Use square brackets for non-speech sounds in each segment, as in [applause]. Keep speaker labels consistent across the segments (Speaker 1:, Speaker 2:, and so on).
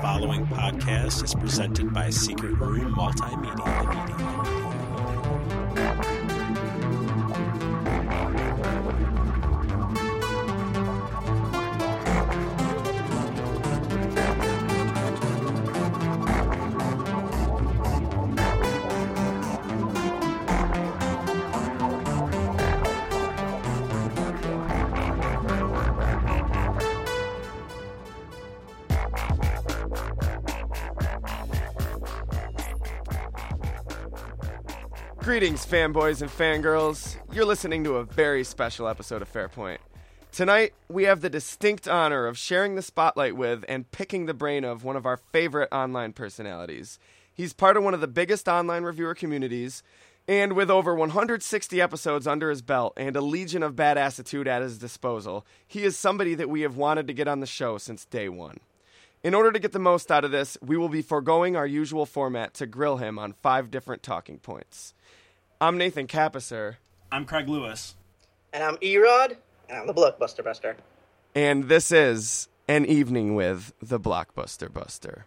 Speaker 1: following podcast is presented by Secret Room Multimedia.
Speaker 2: Greetings, fanboys and fangirls. You're listening to a very special episode of Fairpoint. Tonight, we have the distinct honor of sharing the spotlight with and picking the brain of one of our favorite online personalities. He's part of one of the biggest online reviewer communities, and with over 160 episodes under his belt and a legion of badassitude at his disposal, he is somebody that we have wanted to get on the show since day one. In order to get the most out of this, we will be foregoing our usual format to grill him on five different talking points. I'm Nathan Capisser,
Speaker 1: I'm Craig Lewis.
Speaker 3: And I'm Erod, and I'm the Blockbuster Buster.
Speaker 2: and this is An Evening with the Blockbuster Buster.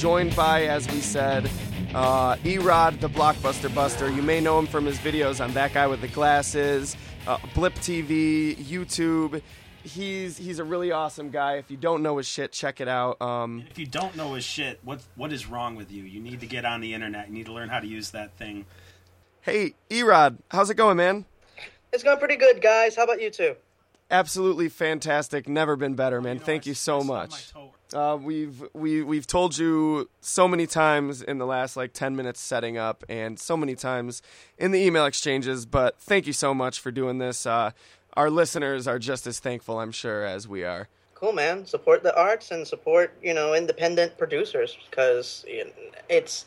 Speaker 2: Joined by, as we said, uh, Erod, the Blockbuster Buster. You may know him from his videos on That Guy with the Glasses, uh, Blip TV, YouTube. He's he's a really awesome guy. If you don't know his shit, check it out. Um,
Speaker 1: If you don't know his shit, what what is wrong with you? You need to get on the internet. You need to learn how to use that thing.
Speaker 2: hey, Erod, how's it going, man?
Speaker 3: It's going pretty good, guys. How about you two?
Speaker 2: Absolutely fantastic. Never been better, man.
Speaker 1: You know,
Speaker 2: Thank
Speaker 1: I-
Speaker 2: you
Speaker 1: I
Speaker 2: so
Speaker 1: stubbed
Speaker 2: much. Uh, we've we we've told you so many times in the last like ten minutes setting up, and so many times in the email exchanges. But thank you so much for doing this. Uh, our listeners are just as thankful, I'm sure, as we are.
Speaker 3: Cool, man. Support the arts and support, you know, independent producers because it's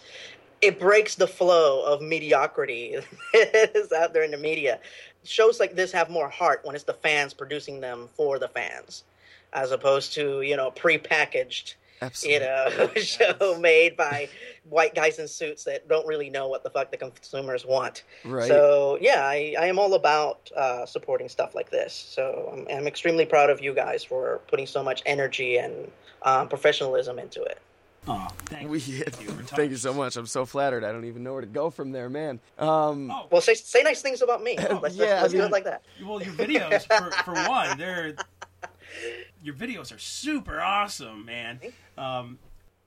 Speaker 3: it breaks the flow of mediocrity [laughs] that is out there in the media. Shows like this have more heart when it's the fans producing them for the fans, as opposed to you know prepackaged
Speaker 2: Absolutely.
Speaker 3: you know, [laughs] show made by white guys in suits that don't really know what the fuck the consumers want.
Speaker 2: Right.
Speaker 3: So yeah, I, I am all about uh, supporting stuff like this. So I'm, I'm extremely proud of you guys for putting so much energy and um, professionalism into it.
Speaker 1: Aw, thank
Speaker 2: We,
Speaker 1: you. [laughs]
Speaker 2: Thank you so much. I'm so flattered. I don't even know where to go from there, man. Um,
Speaker 1: Oh,
Speaker 3: Well, say say nice things about me. [laughs] Let's,
Speaker 2: Yeah,
Speaker 3: let's, let's do
Speaker 2: mean-
Speaker 3: it like that.
Speaker 1: well, your videos for, for one, they're your videos are super awesome, man. Um,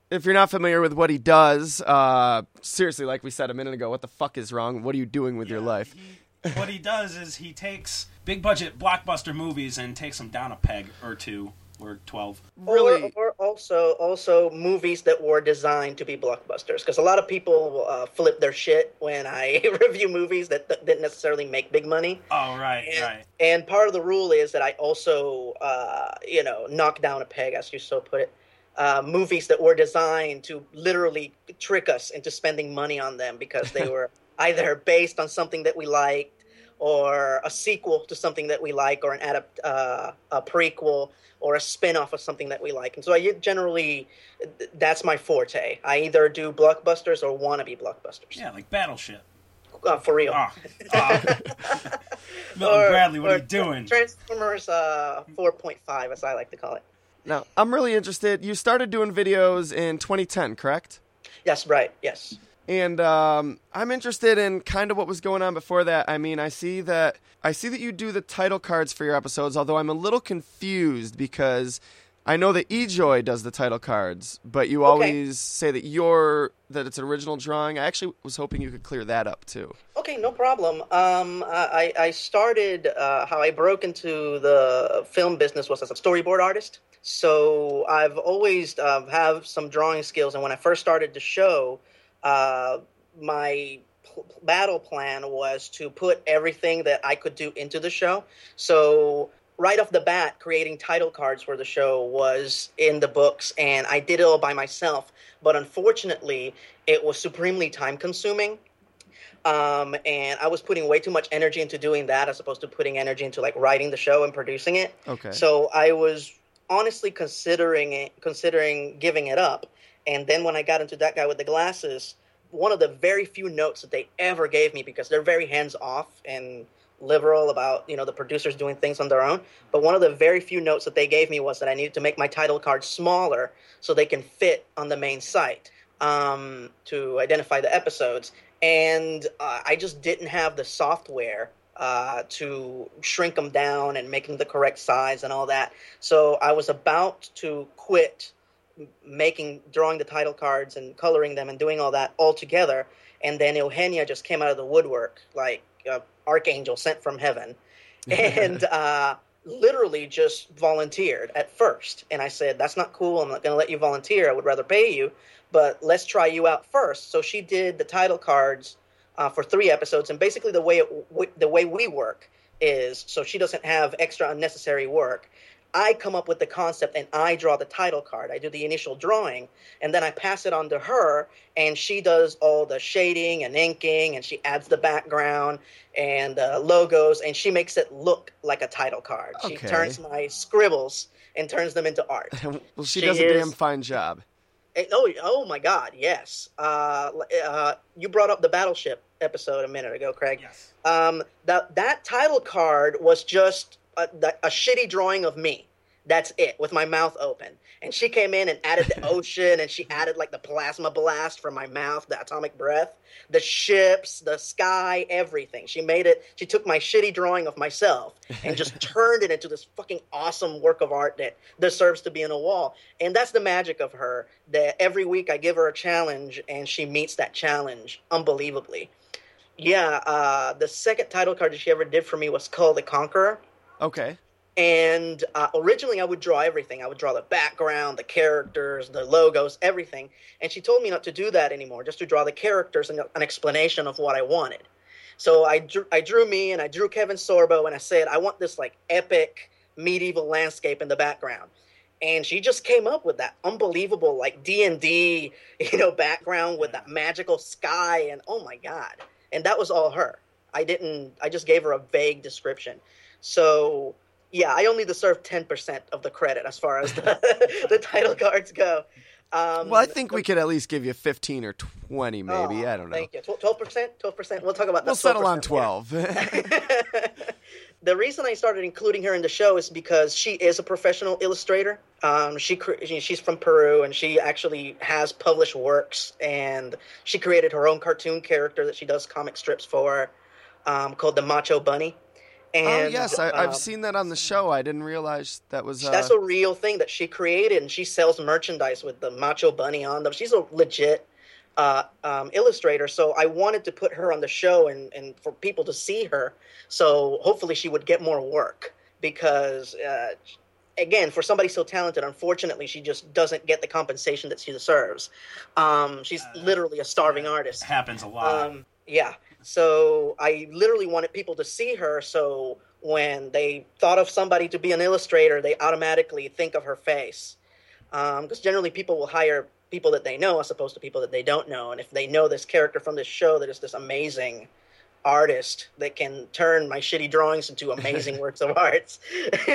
Speaker 2: if you're not familiar with what he does, uh, seriously, like we said a minute ago, what the fuck is wrong? What are you doing with your life?
Speaker 1: he- what he does is he takes big budget blockbuster movies and takes them down a peg or two or twelve.
Speaker 2: Really?
Speaker 3: Or, or also also movies that were designed to be blockbusters because a lot of people uh, flip their shit when I [laughs] review movies that, didn't necessarily make big money.
Speaker 1: Oh right,
Speaker 3: And,
Speaker 1: right.
Speaker 3: and part of the rule is that I also, uh, you know, knock down a peg, as you so put it. Uh, movies that were designed to literally trick us into spending money on them because they [laughs] were either based on something that we liked, or a sequel to something that we like, or an adapt, uh, a prequel, or a spin-off of something that we like. And so I generally, that's my forte. I either do blockbusters or wannabe blockbusters.
Speaker 1: Yeah, like Battleship.
Speaker 3: Uh, for real.
Speaker 1: Oh, oh. [laughs] [laughs] Milton
Speaker 3: Or-
Speaker 1: Bradley, what are you doing?
Speaker 3: Transformers uh, 4.5, as I like to call it.
Speaker 2: Now, I'm really interested. You started doing videos in 2010, correct?
Speaker 3: Yes, right. Yes.
Speaker 2: And um, I'm interested in kind of what was going on before that. I mean, I see that I see that you do the title cards for your episodes, although I'm a little confused because I know that eJoy does the title cards, but you
Speaker 3: Okay.
Speaker 2: always say that you're that it's an original drawing. I actually was hoping you could clear that up too.
Speaker 3: Okay, no problem. Um, I, I started uh, how I broke into the film business was as a storyboard artist. So I've always uh, have some drawing skills, and when I first started the show, uh, my battle plan was to put everything that I could do into the show. So right off the bat, creating title cards for the show was in the books, and I did it all by myself. But unfortunately, it was supremely time consuming um, and I was putting way too much energy into doing that as opposed to putting energy into like writing the show and producing it.
Speaker 2: Okay.
Speaker 3: So I was honestly considering it, considering giving it up. And then when I got into that guy with the glasses, one of the very few notes that they ever gave me because they're very hands off and liberal about you know the producers doing things on their own. But one of the very few notes that they gave me was that I needed to make my title cards smaller so they can fit on the main site um, to identify the episodes. And uh, I just didn't have the software uh, to shrink them down and make them the correct size and all that. So I was about to quit making, drawing the title cards and coloring them and doing all that all together. And then Eugenia just came out of the woodwork like an archangel sent from heaven, [laughs] and uh, literally just volunteered at first. And I said, "That's not cool. I'm not going to let you volunteer. I would rather pay you, but let's try you out first. So she did the title cards uh, for three episodes, and basically the way it, w- the way we work is so she doesn't have extra unnecessary work. I come up with the concept and I draw the title card. I do the initial drawing and then I pass it on to her and she does all the shading and inking and she adds the background and uh, logos and she makes it look like a title card. She turns my scribbles and turns them into art. [laughs]
Speaker 2: well, she,
Speaker 3: She
Speaker 2: does a damn fine job.
Speaker 3: Eh, Oh, oh my God, yes. Uh, uh, you brought up the battleship episode a minute ago, Craig.
Speaker 1: Yes.
Speaker 3: Um, that that title card was just a, the- a shitty drawing of me. That's it, with my mouth open. And she came in and added the [laughs] ocean, and she added like the plasma blast from my mouth, the atomic breath, the ships, the sky, everything. She made it. She took my shitty drawing of myself and just [laughs] turned it into this fucking awesome work of art that deserves to be in a wall. And that's the magic of her. That every week I give her a challenge, and she meets that challenge unbelievably. Yeah, uh, the second title card that she ever did for me was called The Conqueror.
Speaker 2: Okay.
Speaker 3: And uh, originally, I would draw everything. I would draw the background, the characters, the logos, everything. And she told me not to do that anymore, just to draw the characters and an explanation of what I wanted. So I drew, I drew me and I drew Kevin Sorbo, and I said, I want this like epic medieval landscape in the background. And she just came up with that unbelievable like D and D, you know, background with that magical sky, and oh my god! And that was all her. I didn't. I just gave her a vague description. So yeah, I only deserve ten percent of the credit as far as the, [laughs] the title [laughs] cards go. Um,
Speaker 2: Well, I think we could at least give you 15 or 20, maybe.
Speaker 3: oh,
Speaker 2: I don't know.
Speaker 3: Thank you. Twelve percent. Twelve percent. We'll talk about that.
Speaker 2: We'll settle on
Speaker 3: 12% later.
Speaker 2: 12. [laughs]
Speaker 3: the reason I started including her in the show is because she is a professional illustrator. Um, she she- she's from Peru and she actually has published works and she created her own cartoon character that she does comic strips for, um, called the Macho Bunny. And
Speaker 2: oh, yes. I, I've
Speaker 3: um,
Speaker 2: seen that on the show. I didn't realize that was. Uh,
Speaker 3: that's a real thing that she created, and she sells merchandise with the Macho Bunny on them. She's a legit uh, um, illustrator, so I wanted to put her on the show and, and for people to see her. So hopefully she would get more work because, uh, again, for somebody so talented, unfortunately, she just doesn't get the compensation that she deserves. Um, she's
Speaker 1: Uh,
Speaker 3: literally a starving artist.
Speaker 1: happens a lot.
Speaker 3: Um, yeah. So I literally wanted people to see her. So when they thought of somebody to be an illustrator, they automatically think of her face. Because generally, people will hire people that they know as opposed to people that they don't know. And if they know this character from this show, that is this amazing artist that can turn my shitty drawings into amazing [laughs] works of art. [laughs]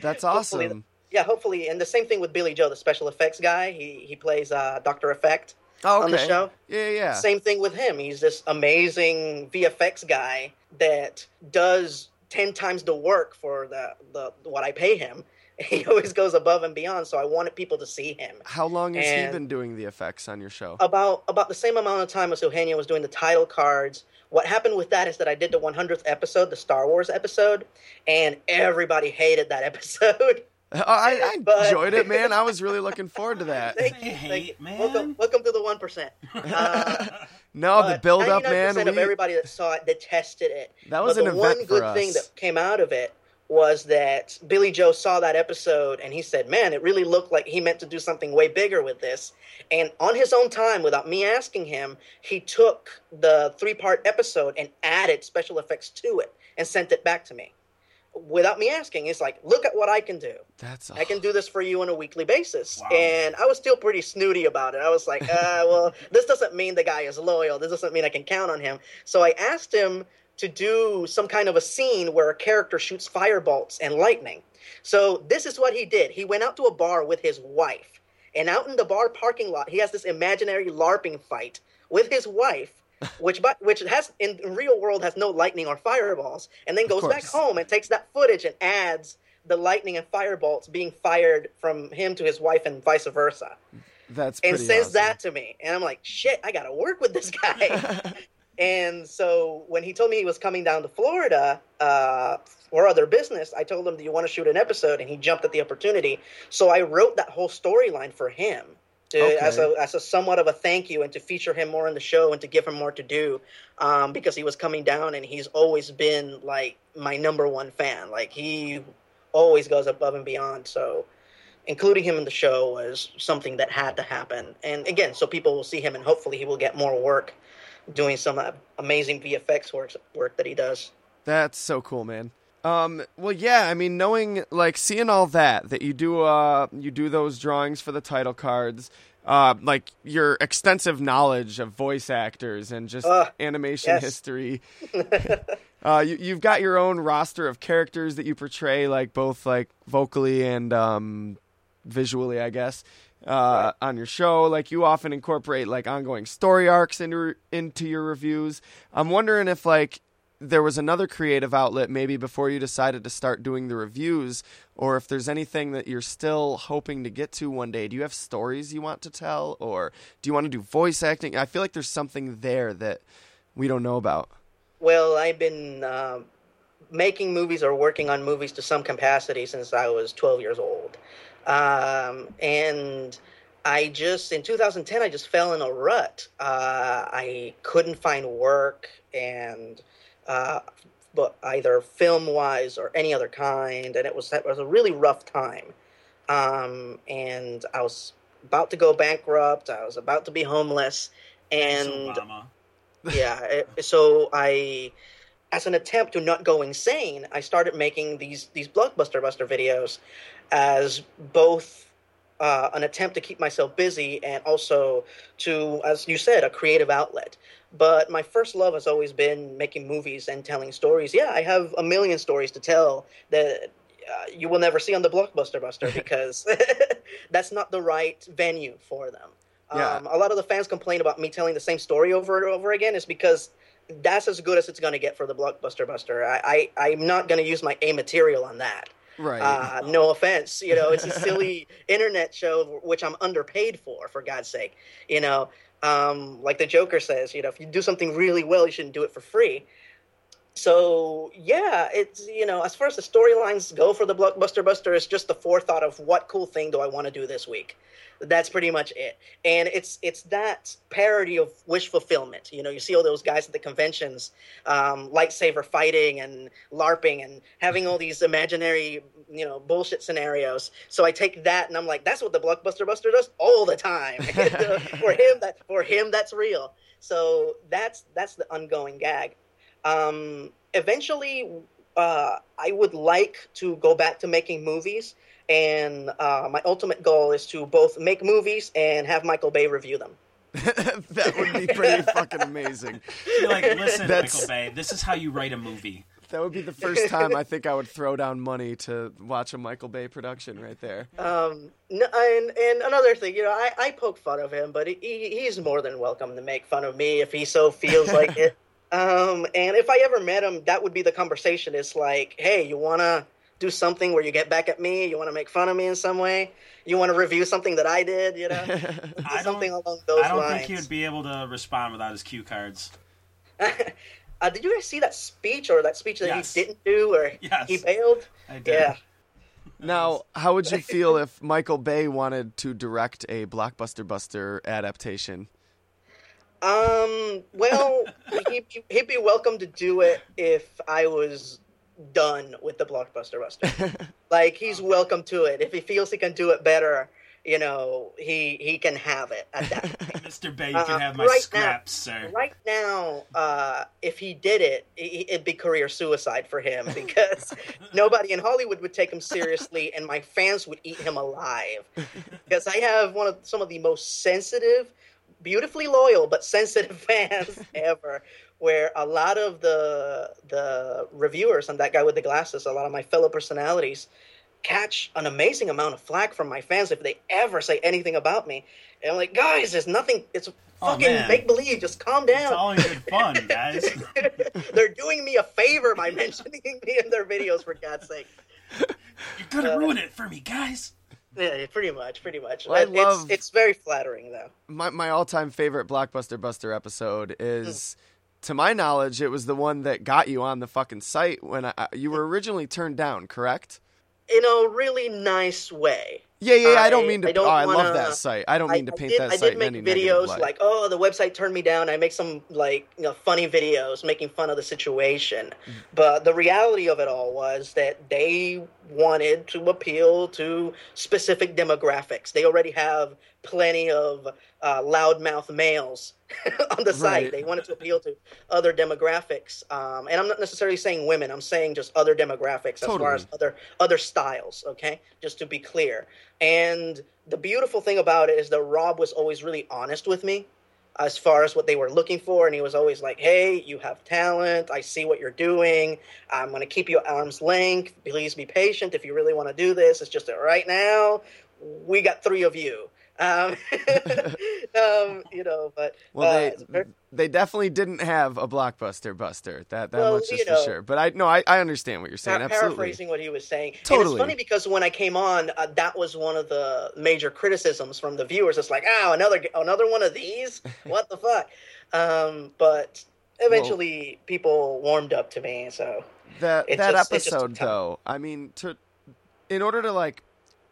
Speaker 2: That's
Speaker 3: Hopefully-
Speaker 2: awesome.
Speaker 3: yeah, hopefully. And the same thing with Billy Joe, the special effects guy. He he plays uh, Doctor Effect
Speaker 2: Oh,
Speaker 3: on the show.
Speaker 2: Yeah, yeah.
Speaker 3: Same thing with him. He's this amazing VFX guy that does ten times the work for the, the what I pay him. [laughs] He always goes above and beyond. So I wanted people to see him.
Speaker 2: How long has he been doing the effects on your show?
Speaker 3: About about the same amount of time as Eugenia was doing the title cards. What happened with that is that I did the 100th episode, the Star Wars episode, and everybody hated that [laughs] episode.
Speaker 2: I, I
Speaker 3: but-
Speaker 2: enjoyed it, man. I was really looking forward to that.
Speaker 3: Thank you,
Speaker 1: hate,
Speaker 3: thank you.
Speaker 1: man.
Speaker 3: Welcome, welcome to the one percent. Uh, [laughs]
Speaker 2: No, the build up, man.
Speaker 3: 99% of
Speaker 2: we-
Speaker 3: everybody that saw it detested it.
Speaker 2: That was
Speaker 3: but
Speaker 2: an
Speaker 3: the
Speaker 2: event
Speaker 3: one
Speaker 2: for
Speaker 3: good thing that came out of it was that Billy Joe saw that episode and he said, "Man, it really looked like he meant to do something way bigger with this." And on his own time, without me asking him, he took the three-part episode and added special effects to it and sent it back to me. Without me asking, it's like, "Look at what I can do."
Speaker 2: That's
Speaker 3: I can do this for you on a weekly basis.
Speaker 1: Wow.
Speaker 3: And I was still pretty snooty about it. I was like, uh, [laughs] well, this doesn't mean the guy is loyal. This doesn't mean I can count on him. So I asked him to do some kind of a scene where a character shoots firebolts and lightning. So this is what he did. He went out to a bar with his wife. And out in the bar parking lot, he has this imaginary LARPing fight with his wife. Which, but which has in, real world has no lightning or fireballs, and then goes back home and takes that footage and adds the lightning and firebolts being fired from him to his wife and vice versa.
Speaker 2: That's
Speaker 3: and sends
Speaker 2: awesome.
Speaker 3: that to me and i'm like shit i gotta work with this guy. [laughs] And so when he told me he was coming down to florida uh, for other business i told him do you want to shoot an episode? And he jumped at the opportunity. So i wrote that whole storyline for him to,
Speaker 2: Okay.
Speaker 3: as, a, as a somewhat of a thank you and to feature him more in the show and to give him more to do um, because he was coming down and he's always been like my number one fan like he always goes above and beyond so including him in the show was something that had to happen. And again, so people will see him, and hopefully he will get more work doing some uh, amazing VFX work work that he does.
Speaker 2: That's so cool, man. Um, well, yeah, I mean, knowing, like, seeing all that, that you do, uh, you do those drawings for the title cards, uh, like, your extensive knowledge of voice actors and just
Speaker 3: Ugh,
Speaker 2: animation
Speaker 3: yes.
Speaker 2: history. [laughs] uh, you, you've got your own roster of characters that you portray, like, both, like, vocally and, um, visually, I guess, uh, on your show. Like, you often incorporate, like, ongoing story arcs into, into your reviews. I'm wondering if, like, there was another creative outlet maybe before you decided to start doing the reviews or if there's anything that you're still hoping to get to one day do you have stories you want to tell or do you want to do voice acting i feel like there's something there that we don't know about
Speaker 3: Well, I've been um making movies or working on movies to some capacity since I was 12 years old. Um, and I just, in 2010, I just fell in a rut. Uh, I couldn't find work and, uh, but either film wise or any other kind. And it was, it was a really rough time. Um, and I was about to go bankrupt. I was about to be homeless. And [laughs] yeah it- so i as an attempt to not go insane i started making these these blockbuster buster videos as both uh, an attempt to keep myself busy and also to as you said a creative outlet. But my first love has always been making movies and telling stories. Yeah i have a million stories to tell that uh, you will never see on the blockbuster buster [laughs] because [laughs] that's not the right venue for them.
Speaker 2: Yeah.
Speaker 3: um, a lot of the fans complain about me telling the same story over and over again. Is because that's as good as it's going to get for the blockbuster buster. I, I i'm not going to use my a material on that
Speaker 2: right.
Speaker 3: Uh, no offense you know it's a silly [laughs] internet show which i'm underpaid for for god's sake you know? Um, like the joker says you know if you do something really well you shouldn't do it for free so yeah it's you know as far as the storylines go for the blockbuster buster it's just the forethought of what cool thing do i want to do this week? That's pretty much it. And it's it's that parody of wish fulfillment. You know you see all those guys at the conventions um, lightsaber fighting and larping and having all these imaginary you know bullshit scenarios. So i take that and i'm like that's what the blockbuster buster does all the time. [laughs] For him that for him that's real. So that's that's the ongoing gag um, eventually uh, i would like to go back to making movies and uh, my ultimate goal is to both make movies and have michael bay review them [laughs]
Speaker 2: that would be pretty [laughs] fucking amazing
Speaker 1: You're like, listen,
Speaker 2: That's-
Speaker 1: Michael Bay, this is how you write a movie.
Speaker 2: that would be the first time i think i would throw down money to watch a michael bay production right there
Speaker 3: Um, and and another thing, you know, I, I poke fun of him, but he, he's more than welcome to make fun of me if he so feels like [laughs] it. Um, and if I ever met him, that would be the conversation. It's like, hey, you wanna do something where you get back at me. You want to make fun of me in some way. You want to review something that I did. You know,
Speaker 1: I
Speaker 3: something
Speaker 1: don't,
Speaker 3: along those
Speaker 1: I don't
Speaker 3: lines.
Speaker 1: think he would be able to respond without his cue cards. [laughs]
Speaker 3: uh, did you guys see that speech or that speech that
Speaker 1: Yes.
Speaker 3: he didn't do or
Speaker 1: Yes.
Speaker 3: he bailed?
Speaker 1: I did.
Speaker 3: Yeah.
Speaker 2: Now, how would you [laughs] feel if Michael Bay wanted to direct a Blockbuster Buster adaptation?
Speaker 3: Um. Well, [laughs] he'd, be- he'd be welcome to do it if I was done with the blockbuster buster. [laughs] like he's welcome to it. If he feels he can do it better, you know, he he can have it at that. [laughs]
Speaker 1: Mr. Bay, you
Speaker 3: Uh,
Speaker 1: can have my
Speaker 3: right now-
Speaker 1: scraps, sir.
Speaker 3: right now, uh, if he did it, it'd be career suicide for him because nobody in Hollywood would take him seriously, and my fans would eat him alive. Because I have one of some of the most sensitive, beautifully loyal but sensitive [laughs] fans ever. Where a lot of the the reviewers and that guy with the glasses, a lot of my fellow personalities, catch an amazing amount of flack from my fans if they ever say anything about me. And I'm like, guys, there's nothing. It's
Speaker 1: Oh,
Speaker 3: fucking
Speaker 1: man.
Speaker 3: make believe. Just calm down.
Speaker 1: It's all in good fun, [laughs] guys. [laughs]
Speaker 3: They're doing me a favor by mentioning me in their videos, for God's sake.
Speaker 1: You're gonna uh, ruin it for me, guys.
Speaker 3: Yeah, pretty much, pretty much.
Speaker 2: Well, I love-
Speaker 3: It's, it's very flattering, though.
Speaker 2: My my all time favorite Blockbuster Buster episode is, hmm. to my knowledge, it was the one that got you on the fucking site when I, you were originally turned down, correct?
Speaker 3: In a really nice way.
Speaker 2: Yeah, yeah. yeah I don't mean to.
Speaker 3: I don't
Speaker 2: oh,
Speaker 3: wanna-
Speaker 2: love that site. I don't mean to paint
Speaker 3: I did,
Speaker 2: that
Speaker 3: I
Speaker 2: site
Speaker 3: did make videos like, oh, the website turned me down. I make some like you know funny videos making fun of the situation.
Speaker 2: Mm-hmm.
Speaker 3: But the reality of it all was that they wanted to appeal to specific demographics. They already have plenty of uh, loudmouth males [laughs] on the site.
Speaker 2: Right.
Speaker 3: They wanted to appeal to other demographics. Um, and I'm not necessarily saying women. I'm saying just other demographics as far as other other styles. Okay, just to be clear. And the beautiful thing about it is that Rob was always really honest with me as far as what they were looking for. And he was always like, hey, you have talent. I see what you're doing. I'm going to keep you at arm's length. Please be patient if you really want to do this. It's just that right now, we got three of you. Um, [laughs] um, you know, but
Speaker 2: Well,
Speaker 3: uh,
Speaker 2: they they definitely didn't have a blockbuster buster. That that
Speaker 3: Well,
Speaker 2: much is for
Speaker 3: know,
Speaker 2: sure. But I no, I, I understand what you're saying.
Speaker 3: Pa-
Speaker 2: Absolutely.
Speaker 3: paraphrasing what he was saying. And
Speaker 2: Totally.
Speaker 3: it's funny because when I came on, uh, that was one of the major criticisms from the viewers. It's like, oh, another another one of these? [laughs] What the fuck? Um, but eventually, people warmed up to me. So
Speaker 2: that that
Speaker 3: just- it just took
Speaker 2: episode though. I mean, to in order to like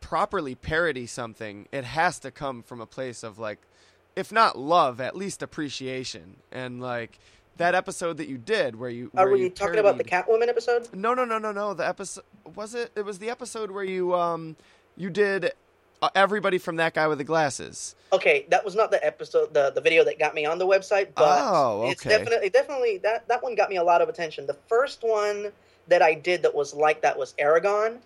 Speaker 2: properly parody something, it has to come from a place of like, if not love, at least appreciation. And like that episode that you did, where you
Speaker 3: are
Speaker 2: where
Speaker 3: we
Speaker 2: you
Speaker 3: talking about the Catwoman episode?
Speaker 2: No, no, no, no, no. The episode was it? It was the episode where you um you did uh, everybody from that guy with the glasses.
Speaker 3: Okay, that was not the episode, the, the video that got me on the website, but
Speaker 2: Oh,
Speaker 3: it's
Speaker 2: okay.
Speaker 3: definitely definitely that that one got me a lot of attention. The first one that I did that was like that was Eragon,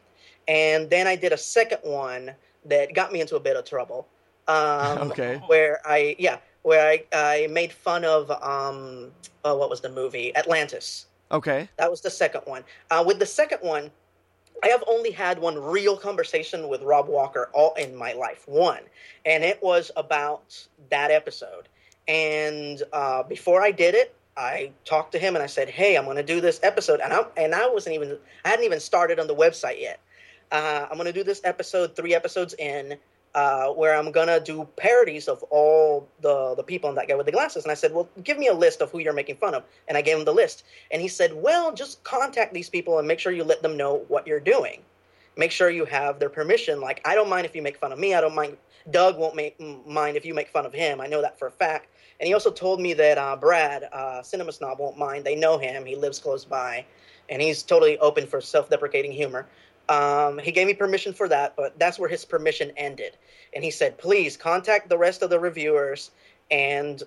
Speaker 3: and then I did a second one that got me into a bit of trouble. Um, [laughs]
Speaker 2: Okay.
Speaker 3: Where I yeah, where I I made fun of um oh, what was the movie Atlantis.
Speaker 2: Okay.
Speaker 3: That was the second one. Uh, with the second one, I have only had one real conversation with Rob Walker all in my life. One, and it was about that episode. And uh, before I did it, I talked to him and I said, "Hey, I'm going to do this episode," and I and I wasn't even I hadn't even started on the website yet. Uh, I'm to do this episode, three episodes in, uh, where I'm gonna do parodies of all the the people and that guy with the glasses. And I said, well, give me a list of who you're making fun of. And I gave him the list. And he said, well, just contact these people and make sure you let them know what you're doing. Make sure you have their permission. Like, I don't mind if you make fun of me. I don't mind. Doug won't make mind if you make fun of him. I know that for a fact. And he also told me that uh, Brad, uh, Cinema Snob, won't mind. They know him. He lives close by, and he's totally open for self-deprecating humor. Um, he gave me permission for that, but that's where his permission ended. And he said, please contact the rest of the reviewers and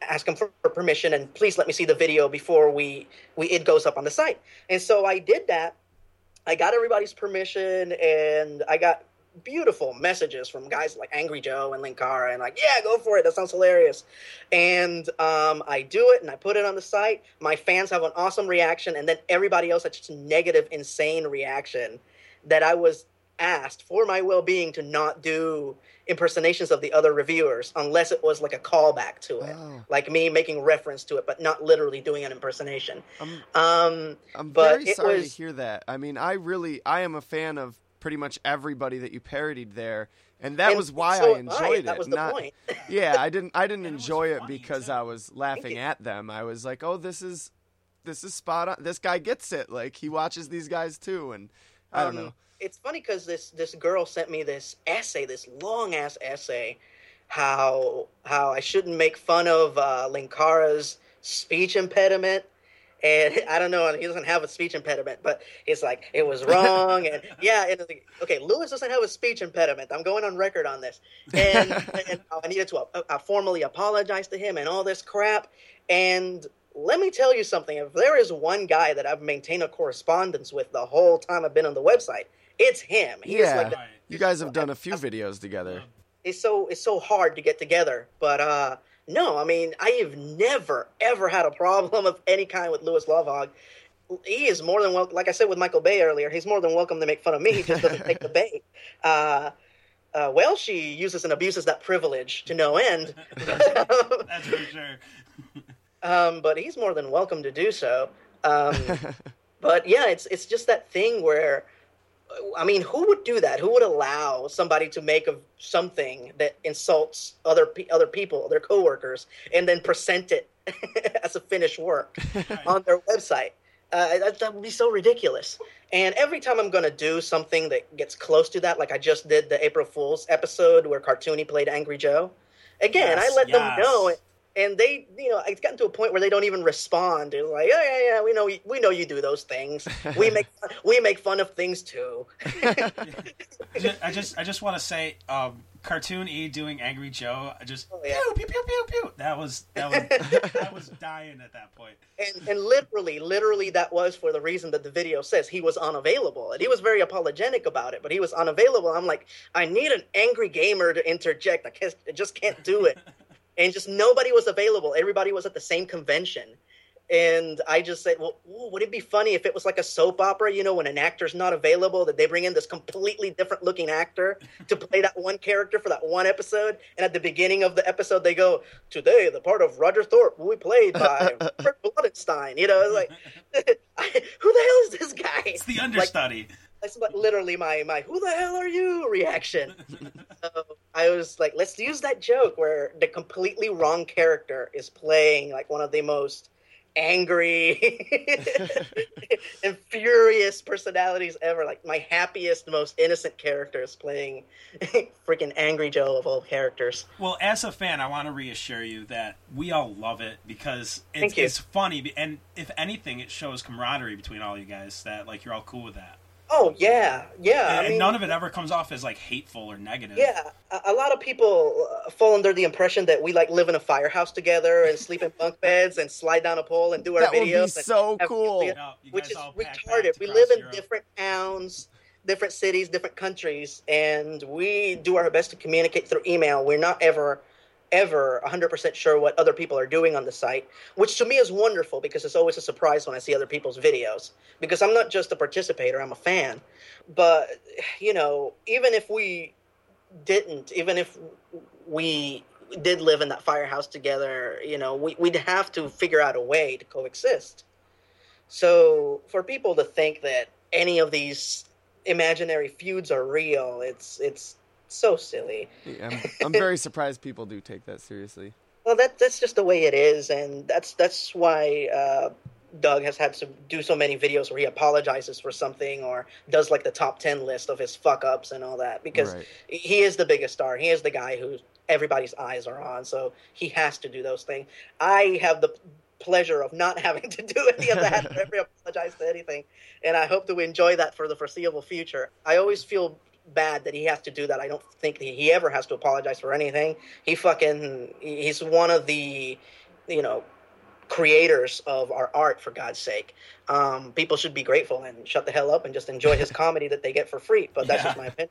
Speaker 3: ask them for, permission, and please let me see the video before we, we it goes up on the site. And so I did that. I got everybody's permission, and I got beautiful messages from guys like Angry Joe and Linkara, and like, yeah, go for it. That sounds hilarious. And um, I do it, and I put it on the site. My fans have an awesome reaction, and then everybody else had just a negative, insane reaction that I was asked for my well-being to not do impersonations of the other reviewers unless it was like a callback to it,
Speaker 2: Oh.
Speaker 3: like me making reference to it, but not literally doing an impersonation.
Speaker 2: I'm,
Speaker 3: Um,
Speaker 2: I'm
Speaker 3: But
Speaker 2: very
Speaker 3: it
Speaker 2: sorry
Speaker 3: was-
Speaker 2: to hear that. I mean, I really, I am a fan of pretty much everybody that you parodied there, and that
Speaker 3: and
Speaker 2: was why
Speaker 3: so
Speaker 2: I
Speaker 3: am
Speaker 2: enjoyed
Speaker 3: That
Speaker 2: it.
Speaker 3: was the
Speaker 2: not,
Speaker 3: point. [laughs]
Speaker 2: yeah, I didn't, I didn't
Speaker 1: And it was
Speaker 2: enjoy it
Speaker 1: funny,
Speaker 2: because
Speaker 1: too.
Speaker 2: I was laughing at them. I was like, oh, this is, this is spot on. This guy gets it. Like he watches these guys too, and I don't
Speaker 3: Um,
Speaker 2: know.
Speaker 3: It's funny because this this girl sent me this essay, this long ass essay, how how I shouldn't make fun of uh, Linkara's speech impediment. And [laughs] I don't know, he doesn't have a speech impediment, but it's like it was wrong, and [laughs] yeah, and like, okay, Lewis doesn't have a speech impediment. I'm going on record on this, [laughs] and, and I needed to uh, uh, formally apologize to him and all this crap. And let me tell you something: if there is one guy that I've maintained a correspondence with the whole time I've been on the website, it's him. He is
Speaker 2: Yeah.
Speaker 3: like the-
Speaker 2: You guys have done a few videos together.
Speaker 3: it's so it's so hard to get together. But uh no, I mean I have never ever had a problem [laughs] of any kind with Lewis Lovhaug. He is more than welcome. Like I said with Michael Bay earlier, he's more than welcome to make fun of me. He just doesn't take the [laughs] bait. Uh, uh, well, she uses and abuses that privilege to no end. [laughs]
Speaker 1: That's for sure.
Speaker 3: Um, but he's more than welcome to do so. Um, [laughs] but yeah, it's it's just that thing where, I mean, who would do that? Who would allow somebody to make of something that insults other other people, their coworkers, and then present it [laughs] as a finished work [laughs] on their website? Uh, that, that would be so ridiculous. And every time I'm going to do something that gets close to that, like I just did the April Fool's episode where Cartoony played Angry Joe, again,
Speaker 1: Yes,
Speaker 3: I let them know and they you know it's gotten to a point where they don't even respond they're like yeah yeah yeah we know you- we know you do those things we make [laughs] we make fun of things too [laughs]
Speaker 1: Ju- I just I just want to say, um, cartoon E doing Angry Joe. I just
Speaker 3: Oh, yeah.
Speaker 1: pew pew pew pew pew. That was that was [laughs] I was dying at that point.
Speaker 3: and and literally literally that was for the reason that the video says he was unavailable and he was very apologetic about it but he was unavailable i'm like i need an angry gamer to interject i, can't, I just can't do it and just nobody was available everybody was at the same convention and I just said, "Well, ooh, would it be funny if it was like a soap opera? You know, when an actor's not available, that they bring in this completely different looking actor [laughs] to play that one character for that one episode, and at the beginning of the episode, they go, "Today, the part of Roger Thorpe will be played by [laughs] Kurt Blodenstein." You know, like, [laughs] who the hell is this guy?
Speaker 1: It's the
Speaker 3: Like,
Speaker 1: understudy.
Speaker 3: That's like literally my my "Who the hell are you?" reaction. [laughs] so I was like, let's use that joke where the completely wrong character is playing like one of the most angry [laughs] and furious personalities ever. Like my happiest, most innocent character is playing [laughs] freaking Angry Joe of all characters.
Speaker 1: Well, as a fan, I want to reassure you that we all love it because it's, it's funny, and if anything, it shows camaraderie between all you guys. That like you're all cool with that,
Speaker 3: Oh yeah, yeah.
Speaker 1: and,
Speaker 3: I
Speaker 1: and
Speaker 3: mean,
Speaker 1: none of it ever comes off as like hateful or negative.
Speaker 3: Yeah, a, a lot of people uh, fall under the impression that we like live in a firehouse together and sleep in bunk [laughs] beds and slide down a pole and do our
Speaker 2: That would be
Speaker 3: videos.
Speaker 2: so cool.
Speaker 3: yeah,
Speaker 1: No,
Speaker 3: which is retarded. We live in
Speaker 1: Europe.
Speaker 3: different towns, different cities, different countries, and we do our best to communicate through email. We're not ever, ever 100% sure what other people are doing on the site, which to me is wonderful because it's always a surprise when I see other people's videos. Because I'm not just a participator, I'm a fan. But, you know, even if we didn't, even if we did live in that firehouse together, you know, we, we'd have to figure out a way to coexist. So for people to think that any of these imaginary feuds are real, it's it's so silly.
Speaker 2: Yeah, I'm, [laughs] I'm very surprised people do take that seriously.
Speaker 3: Well, that that's just the way it is, and that's that's why uh, Doug has had to do so many videos where he apologizes for something or does like the top ten list of his fuck ups and all that because
Speaker 2: Right.
Speaker 3: he is the biggest star. He is the guy who everybody's eyes are on, so he has to do those things. I have the pleasure of not [laughs] having to do any of that [laughs] or ever apologize to anything, and I hope to enjoy that for the foreseeable future. I always feel bad that he has to do that. I don't think he ever has to apologize for anything. He fucking he's one of the you know creators of our art for God's sake. Um, people should be grateful and shut the hell up and just enjoy his [laughs] comedy that they get for free. But that's
Speaker 1: Yeah.
Speaker 3: just my opinion.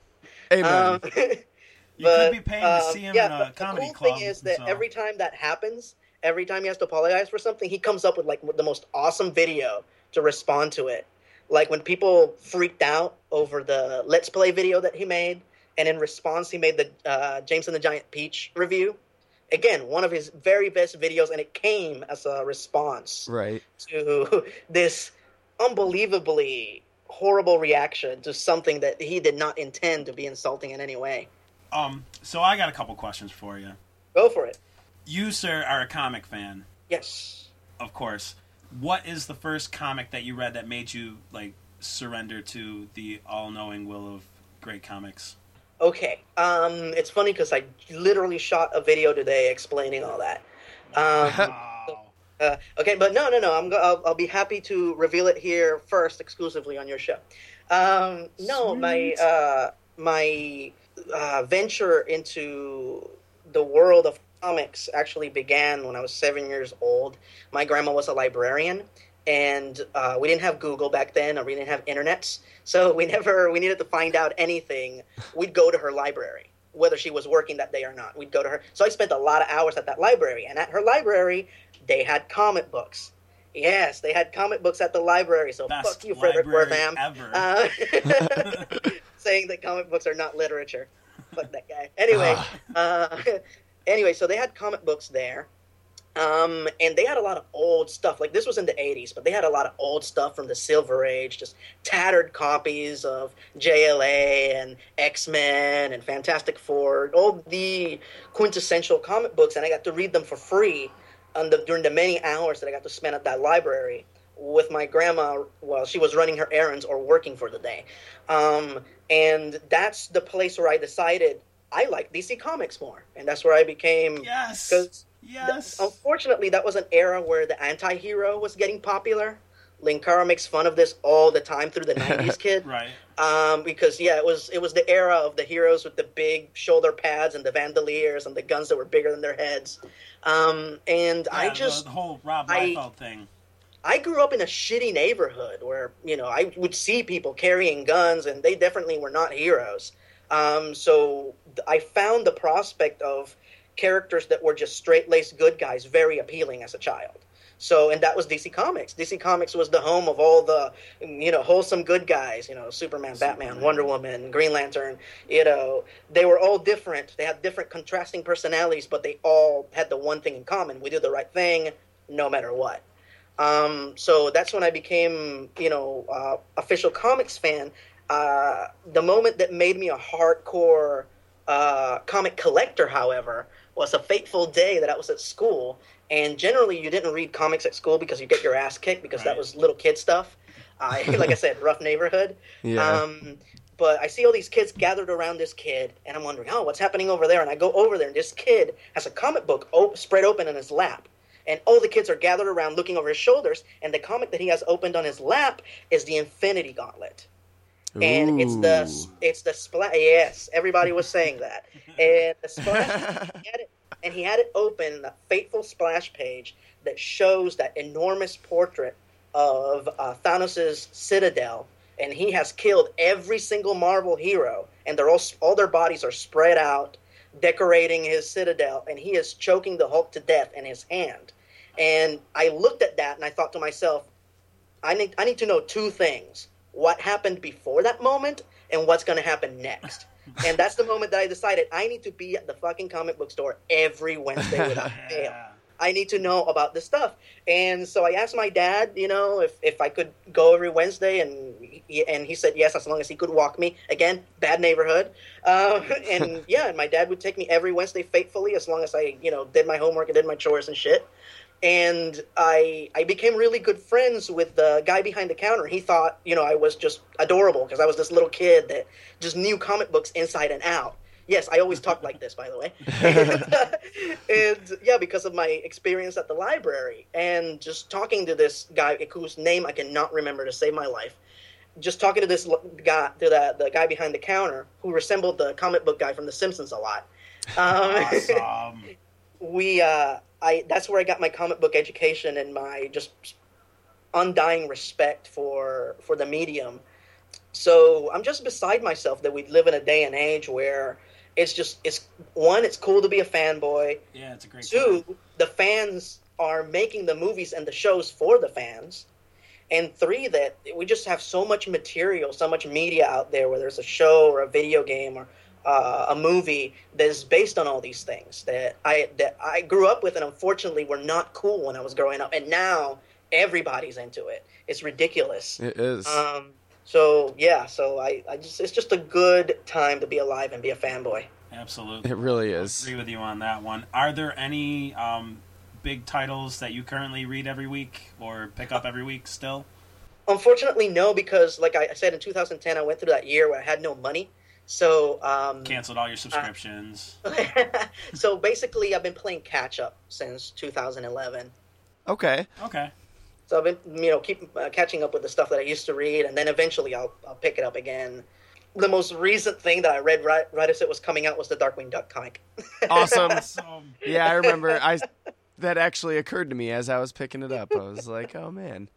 Speaker 2: Amen.
Speaker 3: Um, [laughs]
Speaker 1: You
Speaker 3: but,
Speaker 1: could be paying to
Speaker 3: um,
Speaker 1: see him
Speaker 3: yeah,
Speaker 1: in a comedy
Speaker 3: the cool
Speaker 1: club.
Speaker 3: thing is that
Speaker 1: so-
Speaker 3: every time that happens, every time he has to apologize for something, he comes up with like the most awesome video to respond to it. Like when people freaked out over the Let's Play video that he made, and in response, he made the uh, James and the Giant Peach review. Again, one of his very best videos, and it came as a response
Speaker 2: Right.
Speaker 3: to this unbelievably horrible reaction to something that he did not intend to be insulting in any way.
Speaker 1: Um, so I got a couple questions for you.
Speaker 3: Go for it.
Speaker 1: You, sir, are a comic fan,
Speaker 3: Yes.
Speaker 1: of course. What is the first comic that you read that made you like surrender to the all-knowing will of great comics?
Speaker 3: Okay. Um, it's funny because I literally shot a video today explaining all that. Um, [laughs]
Speaker 1: Wow.
Speaker 3: uh, okay, but no, no, no. I'm go- I'll, I'll be happy to reveal it here first, exclusively on your show. Um, no, my uh, my uh, venture into the world of comics actually began when I was seven years old. My grandma was a librarian, and uh, we didn't have Google back then, or we didn't have internets, so [laughs] we never we needed to find out anything. We'd go to her library, whether she was working that day or not. We'd go to her. So I spent a lot of hours at that library, and at her library, they had comic books. Yes, they had comic books at the library. So
Speaker 1: Best
Speaker 3: fuck you, Fredric
Speaker 1: Wertham.
Speaker 3: Uh, [laughs] saying that comic books are not literature. Fuck that guy. Anyway, [laughs] uh, anyway, so they had comic books there. Um, and they had a lot of old stuff. Like this was in the '80s, but they had a lot of old stuff from the Silver Age, just tattered copies of JLA and X Men and Fantastic Four, all the quintessential comic books, and I got to read them for free the, during the many hours that I got to spend at that library with my grandma while she was running her errands or working for the day. Um, and that's the place where I decided I like DC Comics more, and that's where I became.
Speaker 1: Yes.
Speaker 3: Because
Speaker 1: Yes.
Speaker 3: Unfortunately, that was an era where the anti-hero was getting popular. Linkara makes fun of this all the time through the [laughs] '90s, kid.
Speaker 1: Right.
Speaker 3: Um, because yeah, it was it was the era of the heroes with the big shoulder pads and the bandoliers and the guns that were bigger than their heads. Um, and I just
Speaker 1: the, the whole Rob
Speaker 3: I-
Speaker 1: Liefeld thing.
Speaker 3: I grew up in a shitty neighborhood where you know I would see people carrying guns, and they definitely were not heroes. Um, so I found the prospect of characters that were just straight laced good guys very appealing as a child. So, and that was DC Comics. DC Comics was the home of all the, you know, wholesome good guys. You know, Superman, Batman, Wonder Woman, Green Lantern. You know, they were all different. They had different contrasting personalities, but they all had the one thing in common: we do the right thing, no matter what. Um, so that's when I became, you know, uh, official comics fan. Uh, the moment that made me a hardcore uh, comic collector, however, was a fateful day that I was at school. And generally, you didn't read comics at school because you get your ass kicked because that was little kid stuff. I, [laughs] [laughs] like I said, rough neighborhood.
Speaker 2: Yeah.
Speaker 3: Um, but I see all these kids gathered around this kid, and I'm wondering, oh, what's happening over there? And I go over there, and this kid has a comic book op- spread open in his lap. And all the kids are gathered around looking over his shoulders, and the comic that he has opened on his lap is the Infinity Gauntlet. And it's the it's the splash. Yes, everybody was saying that. [laughs] And the splash, he had it, and he had it open, the fateful splash page that shows that enormous portrait of uh, Thanos' citadel, and he has killed every single Marvel hero, and they're all all their bodies are spread out, decorating his citadel, and he is choking the Hulk to death in his hand. And I looked at that and I thought to myself, I need I need to know two things: what happened before that moment and what's going to happen next. [laughs] and that's the moment that I decided I need to be at the fucking comic book store every Wednesday [laughs] without fail. I need to know about this stuff. And so I asked my dad, you know, if, if I could go every Wednesday, and he, and he said yes, as long as he could walk me. Again, bad neighborhood. Uh, [laughs] and yeah, and my dad would take me every Wednesday faithfully, as long as I, you know, did my homework and did my chores and shit. And I I became really good friends with the guy behind the counter. He thought, you know, I was just adorable because I was this little kid that just knew comic books inside and out. Yes, I always talk like this, by the way. and, [laughs] [laughs] and yeah, because of my experience at the library and just talking to this guy whose name I cannot remember to save my life. Just talking to this guy, to the the guy behind the counter who resembled the comic book guy from The Simpsons a lot. Um,
Speaker 1: Awesome. [laughs]
Speaker 3: we uh i that's where i got my comic book education and my just undying respect for for the medium so i'm just beside myself that we live in a day and age where it's just it's one it's cool to be a fanboy
Speaker 1: Yeah, it's a great.
Speaker 3: two
Speaker 1: time.
Speaker 3: the fans are making the movies and the shows for the fans and three that we just have so much material, so much media out there, whether it's a show or a video game or uh, a movie that is based on all these things that I that I grew up with, and unfortunately were not cool when I was growing up, and now everybody's into it. It's ridiculous.
Speaker 2: It is.
Speaker 3: Um, so yeah, so I, I just it's just a good time to be alive and be a fanboy.
Speaker 1: Absolutely.
Speaker 2: it really
Speaker 1: I
Speaker 2: is.
Speaker 1: agree with you on that one. Are there any um, big titles that you currently read every week or pick up every week still?
Speaker 3: Unfortunately, no, because like I said in 2010, I went through that year where I had no money. So um,
Speaker 1: Canceled all your subscriptions. [laughs]
Speaker 3: so basically, I've been playing catch up since 2011.
Speaker 2: Okay.
Speaker 1: okay.
Speaker 3: So I've been, you know, keep uh, catching up with the stuff that I used to read, and then eventually I'll, I'll pick it up again. The most recent thing that I read right, right as it was coming out was the Darkwing Duck comic. [laughs]
Speaker 2: Awesome. Yeah, I remember. I that actually occurred to me as I was picking it up. I was like, "Oh man,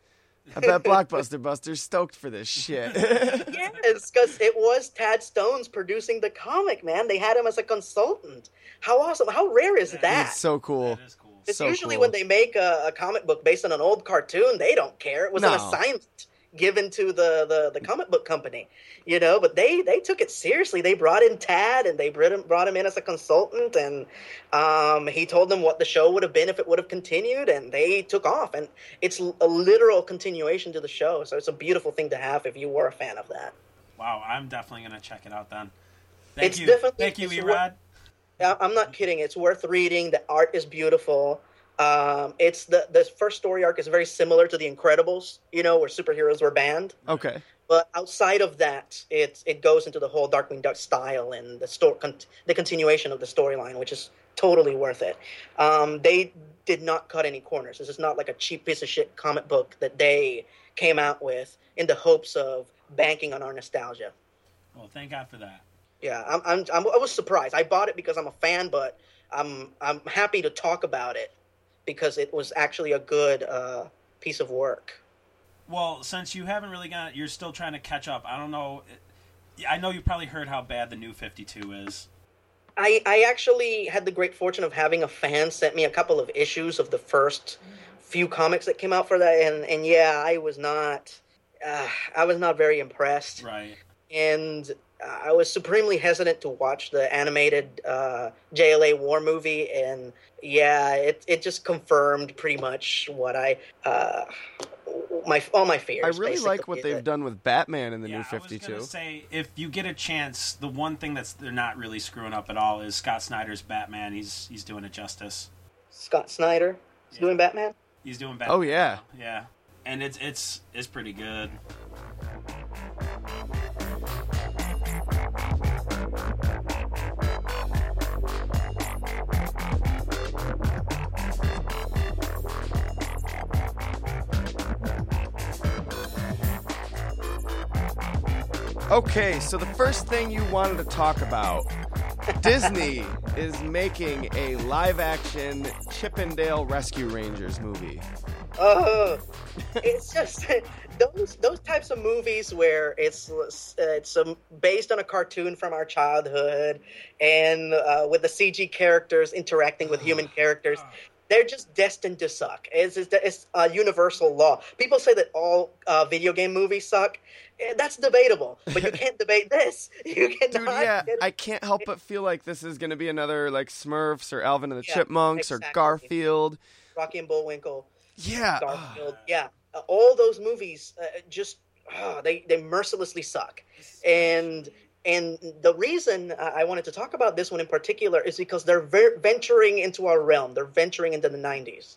Speaker 2: I bet Blockbuster Buster's stoked for this shit." [laughs]
Speaker 3: yes, because it was Tad Stones producing the comic, man. They had him as a consultant. How awesome! How rare is that?
Speaker 2: it's so cool.
Speaker 1: that is cool.
Speaker 3: It's
Speaker 2: so
Speaker 3: usually
Speaker 2: cool.
Speaker 3: when they make a, a comic book based on an old cartoon, they don't care. It was an assignment given to the, the, the comic book company, you know. But they, they took it seriously. They brought in Tad and they brought him, brought him in as a consultant, and um, he told them what the show would have been if it would have continued, and they took off. And it's a literal continuation to the show, so it's a beautiful thing to have if you were a fan of that.
Speaker 1: Wow, I'm definitely gonna check it out then. Thank
Speaker 3: It's
Speaker 1: you,
Speaker 3: definitely-
Speaker 1: thank you, Erod.
Speaker 3: I'm not kidding. It's worth reading. The art is beautiful. Um, it's the the first story arc is very similar to The Incredibles, you know, where superheroes were banned.
Speaker 2: Okay.
Speaker 3: But outside of that, it it goes into the whole Darkwing Duck style and the story, con- the continuation of the storyline, which is totally worth it. Um, they did not cut any corners. This is not like a cheap piece of shit comic book that they came out with in the hopes of banking on our nostalgia.
Speaker 1: Well, thank God for that.
Speaker 3: Yeah, I'm, I'm, I'm, I was surprised. I bought it because I'm a fan, but I'm, I'm happy to talk about it because it was actually a good uh, piece of work.
Speaker 1: Well, since you haven't really got, you're still trying to catch up. I don't know. I know you probably heard how bad the new 52 is.
Speaker 3: I, I actually had the great fortune of having a fan sent me a couple of issues of the first few comics that came out for that, and, and yeah, I was not, uh, I was not very impressed.
Speaker 1: Right.
Speaker 3: and I was supremely hesitant to watch the animated uh, JLA war movie, and yeah, it it just confirmed pretty much what I uh, my all my fears.
Speaker 2: I really like what they've
Speaker 3: that-
Speaker 2: done with Batman in the
Speaker 1: yeah,
Speaker 2: new 52.
Speaker 1: gonna say if you get a chance, the one thing that's they're not really screwing up at all is Scott Snyder's Batman. He's he's doing it justice.
Speaker 3: Scott Snyder is
Speaker 1: Yeah.
Speaker 3: doing Batman.
Speaker 1: He's doing Batman.
Speaker 2: Oh yeah.
Speaker 1: Yeah, and it's it's it's pretty good.
Speaker 2: Okay, so the first thing you wanted to talk about Disney is making a live action Chip 'n Dale Rescue Rangers movie.
Speaker 3: Oh, it's just those those types of movies where it's it's um, based on a cartoon from our childhood, and uh, with the CG characters interacting with human characters. They're just destined to suck. It's, it's, it's a universal law. People say that all uh, video game movies suck. Eh, That's debatable, but you can't [laughs] debate this. [laughs] You cannot.
Speaker 2: Dude, yeah, I can't help but feel like this is going to be another like Smurfs or Alvin and the
Speaker 3: Yeah,
Speaker 2: Chipmunks or. Garfield.
Speaker 3: Rocky and Bullwinkle.
Speaker 2: Yeah.
Speaker 3: Garfield. yeah, uh, all those movies uh, just they they mercilessly suck. And and the reason I I wanted to talk about this one in particular is because they're ver- venturing into our realm. They're venturing into the '90s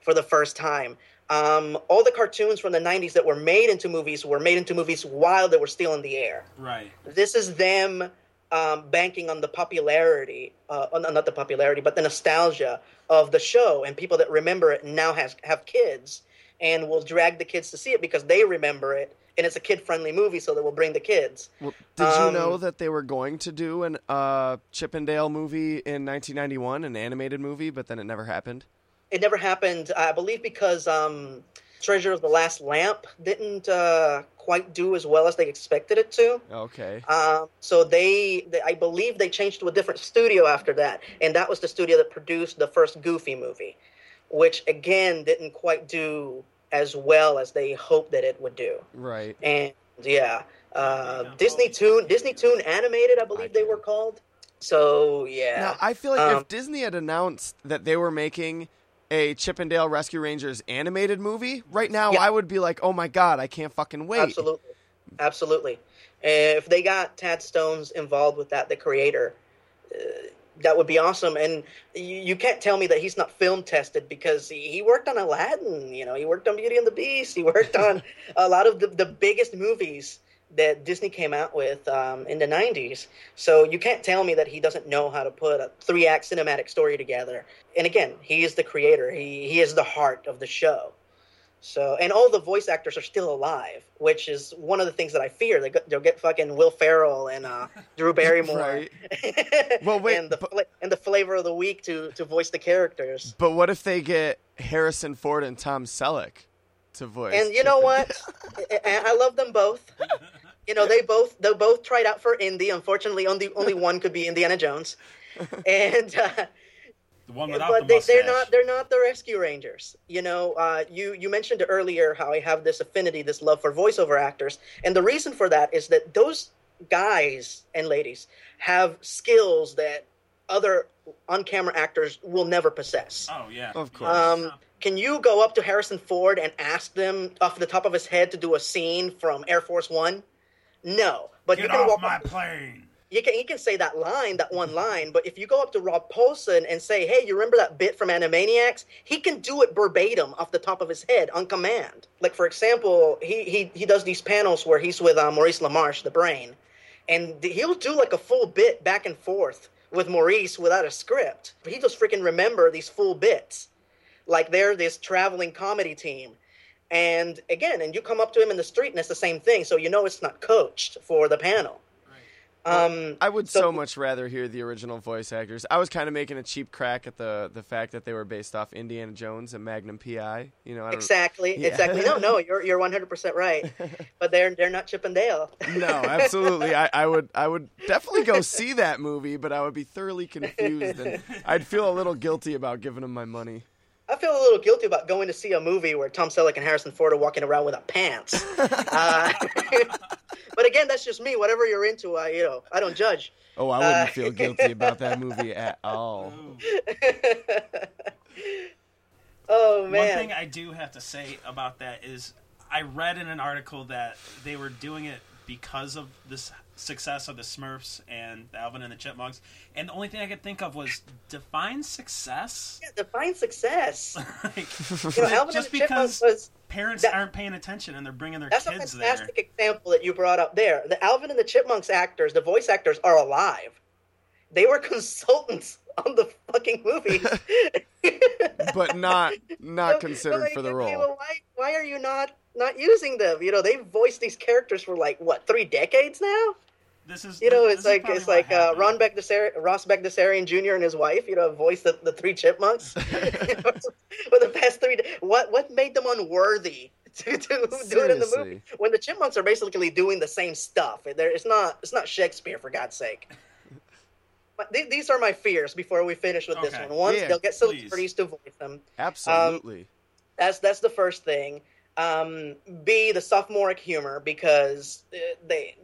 Speaker 3: for the first time. Um, all the cartoons from the '90s that were made into movies were made into movies while they were still in the air
Speaker 1: Right.
Speaker 3: this is them um, banking on the popularity, uh, not the popularity, but the nostalgia of the show, and people that remember it now has have kids and will drag the kids to see it because they remember it, and it's a kid-friendly movie, so they will bring the kids.
Speaker 2: Well, did you
Speaker 3: Um,
Speaker 2: know that they were going to do an uh, Chip 'n Dale movie in 1991, an animated movie, but then it never happened?
Speaker 3: It never happened, I believe, because um, Treasure of the Lost Lamp didn't uh, quite do as well as they expected it to.
Speaker 2: Okay.
Speaker 3: Um, so they, they, I believe, they changed to a different studio after that, and that was the studio that produced the first Goofy movie, which again didn't quite do as well as they hoped that it would do.
Speaker 2: Right.
Speaker 3: And yeah, uh, Disney Toon, Disney Toon Animated, I believe they were called. So yeah,
Speaker 2: Now, I feel like
Speaker 3: Um,
Speaker 2: if Disney had announced that they were making a Chip 'n Dale Rescue Rangers animated movie, right now
Speaker 3: Yeah.
Speaker 2: I would be like, "Oh my god, I can't fucking wait."
Speaker 3: absolutely, absolutely. If they got Tad Stones involved with that, the creator, uh, that would be awesome. And you, you can't tell me that he's not film tested because he, he worked on Aladdin. You know, he worked on Beauty and the Beast. He worked on [laughs] a lot of the, the biggest movies that Disney came out with um, in the 90s. So you can't tell me that he doesn't know how to put a three act cinematic story together. And again, he is the creator, he, he is the heart of the show. So, and all the voice actors are still alive, which is one of the things that I fear. They they'll get fucking Will Ferrell and uh, Drew [laughs] Barrymore,
Speaker 2: Right. Well, [laughs] wait,
Speaker 3: and the
Speaker 2: but-
Speaker 3: and the flavor of the week to to voice the characters.
Speaker 2: But what if they get Harrison Ford and Tom Selleck to voice?
Speaker 3: And you know what? I, [laughs] I love them both. You know, they both they both tried out for Indy. Unfortunately, only only one could be Indiana Jones, and uh,
Speaker 1: The one without
Speaker 3: but
Speaker 1: the
Speaker 3: they, they're not they're not the Rescue Rangers. You know, uh, you you mentioned earlier how I have this affinity, this love for voiceover actors, and the reason for that is that those guys and ladies have skills that other on-camera actors will never possess.
Speaker 1: Oh yeah.
Speaker 2: Of course.
Speaker 3: Um, can you go up to Harrison Ford and ask them off the top of his head to do a scene from Air Force One? No, but you can
Speaker 1: off
Speaker 3: walk
Speaker 1: my
Speaker 3: up,
Speaker 1: plane.
Speaker 3: You can can say that line, that one line. But if you go up to Rob Paulsen and say, "Hey, you remember that bit from Animaniacs?" He can do it verbatim off the top of his head on command. Like for example, he he he does these panels where he's with uh, Maurice LaMarche, the brain, and he'll do like a full bit back and forth with Maurice without a script. But He just freaking remember these full bits like they're this traveling comedy team. And again, and you come up to him in the street and it's the same thing, so you know it's not coached for the panel. Um,
Speaker 2: I would so,
Speaker 3: so-
Speaker 2: much rather hear the original voice actors. I was kind of making a cheap crack at the the fact that they were based off Indiana Jones and Magnum PI. You know,
Speaker 3: exactly,
Speaker 2: Yeah.
Speaker 3: exactly. No, no, you're you're 100 percent right. [laughs] But they're they're not Chip and Dale.
Speaker 2: No, absolutely. I, I would I would definitely go see that movie, but I would be thoroughly confused and I'd feel a little guilty about giving them my money.
Speaker 3: I feel a little guilty about going to see a movie where Tom Selleck and Harrison Ford are walking around with without pants. [laughs] uh, [laughs] but again, that's just me. Whatever you're into, I you know I don't judge.
Speaker 2: Oh, I wouldn't
Speaker 3: Uh,
Speaker 2: feel [laughs] guilty about that movie at all.
Speaker 1: oh
Speaker 3: oh
Speaker 1: One
Speaker 3: man,
Speaker 1: thing I do have to say about that is I read in an article that they were doing it because of this success of the Smurfs and the Alvin and the Chipmunks, and the only thing I could think of was define success.
Speaker 3: Yeah, define success. [laughs]
Speaker 1: like, [laughs]
Speaker 3: You know, Alvin
Speaker 1: just
Speaker 3: and the Chipmunks was
Speaker 1: parents
Speaker 3: that-
Speaker 1: aren't paying attention and they're bringing their
Speaker 3: That's a fantastic
Speaker 1: there.
Speaker 3: example that you brought up there. The Alvin and the Chipmunks actors, the voice actors, are alive. They were [laughs] consultants on the fucking movie,
Speaker 2: But not not
Speaker 3: So-
Speaker 2: considered
Speaker 3: so,
Speaker 2: for the role.
Speaker 3: well, Why, why are you not not using them? You know, they've voiced these characters for like what three decades now.
Speaker 1: This is
Speaker 3: You know,
Speaker 1: this
Speaker 3: it's
Speaker 1: is
Speaker 3: like it's like uh,
Speaker 1: happened.
Speaker 3: Ron Bagdasarian, Ross Bagdasarian Jr. and his wife. You know, voiced the, the three chipmunks [laughs] [laughs] for the past three. da- What what made them unworthy [laughs] to, to do it in the movie when the chipmunks are basically doing the same stuff? There, it's not it's not Shakespeare for God's sake. But th- these are my fears before we finish with this one. One,
Speaker 2: Yeah,
Speaker 3: they'll get
Speaker 1: please.
Speaker 3: celebrities to voice them.
Speaker 2: Absolutely.
Speaker 3: That's that's the first thing. Um, B, the sophomoric humor because uh, they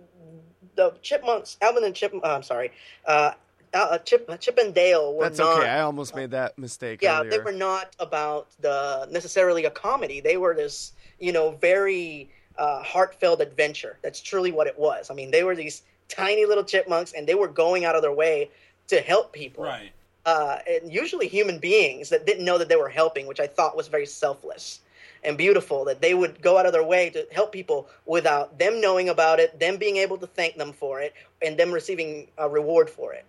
Speaker 3: the chipmunks, Alvin and Chip. Uh, I'm sorry, uh, uh, Chip Chip and Dale were
Speaker 2: That's
Speaker 3: not.
Speaker 2: okay. I almost made that mistake
Speaker 3: yeah,
Speaker 2: earlier.
Speaker 3: they were not about the necessarily a comedy. They were this, you know, very uh, heartfelt adventure. That's truly what it was. I mean, they were these tiny little chipmunks, and they were going out of their way to help people
Speaker 1: Right.
Speaker 3: uh, and usually human beings that didn't know that they were helping, which I thought was very selfless and beautiful. That they would go out of their way to help people without them knowing about it, them being able to thank them for it, and them receiving a reward for it.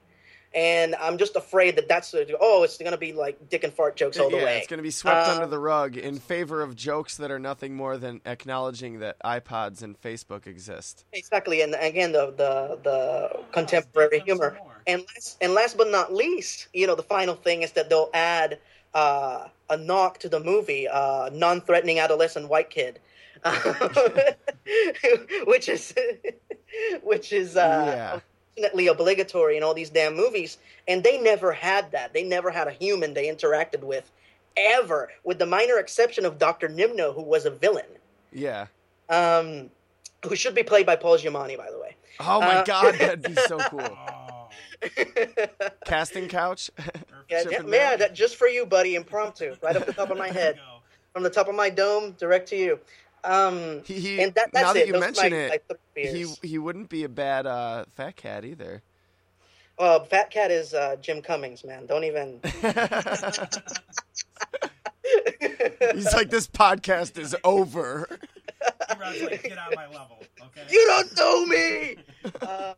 Speaker 3: And I'm just afraid that that's oh, it's going to be like dick and fart jokes all the
Speaker 2: yeah,
Speaker 3: way.
Speaker 2: it's going to be swept
Speaker 3: Uh,
Speaker 2: under the rug in favor of jokes that are nothing more than acknowledging that iPods and Facebook exist.
Speaker 3: Exactly, and again, the the the contemporary
Speaker 1: give them some
Speaker 3: humor. And last, and last but not least, you know, the final thing is that they'll add uh, a knock to the movie, uh, non-threatening adolescent white kid, [laughs] which is [laughs] which is uh,
Speaker 2: Yeah.
Speaker 3: unfortunately obligatory in all these damn movies. And they never had that. They never had a human they interacted with ever, with the minor exception of Doctor Nimnul, who was a villain,
Speaker 2: Yeah.
Speaker 3: um, who should be played by Paul Giamatti, by the way.
Speaker 2: Oh my
Speaker 3: Uh,
Speaker 2: god, that'd be so [laughs] cool. [laughs] Casting couch. [laughs]
Speaker 3: Yeah, yeah, man,
Speaker 2: Dale?
Speaker 3: that, just for you, buddy, impromptu, right off the top of my [laughs] head, from the top of my dome, direct to you. Um,
Speaker 2: He, he
Speaker 3: and that, that's
Speaker 2: now that
Speaker 3: it.
Speaker 2: you
Speaker 3: Those are
Speaker 2: mention
Speaker 3: my,
Speaker 2: it,
Speaker 3: my
Speaker 2: he he wouldn't be a bad uh, fat cat either.
Speaker 3: Well, Fat Cat is uh, Jim Cummings, man. Don't even.
Speaker 2: He's like, this podcast is over.
Speaker 1: Like, get on my level, okay?
Speaker 3: you don't know me. uh,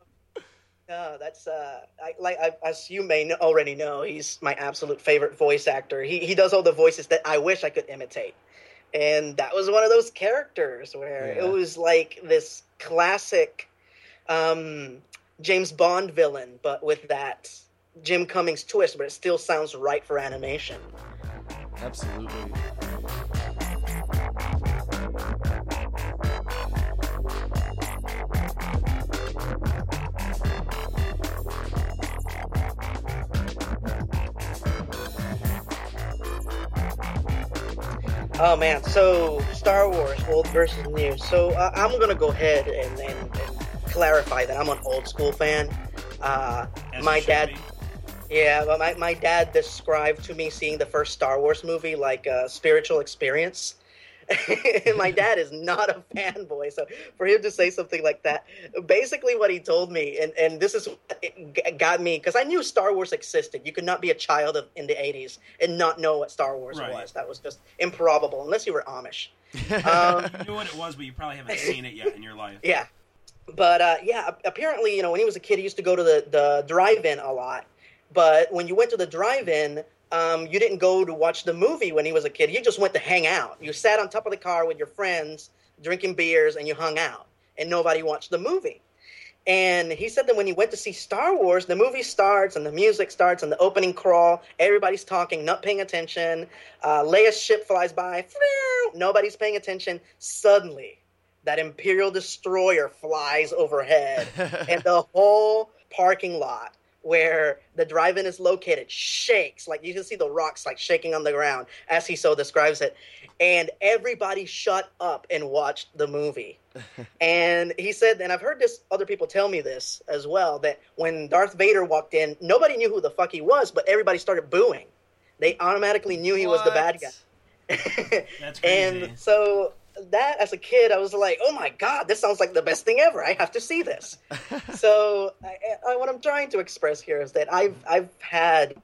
Speaker 3: no, that's uh, I, like I, as you may know, already know, he's my absolute favorite voice actor. He he does all the voices that I wish I could imitate, and that was one of those characters where
Speaker 2: Yeah.
Speaker 3: it was like this classic um, James Bond villain, but with that Jim Cummings twist. But it still sounds right for animation.
Speaker 2: Absolutely.
Speaker 3: Oh man, so Star Wars, old versus new. So uh, I'm gonna go ahead and, and, and clarify that I'm an old school fan. Uh, my dad,
Speaker 1: be.
Speaker 3: yeah, but my, my dad described to me seeing the first Star Wars movie like a spiritual experience. [laughs] and my dad is not a fanboy, so for him to say something like that, basically what he told me, and, and this is got me because I knew Star Wars existed. You could not be a child of in the '80s and not know what Star Wars
Speaker 1: Right.
Speaker 3: was. That was just improbable, unless you were Amish. [laughs] Um,
Speaker 1: You knew what it was, but you probably haven't seen it yet in your life.
Speaker 3: yeah, but uh, yeah, apparently, you know, when he was a kid, he used to go to the the drive-in a lot. But when you went to the drive-in, um, you didn't go to watch the movie when he was a kid. You just went to hang out. You sat on top of the car with your friends, drinking beers, and you hung out, and nobody watched the movie. And he said that when he went to see Star Wars, the movie starts and the music starts and the opening crawl. Everybody's talking, not paying attention. Uh, Leia's ship flies by. Nobody's paying attention. Suddenly, that Imperial destroyer flies overhead, [laughs] and the whole parking lot where the drive-in is located shakes. Like you can see the rocks like shaking on the ground, as he so describes it. And everybody shut up and watched the movie. [laughs] and he said, and I've heard this other people tell me this as well, that when Darth Vader walked in, nobody knew who the fuck he was, but everybody started booing. They automatically knew he was the bad guy. [laughs]
Speaker 1: That's crazy.
Speaker 3: and so that as a kid i was like oh my god this sounds like the best thing ever i have to see this [laughs] so I, I, what i'm trying to express here is that i've i've had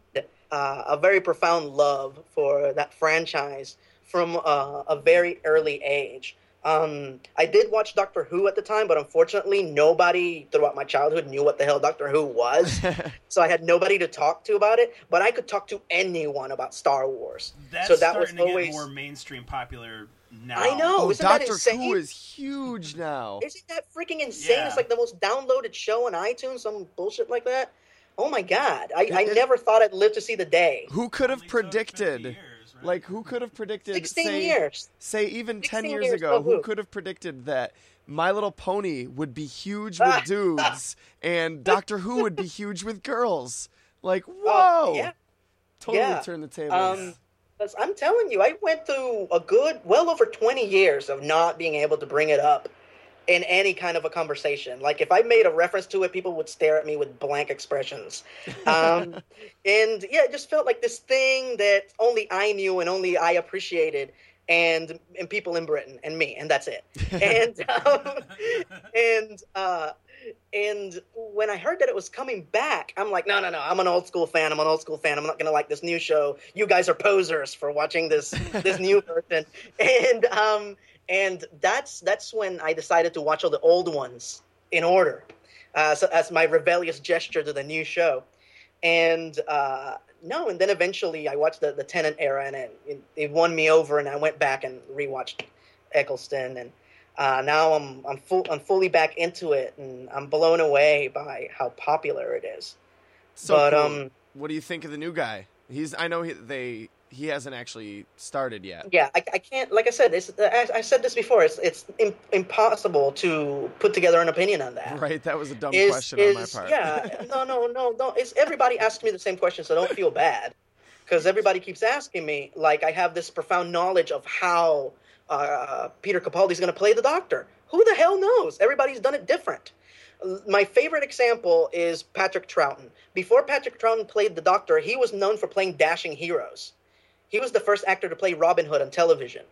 Speaker 3: uh, a very profound love for that franchise from uh, a very early age um, I did watch Doctor Who at the time, but unfortunately, nobody throughout my childhood knew what the hell Doctor Who was. [laughs] so I had nobody to talk to about it. But I could talk to anyone about Star Wars.
Speaker 1: That's
Speaker 3: so that
Speaker 1: starting
Speaker 3: was
Speaker 1: to
Speaker 3: always
Speaker 1: get more mainstream popular now.
Speaker 3: I know.
Speaker 2: oh,
Speaker 3: isn't that
Speaker 2: Doctor
Speaker 3: insane?
Speaker 2: Who is huge now.
Speaker 3: Isn't that freaking insane?
Speaker 1: Yeah.
Speaker 3: It's like the most downloaded show on iTunes, some bullshit like that. Oh my god! I, I
Speaker 2: It- it-
Speaker 3: never thought I'd live to see the day.
Speaker 2: Who could have
Speaker 1: Only took 50
Speaker 2: predicted?
Speaker 1: years, right?
Speaker 2: Like, who could have predicted?
Speaker 3: Sixteen
Speaker 2: say,
Speaker 3: years.
Speaker 2: Say even ten years
Speaker 3: years,
Speaker 2: ago,
Speaker 3: oh,
Speaker 2: who
Speaker 3: who?
Speaker 2: could have predicted that My Little Pony would be huge with dudes and Doctor Who would be huge with girls? Like, [laughs] whoa!
Speaker 3: Oh, yeah.
Speaker 2: Totally
Speaker 3: yeah.
Speaker 2: turn the tables.
Speaker 3: Um, 'cause I'm telling you, I went through a good, well over 20 years of not being able to bring it up in any kind of a conversation. Like if I made a reference to it, people would stare at me with blank expressions. Um, [laughs] and yeah, it just felt like this thing that only I knew and only I appreciated. And and people in Britain and me and that's it. [laughs] And um, and uh, and when I heard that it was coming back, I'm like, no, no, no. I'm an old school fan. I'm an old school fan. I'm not gonna like this new show. You guys are posers for watching this [laughs] this new version. And um and that's that's when I decided to watch all the old ones in order, uh, so as my rebellious gesture to the new show. And uh, no, and then eventually I watched the the Tennant era, and it, it, it won me over, and I went back and rewatched Eccleston, and uh, now I'm I'm full I'm fully back into it, and I'm blown away by how popular it is.
Speaker 2: so
Speaker 3: but,
Speaker 2: cool.
Speaker 3: um,
Speaker 2: what do you think of the new guy? He's. I know he, they. He hasn't actually started yet.
Speaker 3: Yeah, I, I can't. Like I said, it's, I, I said this before. It's it's im- impossible to put together an opinion on that.
Speaker 2: Right, that was a dumb
Speaker 3: Is-
Speaker 2: question on my part.
Speaker 3: Yeah, no, no, no, no. It's everybody asks me the same question, so don't feel bad. because everybody keeps asking me. Like I have this profound knowledge of how uh, Peter Capaldi's going to play the Doctor. Who the hell knows? Everybody's done it different. My favorite example is Patrick Troughton. Before Patrick Troughton played the Doctor, he was known for playing dashing heroes. He was the first actor to play Robin Hood on television.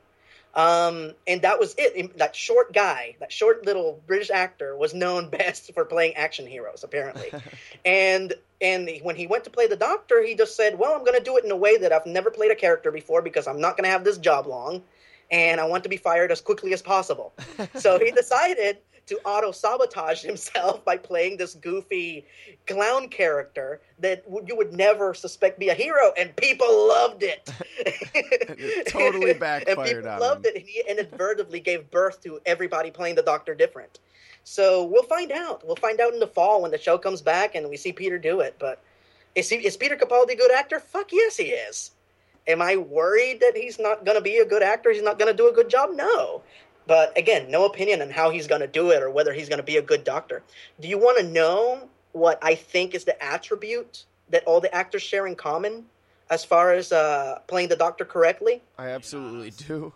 Speaker 3: Um, and that was it. That short guy, that short little British actor, was known [laughs] best for playing action heroes, apparently. [laughs] and and when he went to play the Doctor, he just said, "Well, I'm going to do it in a way that I've never played a character before because I'm not going to have this job long, and I want to be fired as quickly as possible." so he [laughs] decided to auto sabotage himself by playing this goofy clown character that you would never suspect be a hero, and people loved it.
Speaker 2: it [laughs] totally [laughs] backfired
Speaker 3: and people
Speaker 2: on
Speaker 3: loved
Speaker 2: him.
Speaker 3: it, and he inadvertently gave birth to everybody playing the Doctor different. So we'll find out. We'll find out in the fall when the show comes back and we see Peter do it. But is, he, is Peter Capaldi a good actor? Fuck yes, he is. Am I worried that he's not going to be a good actor? He's not going to do a good job? No. But again, no opinion on how he's going to do it or whether he's going to be a good doctor. Do you want to know what I think is the attribute that all the actors share in common as far as uh, playing the doctor correctly?
Speaker 2: I absolutely do.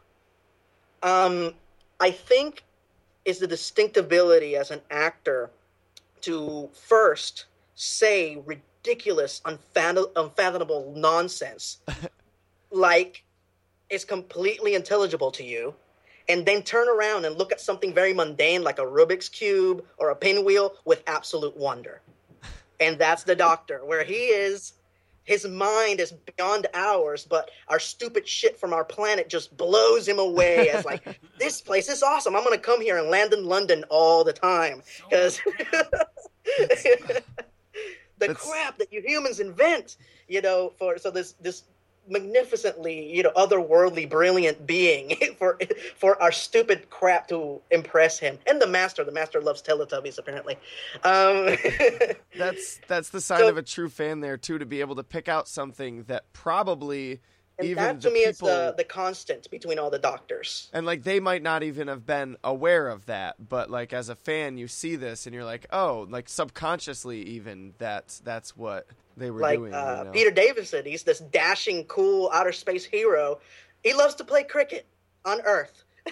Speaker 3: Um, I think is the distinct ability as an actor to first say ridiculous, unfathom- unfathomable nonsense, [laughs] like it's completely intelligible to you, and then turn around and look at something very mundane like a Rubik's cube or a pinwheel with absolute wonder. And that's the doctor, where he is his mind is beyond ours, but our stupid shit from our planet just blows him away as like, [laughs] this place is awesome. I'm gonna come here and land in London all the time because [laughs] [laughs] the crap that you humans invent, you know, for so this this magnificently, you know, otherworldly, brilliant being [laughs] for for our stupid crap to impress him and the master. The master loves Teletubbies apparently. Um, [laughs]
Speaker 2: That's that's the sign
Speaker 3: So-
Speaker 2: of a true fan there too to be able to pick out something that probably
Speaker 3: and
Speaker 2: even
Speaker 3: that to me is the the constant between all the doctors.
Speaker 2: and like they might not even have been aware of that, but like as a fan you see this and you're like, "Oh, like subconsciously even that's that's what they were
Speaker 3: like
Speaker 2: doing."
Speaker 3: uh,
Speaker 2: you know?
Speaker 3: Peter Davison. He's this dashing, cool outer space hero. He loves to play cricket on Earth. [laughs]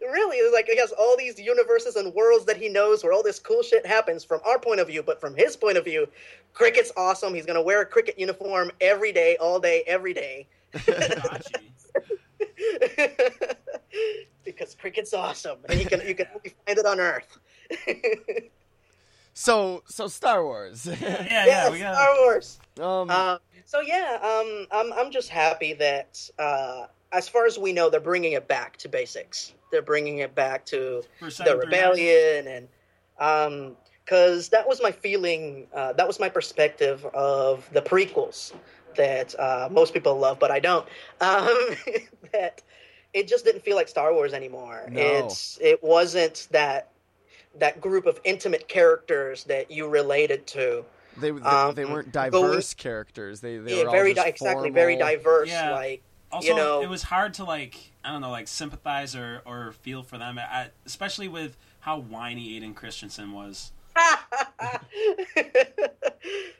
Speaker 3: really, it's like he has all these universes and worlds that he knows where all this cool shit happens from our point of view, but from his point of view, cricket's awesome. He's gonna wear a cricket uniform every day, all day, every day. [laughs] Because cricket's awesome, and you can you can only find it on Earth. [laughs]
Speaker 2: So so Star Wars.
Speaker 1: Yeah,
Speaker 3: yeah,
Speaker 1: yeah, we got.
Speaker 3: Star Wars.
Speaker 2: um,
Speaker 3: Uh, so yeah, um, I'm I'm just happy that uh, as far as we know, they're bringing it back to basics. They're bringing it back to the
Speaker 1: seven through nine.
Speaker 3: rebellion and um, because that was my feeling. Uh, that was my perspective of the prequels that uh, most people love, but I don't. Um, [laughs] that it just didn't feel like Star Wars anymore.
Speaker 2: No.
Speaker 3: It's it wasn't that that group of intimate characters that you related to.
Speaker 2: they they,
Speaker 3: um,
Speaker 2: they weren't
Speaker 3: going-
Speaker 2: diverse characters. They they
Speaker 3: Yeah,
Speaker 2: were
Speaker 3: very di- exactly very diverse.
Speaker 1: Yeah.
Speaker 3: Like
Speaker 1: Also,
Speaker 3: you know,
Speaker 1: it was hard to like I don't know, like sympathize or or feel for them, I, especially with how whiny Hayden Christensen was. [laughs]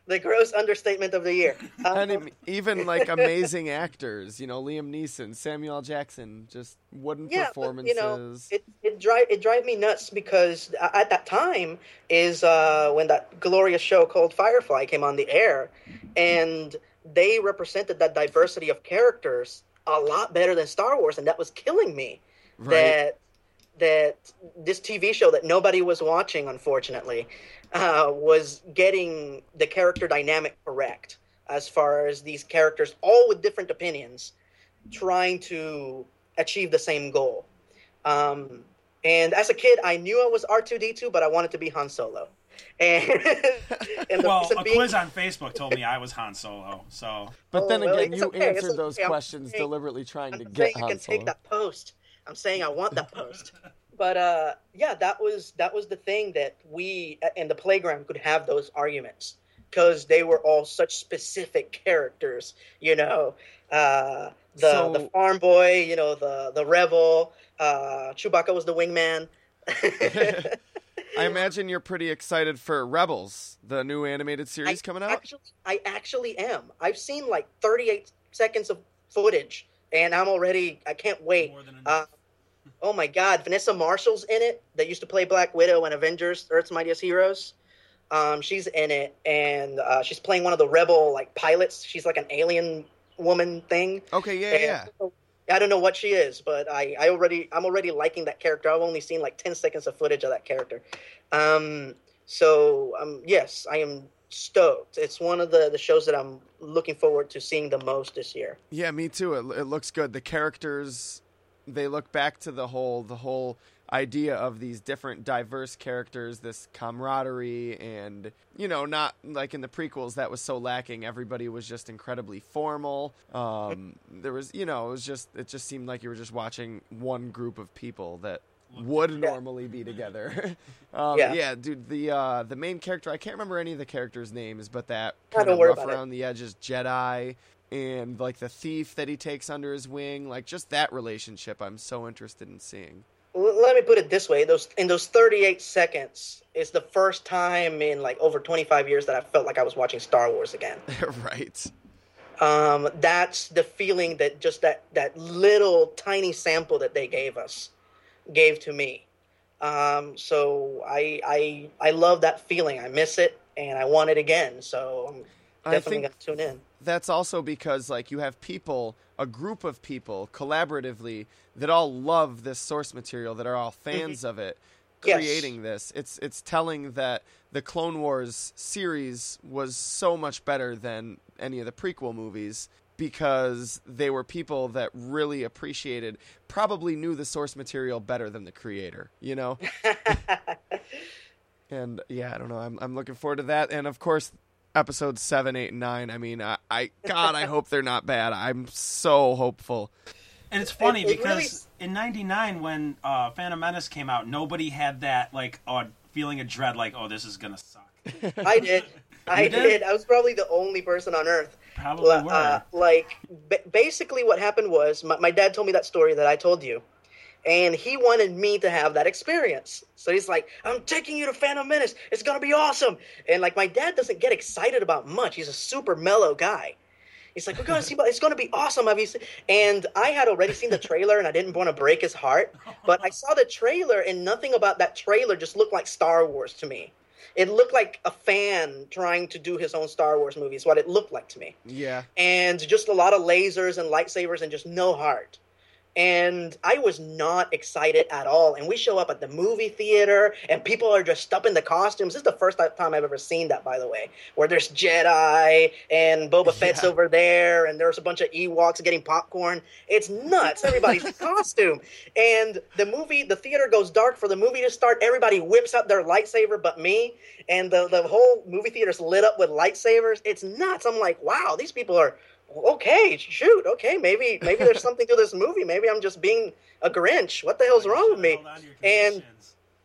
Speaker 3: the gross understatement of the year. [laughs] Um,
Speaker 2: And even like amazing actors, you know, Liam Neeson, Samuel Jackson, just wooden
Speaker 3: yeah, but, you know, it it drive it drive me nuts because at that time is uh, when that glorious show called Firefly came on the air, and they represented that diversity of characters a lot better than Star Wars, and that was killing me.
Speaker 2: right?
Speaker 3: That that this TV show that nobody was watching, unfortunately, uh, was getting the character dynamic correct as far as these characters, all with different opinions, trying to achieve the same goal. Um, and as a kid, I knew I was R two D two, but I wanted to be Han Solo. And, [laughs] and
Speaker 1: Well, a
Speaker 3: being-
Speaker 1: quiz on Facebook told me I was Han Solo, so
Speaker 2: But
Speaker 3: Oh,
Speaker 2: then again,
Speaker 3: it's
Speaker 2: you
Speaker 3: okay, it's
Speaker 2: answered those
Speaker 3: okay. I'm
Speaker 2: questions
Speaker 3: saying-
Speaker 2: deliberately trying to
Speaker 3: I'm
Speaker 2: get
Speaker 3: you
Speaker 2: Han
Speaker 3: can
Speaker 2: Solo.
Speaker 3: take that post. I'm saying I want that post. [laughs] But uh, yeah, that was that was the thing that we in the playground could have those arguments because they were all such specific characters. You know, uh, the
Speaker 2: So-
Speaker 3: the farm boy. You know, the the rebel. Uh, Chewbacca was the wingman. [laughs]
Speaker 2: I imagine you're pretty excited for Rebels, the new animated series
Speaker 3: I
Speaker 2: coming out.
Speaker 3: Actually, I actually am. I've seen like 38 seconds of footage, and I'm already. I can't wait.
Speaker 1: More than.
Speaker 3: Uh, oh my God, Vanessa Marshall's in it. That used to play Black Widow and Avengers: Earth's Mightiest Heroes. Um, she's in it, and uh, she's playing one of the rebel like pilots. She's like an alien woman thing.
Speaker 2: Okay, yeah,
Speaker 3: And
Speaker 2: yeah.
Speaker 3: I don't know what she is, but I, I already I'm already liking that character. I've only seen like ten seconds of footage of that character. Um, so um, yes, I am stoked. It's one of the the shows that I'm looking forward to seeing the most this year.
Speaker 2: Yeah, me too. It, it looks good. The characters, they look back to the whole the whole idea of these different diverse characters, this camaraderie, and you know, not like in the prequels that was so lacking. Everybody was just incredibly formal. Um, [laughs] there was, you know, it was just it just seemed like you were just watching one group of people that would normally be together. [laughs] [laughs] um,
Speaker 3: Yeah.
Speaker 2: yeah. dude. The uh, the main character, I can't remember any of the characters' names, but that kind of rough
Speaker 3: about it.
Speaker 2: around the edges Jedi and like the thief that he takes under his wing, like just that relationship. I'm so interested in seeing.
Speaker 3: Let me put it this way: those in those 38 seconds is the first time in like over 25 years that I felt like I was watching Star Wars again. [laughs]
Speaker 2: right.
Speaker 3: um, that's the feeling that just that that little tiny sample that they gave us gave to me. Um, so I I I love that feeling. I miss it and I want it again. So I'm
Speaker 2: I think
Speaker 3: tune in.
Speaker 2: that's also because like you have people, a group of people collaboratively that all love this source material, that are all fans of it,
Speaker 3: Mm-hmm. Yes.
Speaker 2: creating this. It's it's telling that the Clone Wars series was so much better than any of the prequel movies because they were people that really appreciated probably knew the source material better than the creator, you know? [laughs] and yeah, I don't know. I'm I'm looking forward to that and of course episodes 7, 8 and 9. I mean, I, I god, I hope they're not bad. I'm so hopeful.
Speaker 1: And it's funny
Speaker 3: it
Speaker 1: because in '99 when uh, Phantom Menace came out, nobody had that like uh, feeling of dread, like, "Oh, this is gonna suck." [laughs]
Speaker 3: I did. [laughs] I
Speaker 1: did?
Speaker 3: did? I was probably the only person on earth.
Speaker 1: Probably
Speaker 3: Uh,
Speaker 1: were.
Speaker 3: like ba- basically, what happened was my, my dad told me that story that I told you, and he wanted me to have that experience. So he's like, "I'm taking you to Phantom Menace. It's gonna be awesome." And like my dad doesn't get excited about much. He's a super mellow guy. He's like, "We're gonna see, it's gonna be awesome." Have you seen? And I had already seen the trailer, and I didn't want to break his heart. But I saw the trailer, and nothing about that trailer just looked like Star Wars to me. It looked like a fan trying to do his own Star Wars movie. Is what it looked like to me
Speaker 2: Yeah.
Speaker 3: and just a lot of lasers and lightsabers and just no heart. And I was not excited at all. And we show up at the movie theater, and people are dressed up in the costumes. This is the first time I've ever seen that, by the way, where there's Jedi and Boba [laughs] Fett's
Speaker 2: Yeah.
Speaker 3: over there, and there's a bunch of Ewoks getting popcorn. It's nuts. Everybody's in [laughs] costume. And the movie, the theater goes dark for the movie to start. Everybody whips out their lightsaber but me. And the, the whole movie theater's lit up with lightsabers. It's nuts. I'm like, wow, these people are okay, shoot, okay, maybe maybe there's [laughs] something to this movie. Maybe I'm just being a Grinch. What the hell's wrong with me?
Speaker 1: Hold on to your
Speaker 3: And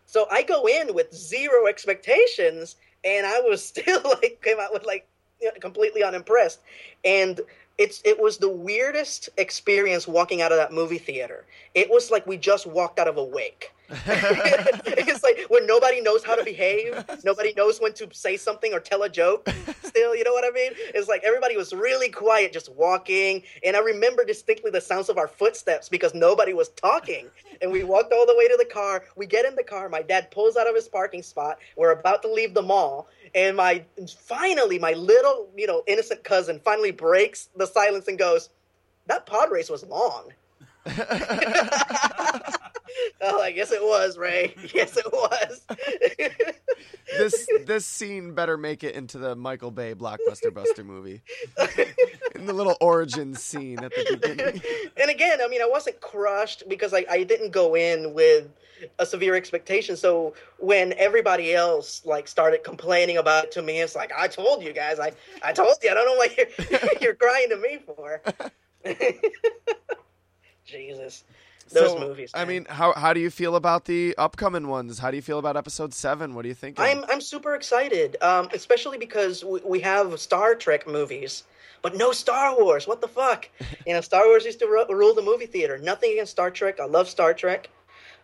Speaker 3: so I go in with zero expectations, and I was [laughs] still like came out with like you know, completely unimpressed. And it's it was the weirdest experience walking out of that movie theater. It was like we just walked out of a wake. [laughs] it's like when nobody knows how to behave, nobody knows when to say something or tell a joke. Still, you know what I mean? It's like everybody was really quiet, just walking. And I remember distinctly the sounds of our footsteps because nobody was talking. And we walked all the way to the car. We get in the car. My dad pulls out of his parking spot. We're about to leave the mall. And my finally, my little, you know, innocent cousin finally breaks the silence and goes, That pod race was long. [laughs] [laughs] [laughs] Oh, I guess it was, Ray. [laughs] Yes, it was. [laughs]
Speaker 2: this this scene better make it into the Michael Bay blockbuster buster movie. In the little origin scene at the beginning.
Speaker 3: and again, I mean, I wasn't crushed because I, I didn't go in with a severe expectation. So when everybody else like started complaining about it to me, it's like I told you guys, I, I told you, I don't know what you're you're crying to me for. Jesus, those
Speaker 2: So,
Speaker 3: movies.
Speaker 2: I mean, how how do you feel about the upcoming ones? How do you feel about episode seven? What do you think?
Speaker 3: I'm I'm super excited, um, especially because we, we have Star Trek movies, but no Star Wars. What the fuck? [laughs] You know, Star Wars used to ru- rule the movie theater. Nothing against Star Trek. I love Star Trek.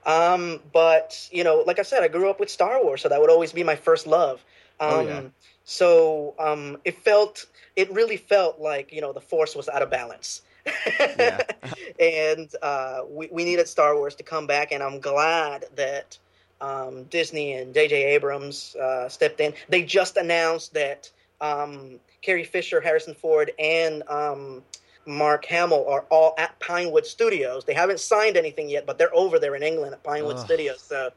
Speaker 3: Um, but you know, like I said, I grew up with Star Wars, so that would always be my first love. Um,
Speaker 2: Oh, yeah.
Speaker 3: So um, it felt, it really felt like you know the Force was out of balance.
Speaker 2: Yeah. [laughs]
Speaker 3: and uh, we, we needed Star Wars to come back, and I'm glad that um, Disney and J.J. Abrams uh, stepped in. They just announced that um, Carrie Fisher, Harrison Ford, and um, Mark Hamill are all at Pinewood Studios. They haven't signed anything yet, but they're over there in England at Pinewood
Speaker 2: Ugh.
Speaker 3: Studios. So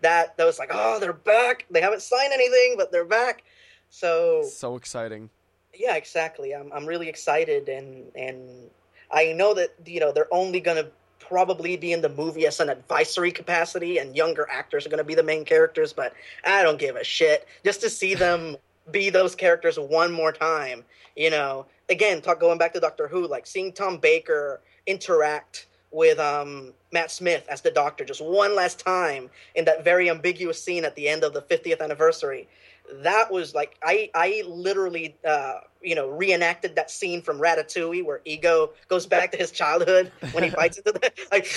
Speaker 3: that that was like, oh, they're back. They haven't signed anything, but they're back. So
Speaker 2: So exciting.
Speaker 3: yeah, exactly. I'm I'm really excited, and and I know that you know they're only gonna probably be in the movie as an advisory capacity, and younger actors are gonna be the main characters. But I don't give a shit. Just to see them [laughs] be those characters one more time, you know. Again, talk going back to Doctor Who, like seeing Tom Baker interact with um, Matt Smith as the Doctor just one last time in that very ambiguous scene at the end of the 50th anniversary that was like I I literally uh, you know reenacted that scene from Ratatouille where Ego goes back to his childhood when he bites into the [laughs] like,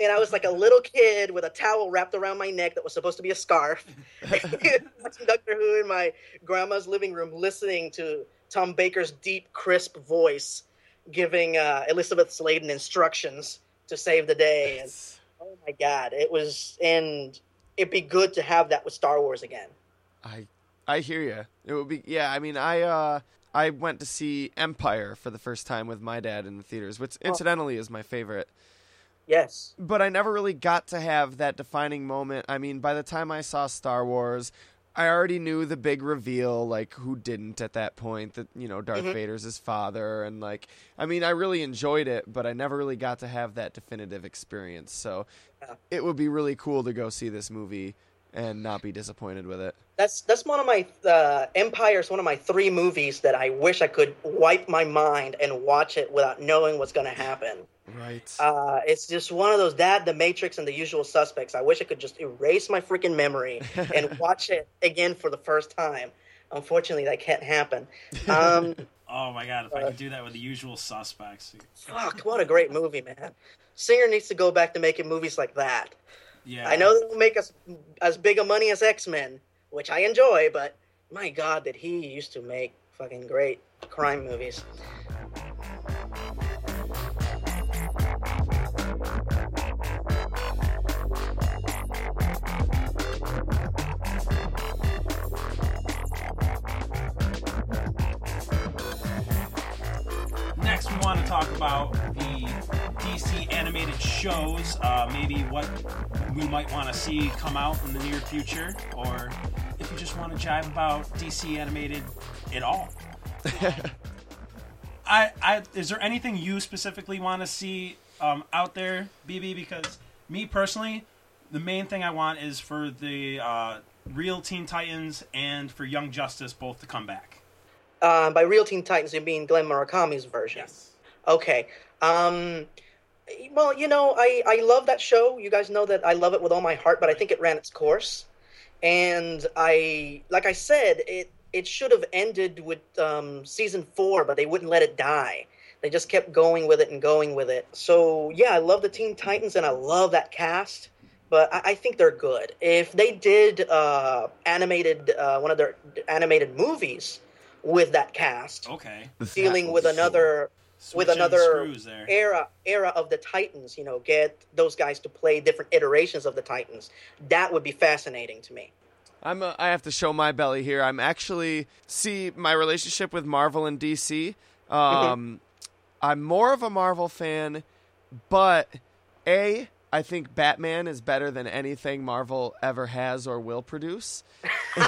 Speaker 3: and I was like a little kid with a towel wrapped around my neck that was supposed to be a scarf, watching [laughs] [laughs] Doctor Who in my grandma's living room, listening to Tom Baker's deep, crisp voice giving uh, Elizabeth Sladen instructions to save the day, and oh my god, it was and it'd be good to have that with Star Wars again.
Speaker 2: I I hear you. It would be yeah. I mean, I uh I went to see Empire for the first time with my dad in the theaters, which incidentally is my favorite.
Speaker 3: Yes.
Speaker 2: But I never really got to have that defining moment. I mean, by the time I saw Star Wars, I already knew the big reveal, like who didn't at that point, that you know Darth
Speaker 3: Mhm.
Speaker 2: Vader's his father, and like I mean, I really enjoyed it, but I never really got to have that definitive experience. So
Speaker 3: Yeah.
Speaker 2: it would be really cool to go see this movie and not be disappointed with it.
Speaker 3: That's that's one of my uh, Empire's one of my three movies that I wish I could wipe my mind and watch it without knowing what's going to happen.
Speaker 2: Right.
Speaker 3: Uh, it's just one of those that The Matrix and The Usual Suspects. I wish I could just erase my freaking memory and [laughs] watch it again for the first time. Unfortunately, that can't happen. Um, [laughs]
Speaker 1: Oh my god, if I could do that with the usual suspects.
Speaker 3: fuck, what a great movie, man! Singer needs to go back to making movies like that.
Speaker 1: Yeah.
Speaker 3: I know they don't make us as big a money as X Men, which I enjoy, but my God, that he used to make fucking great crime movies?
Speaker 1: Next, we want to talk about the DC animated shows. Uh, maybe what we might want to see come out in the near future, or if you just want to jive about DC animated at all. [laughs] I, I, is there anything you specifically want to see um, out there, BB? Because me personally, the main thing I want is for the uh, real Teen Titans and for Young Justice both to come back.
Speaker 3: Uh, by Real Teen Titans, you mean Glen Murakami's version? Yes. Okay. Um, well, you know, I, I love that show. You guys know that I love it with all my heart, but I think it ran its course. And I, like I said, it it should have ended with um, season four, but they wouldn't let it die. They just kept going with it and going with it. So yeah, I love the Teen Titans and I love that cast. But I, I think they're good. If they did uh, animated uh, one of their animated movies with that cast,
Speaker 1: Okay.
Speaker 3: dealing with another with another era era of the Titans, you know, get those guys to play different iterations of the Titans. That would be fascinating to me.
Speaker 2: I'm a, I have to show my belly here. I'm actually see my relationship with Marvel and DC. Um, I'm more of a Marvel fan, but a I think Batman is better than anything Marvel ever has or will produce. [laughs] [laughs]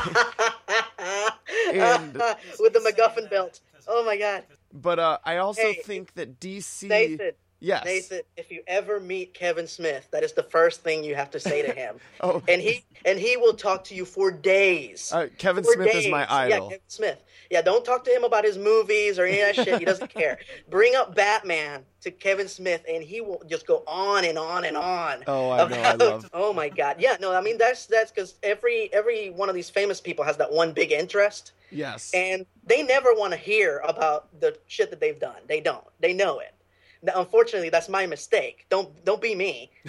Speaker 2: And-
Speaker 3: with the MacGuffin belt. Oh my God,
Speaker 2: But uh, I also
Speaker 3: Hey,
Speaker 2: think that DC.
Speaker 3: Nathan!
Speaker 2: Yes.
Speaker 3: Nathan, if you ever meet Kevin Smith, that is the first thing you have to say to him, [laughs]
Speaker 2: Oh,
Speaker 3: and he and he will talk to you for days.
Speaker 2: uh, Kevin
Speaker 3: for
Speaker 2: Smith is my idol.
Speaker 3: Yeah, Kevin Smith. Yeah, don't talk to him about his movies or any of that shit. He doesn't [laughs] care. Bring up Batman to Kevin Smith, and he will just go on and on and on.
Speaker 2: Oh, I know, I [laughs] love.
Speaker 3: Oh my god. Yeah, no, I mean that's that's because every every one of these famous people has that one big interest,
Speaker 2: Yes.
Speaker 3: and they never want to hear about the shit that they've done. They don't. They know it. Now, unfortunately, that's my mistake. Don't don't be me. [laughs]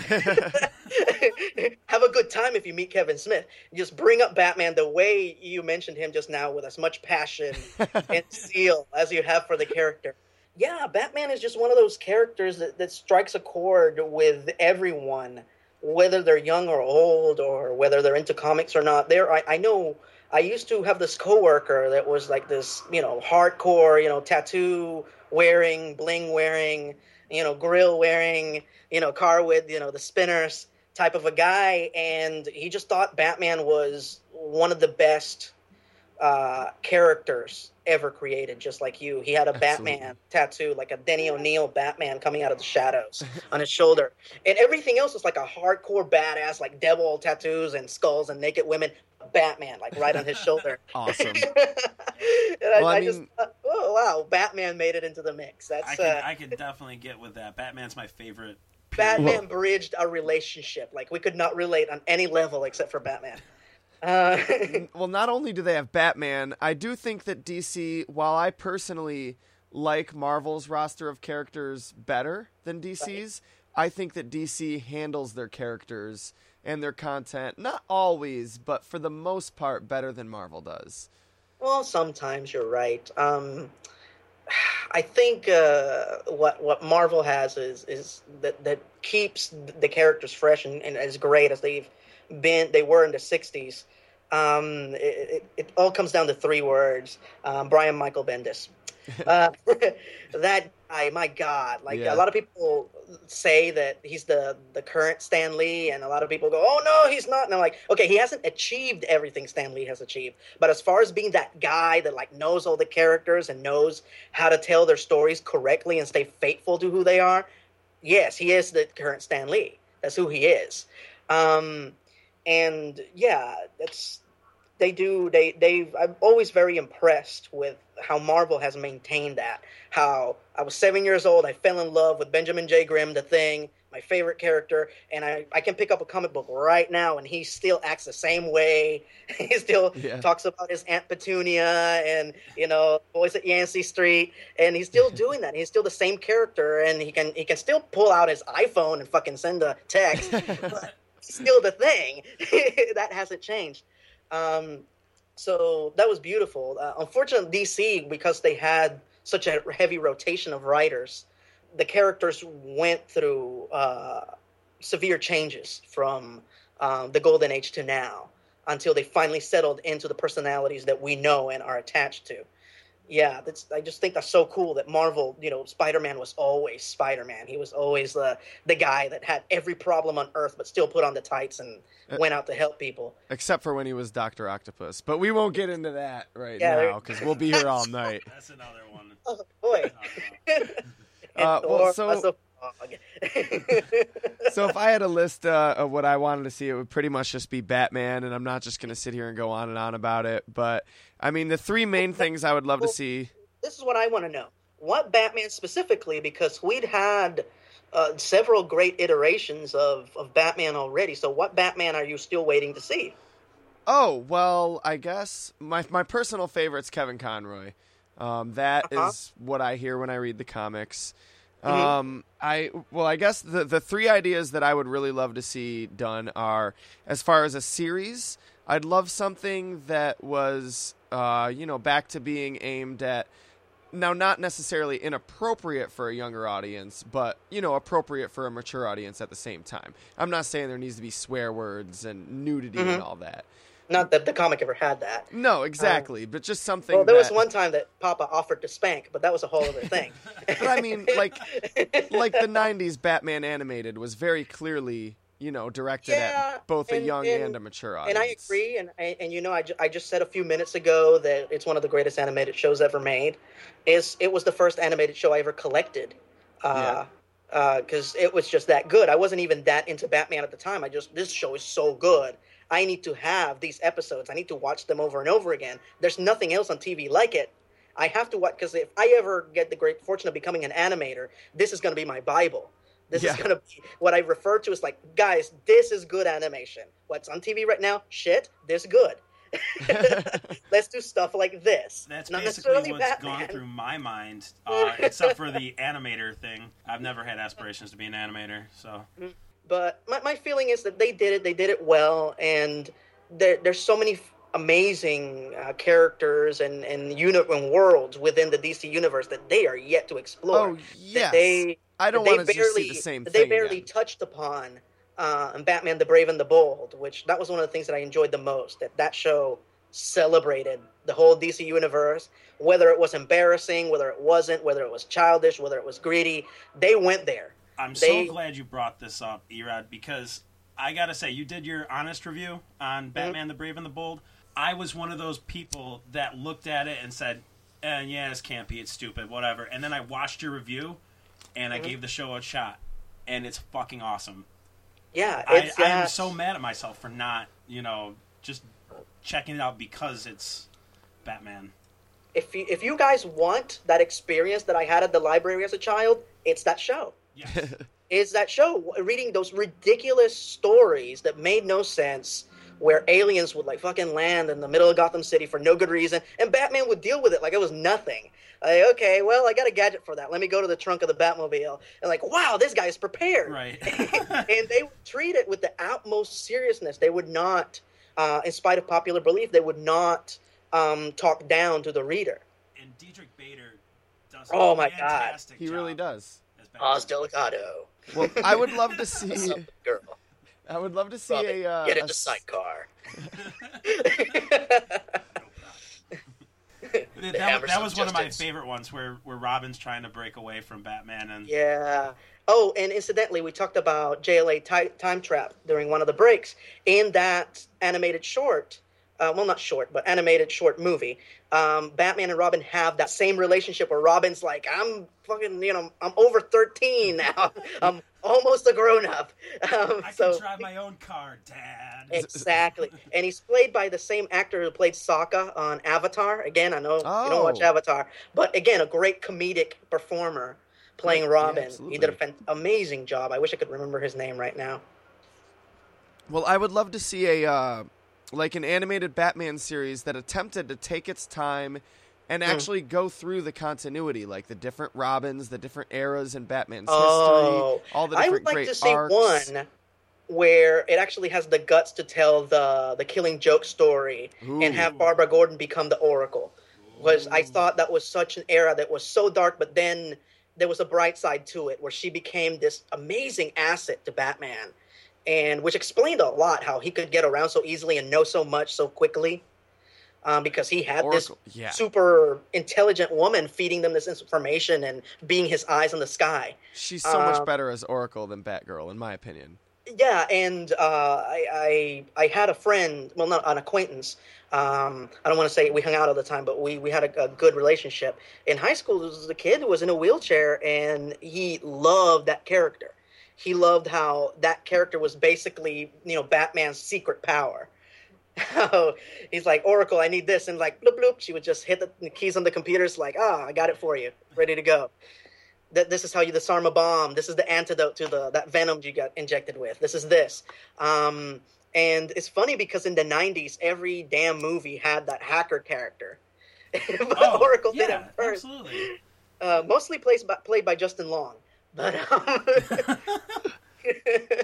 Speaker 3: [laughs] Have a good time if you meet Kevin Smith. Just bring up Batman the way you mentioned him just now, with as much passion [laughs] and zeal as you have for the character. Yeah, Batman is just one of those characters that, that strikes a chord with everyone, whether they're young or old, or whether they're into comics or not. There, I, I know. I used to have this coworker that was like this, you know, hardcore, you know, tattoo wearing, bling wearing, you know, grill wearing, you know, car with, you know, the spinners type of a guy. And he just thought Batman was one of the best uh, characters ever created, just like you. He had a Absolutely. Batman tattoo, like a Denny O'Neil Batman coming out of the shadows on his shoulder. And everything else was like a hardcore badass, like devil tattoos and skulls and naked women. Batman, like right on his [laughs] shoulder.
Speaker 2: Awesome. [laughs]
Speaker 3: and well, I, I, I mean, just thought, oh wow, Batman made it into the mix. That's I
Speaker 1: can, uh, I can definitely get with that. Batman's my favorite.
Speaker 3: Batman bridged a relationship. Like we could not relate on any level except for Batman. Uh, [laughs]
Speaker 2: well, not only do they have Batman, I do think that DC, while I personally like Marvel's roster of characters better than DC's, right. I think that DC handles their characters and their content not always, but for the most part better than Marvel does.
Speaker 3: Well, sometimes you're right. Um, [sighs] I think uh, what what Marvel has is is that that keeps the characters fresh and, and as great as they've been they were in the '60s. Um, it, it, it, all comes down to three words: um, Brian Michael Bendis. [laughs] Uh, [laughs] that guy, my God! Like yeah. a lot of people say that he's the the current Stan Lee, and a lot of people go, "Oh no, he's not." And I'm like, okay, he hasn't achieved everything Stan Lee has achieved, but as far as being that guy that like knows all the characters and knows how to tell their stories correctly and stay faithful to who they are, yes, he is the current Stan Lee. That's who he is. Um, and yeah, that's they do they they I'm always very impressed with how Marvel has maintained that. How I was seven years old, I fell in love with Benjamin J. Grimm, the thing, my favorite character, and I, I can pick up a comic book right now and he still acts the same way. [laughs] he still yeah. talks about his Aunt Petunia and, you know, Boys at Yancey Street, and he's still [laughs] doing that. He's still the same character and he can he can still pull out his iPhone and fucking send a text. [laughs] still the thing. [laughs] that hasn't changed. Um, so that was beautiful. Uh, unfortunately, DC because they had such a heavy rotation of writers, the characters went through uh, severe changes from um, the golden age to now until they finally settled into the personalities that we know and are attached to yeah, that's I just think that's so cool that Marvel, you know, Spider-Man was always Spider-Man. He was always the the guy that had every problem on Earth, but still put on the tights and uh, went out to help people.
Speaker 2: Except for when he was Doctor Octopus, but we won't get into that right yeah, now because we'll be here all night.
Speaker 1: That's another one. [laughs]
Speaker 3: Oh boy. [laughs]
Speaker 2: uh, well, so [laughs] so if I had a list uh, of what I wanted to see, it would pretty much just be Batman, and I'm not just going to sit here and go on and on about it. But I mean, the three main things I would love to see.
Speaker 3: This is what I want to know: what Batman specifically, because we'd had uh, several great iterations of of Batman already. So, what Batman are you still waiting to see?
Speaker 2: Oh well, I guess my my personal favorite's Kevin Conroy. Um, that uh-huh. is what I hear when I read the comics. Mm-hmm. Um, I well, I guess the the three ideas that I would really love to see done are as far as a series. I'd love something that was, uh, you know, back to being aimed at now not necessarily inappropriate for a younger audience, but you know, appropriate for a mature audience at the same time. I'm not saying there needs to be swear words and nudity mm-hmm. and all that.
Speaker 3: Not that the comic ever had that.
Speaker 2: No, exactly, um, but just something.
Speaker 3: Well, there
Speaker 2: that...
Speaker 3: was one time that Papa offered to spank, but that was a whole other thing.
Speaker 2: but I mean, like, like the [laughs] '90s Batman animated was very clearly, you know, directed yeah, at both and, a young and, and, a mature audience.
Speaker 3: And I agree, and and you know, I, ju- I just said a few minutes ago that it's one of the greatest animated shows ever made. Is it was the first animated show I ever collected. Uh, yeah because uh, it was just that good. I wasn't even that into Batman at the time. I just this show is so good, I need to have these episodes. I need to watch them over and over again. There's nothing else on TV like it. I have to watch because if I ever get the great fortune of becoming an animator, this is going to be my Bible. This yeah. is going to be what I refer to as like, guys, this is good animation. What's on TV right now? Shit, this good. [laughs] Let's do stuff like this.
Speaker 1: That's
Speaker 3: Not
Speaker 1: basically
Speaker 3: necessarily
Speaker 1: what's
Speaker 3: Batman.
Speaker 1: gone through my mind, uh, [laughs] except for the animator thing. I've never had aspirations to be an animator, so
Speaker 3: But my, my feeling is that they did it. They did it well, and there, there's so many f- amazing uh, characters and and, uni- and worlds within the DC universe that they are yet to explore.
Speaker 2: Oh
Speaker 3: that they
Speaker 2: I don't
Speaker 3: they
Speaker 2: want to just see the same thing.
Speaker 3: they barely
Speaker 2: again.
Speaker 3: touched upon uh, Batman: The Brave and the Bold, which that was one of the things that I enjoyed the most. That that show celebrated the whole DC universe, whether it was embarrassing, whether it wasn't, whether it was childish, whether it was greedy. They went there.
Speaker 1: I'm
Speaker 3: They-
Speaker 1: so glad you brought this up, Erod, because I gotta say, you did your honest review on
Speaker 3: Mm-hmm.
Speaker 1: Batman: The Brave and the Bold. I was one of those people that looked at it and said, eh, "Yeah, it's campy, it's stupid, whatever." And then I watched your review, and I
Speaker 3: Mm-hmm.
Speaker 1: gave the show a shot, and it's fucking awesome.
Speaker 3: Yeah,
Speaker 1: I,
Speaker 3: it's
Speaker 1: I am so mad at myself for not, you know, just checking it out because it's Batman.
Speaker 3: if you, if you guys want that experience that I had at the library as a child, it's that show.
Speaker 1: Yes. [laughs]
Speaker 3: Is that show reading those ridiculous stories that made no sense, where aliens would like fucking land in the middle of Gotham City for no good reason, and Batman would deal with it like it was nothing. Like, okay, well, I got a gadget for that. Let me go to the trunk of the Batmobile, and like, wow, this guy is prepared.
Speaker 1: right. [laughs]
Speaker 3: and they would treat it with the utmost seriousness. They would not, uh, in spite of popular belief, they would not um, talk down to the reader.
Speaker 1: and Diedrich Bader does.
Speaker 3: Oh
Speaker 1: a
Speaker 3: my God.
Speaker 1: fantastic
Speaker 2: He really does.
Speaker 1: as Batman.
Speaker 3: Oz Delicado.
Speaker 2: Well, I would love to [laughs] see.
Speaker 3: up, girl?
Speaker 2: I would love to see
Speaker 3: Robin,
Speaker 2: a. Uh,
Speaker 3: get
Speaker 2: a
Speaker 3: in the
Speaker 2: s-
Speaker 3: sidecar. [laughs]
Speaker 1: That, that, that was one of my favorite ones where, where Robin's trying to break away from Batman and
Speaker 3: Yeah. Oh, and incidentally, we talked about JLA ti- Time Trap during one of the breaks. In that animated short, uh, well, not short, but animated short movie, um, Batman and Robin have that same relationship where Robin's like, I'm fucking, you know, I'm over 13 now. [laughs] I'm almost a grown up. Um,
Speaker 1: I
Speaker 3: so
Speaker 1: can drive my own car, Dad.
Speaker 3: Exactly. and he's played by the same actor who played Sokka on Avatar. Again, I know you don't watch
Speaker 2: Oh.
Speaker 3: Avatar, but again, a great comedic performer playing
Speaker 2: Yeah,
Speaker 3: Robin. he did an fan- amazing job. I wish I could remember his name right now.
Speaker 2: Well, I would love to see a uh, like an animated Batman series that attempted to take its time and
Speaker 3: Hmm.
Speaker 2: actually go through the continuity, like the different Robins, the different eras in Batman's
Speaker 3: Oh,
Speaker 2: history, all the
Speaker 3: I
Speaker 2: different
Speaker 3: would like
Speaker 2: great
Speaker 3: to see
Speaker 2: arcs.
Speaker 3: one where it actually has the guts to tell the the Killing Joke story and have Barbara Gordon become the Oracle. Was I thought that was such an era that was so dark, but then there was a bright side to it where she became this amazing asset to Batman, and which explained a lot how he could get around so easily and know so much so quickly. Um, because he had
Speaker 2: Oracle,
Speaker 3: this
Speaker 2: yeah.
Speaker 3: super intelligent woman feeding them this information and being his eyes in the sky.
Speaker 2: She's so much
Speaker 3: Um,
Speaker 2: better as Oracle than Batgirl, in my opinion.
Speaker 3: Yeah, and uh, I, I I had a friend, well, not an acquaintance. Um, I don't want to say we hung out all the time, but we, we had a, a good relationship. In high school, there was a kid who was in a wheelchair, and he loved that character. He loved how that character was basically, you know, Batman's secret power. How [laughs] he's like, Oracle, I need this, and like, bloop bloop, she would just hit the, keys on the computers, like, ah, I got it for you, ready to go that this is how you disarm a bomb. This is the antidote to the that venom you got injected with. This is this. Um, and it's funny because in the '90s, every damn movie had that hacker character. [laughs] but
Speaker 1: Oh,
Speaker 3: Oracle did
Speaker 1: yeah,
Speaker 3: it first.
Speaker 1: absolutely.
Speaker 3: Uh, mostly played by, played by Justin Long, but um, [laughs]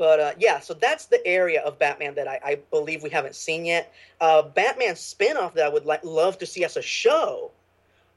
Speaker 3: but uh, yeah. So that's the area of Batman that I, I believe we haven't seen yet. Uh, Batman spinoff that I would like love to see as a show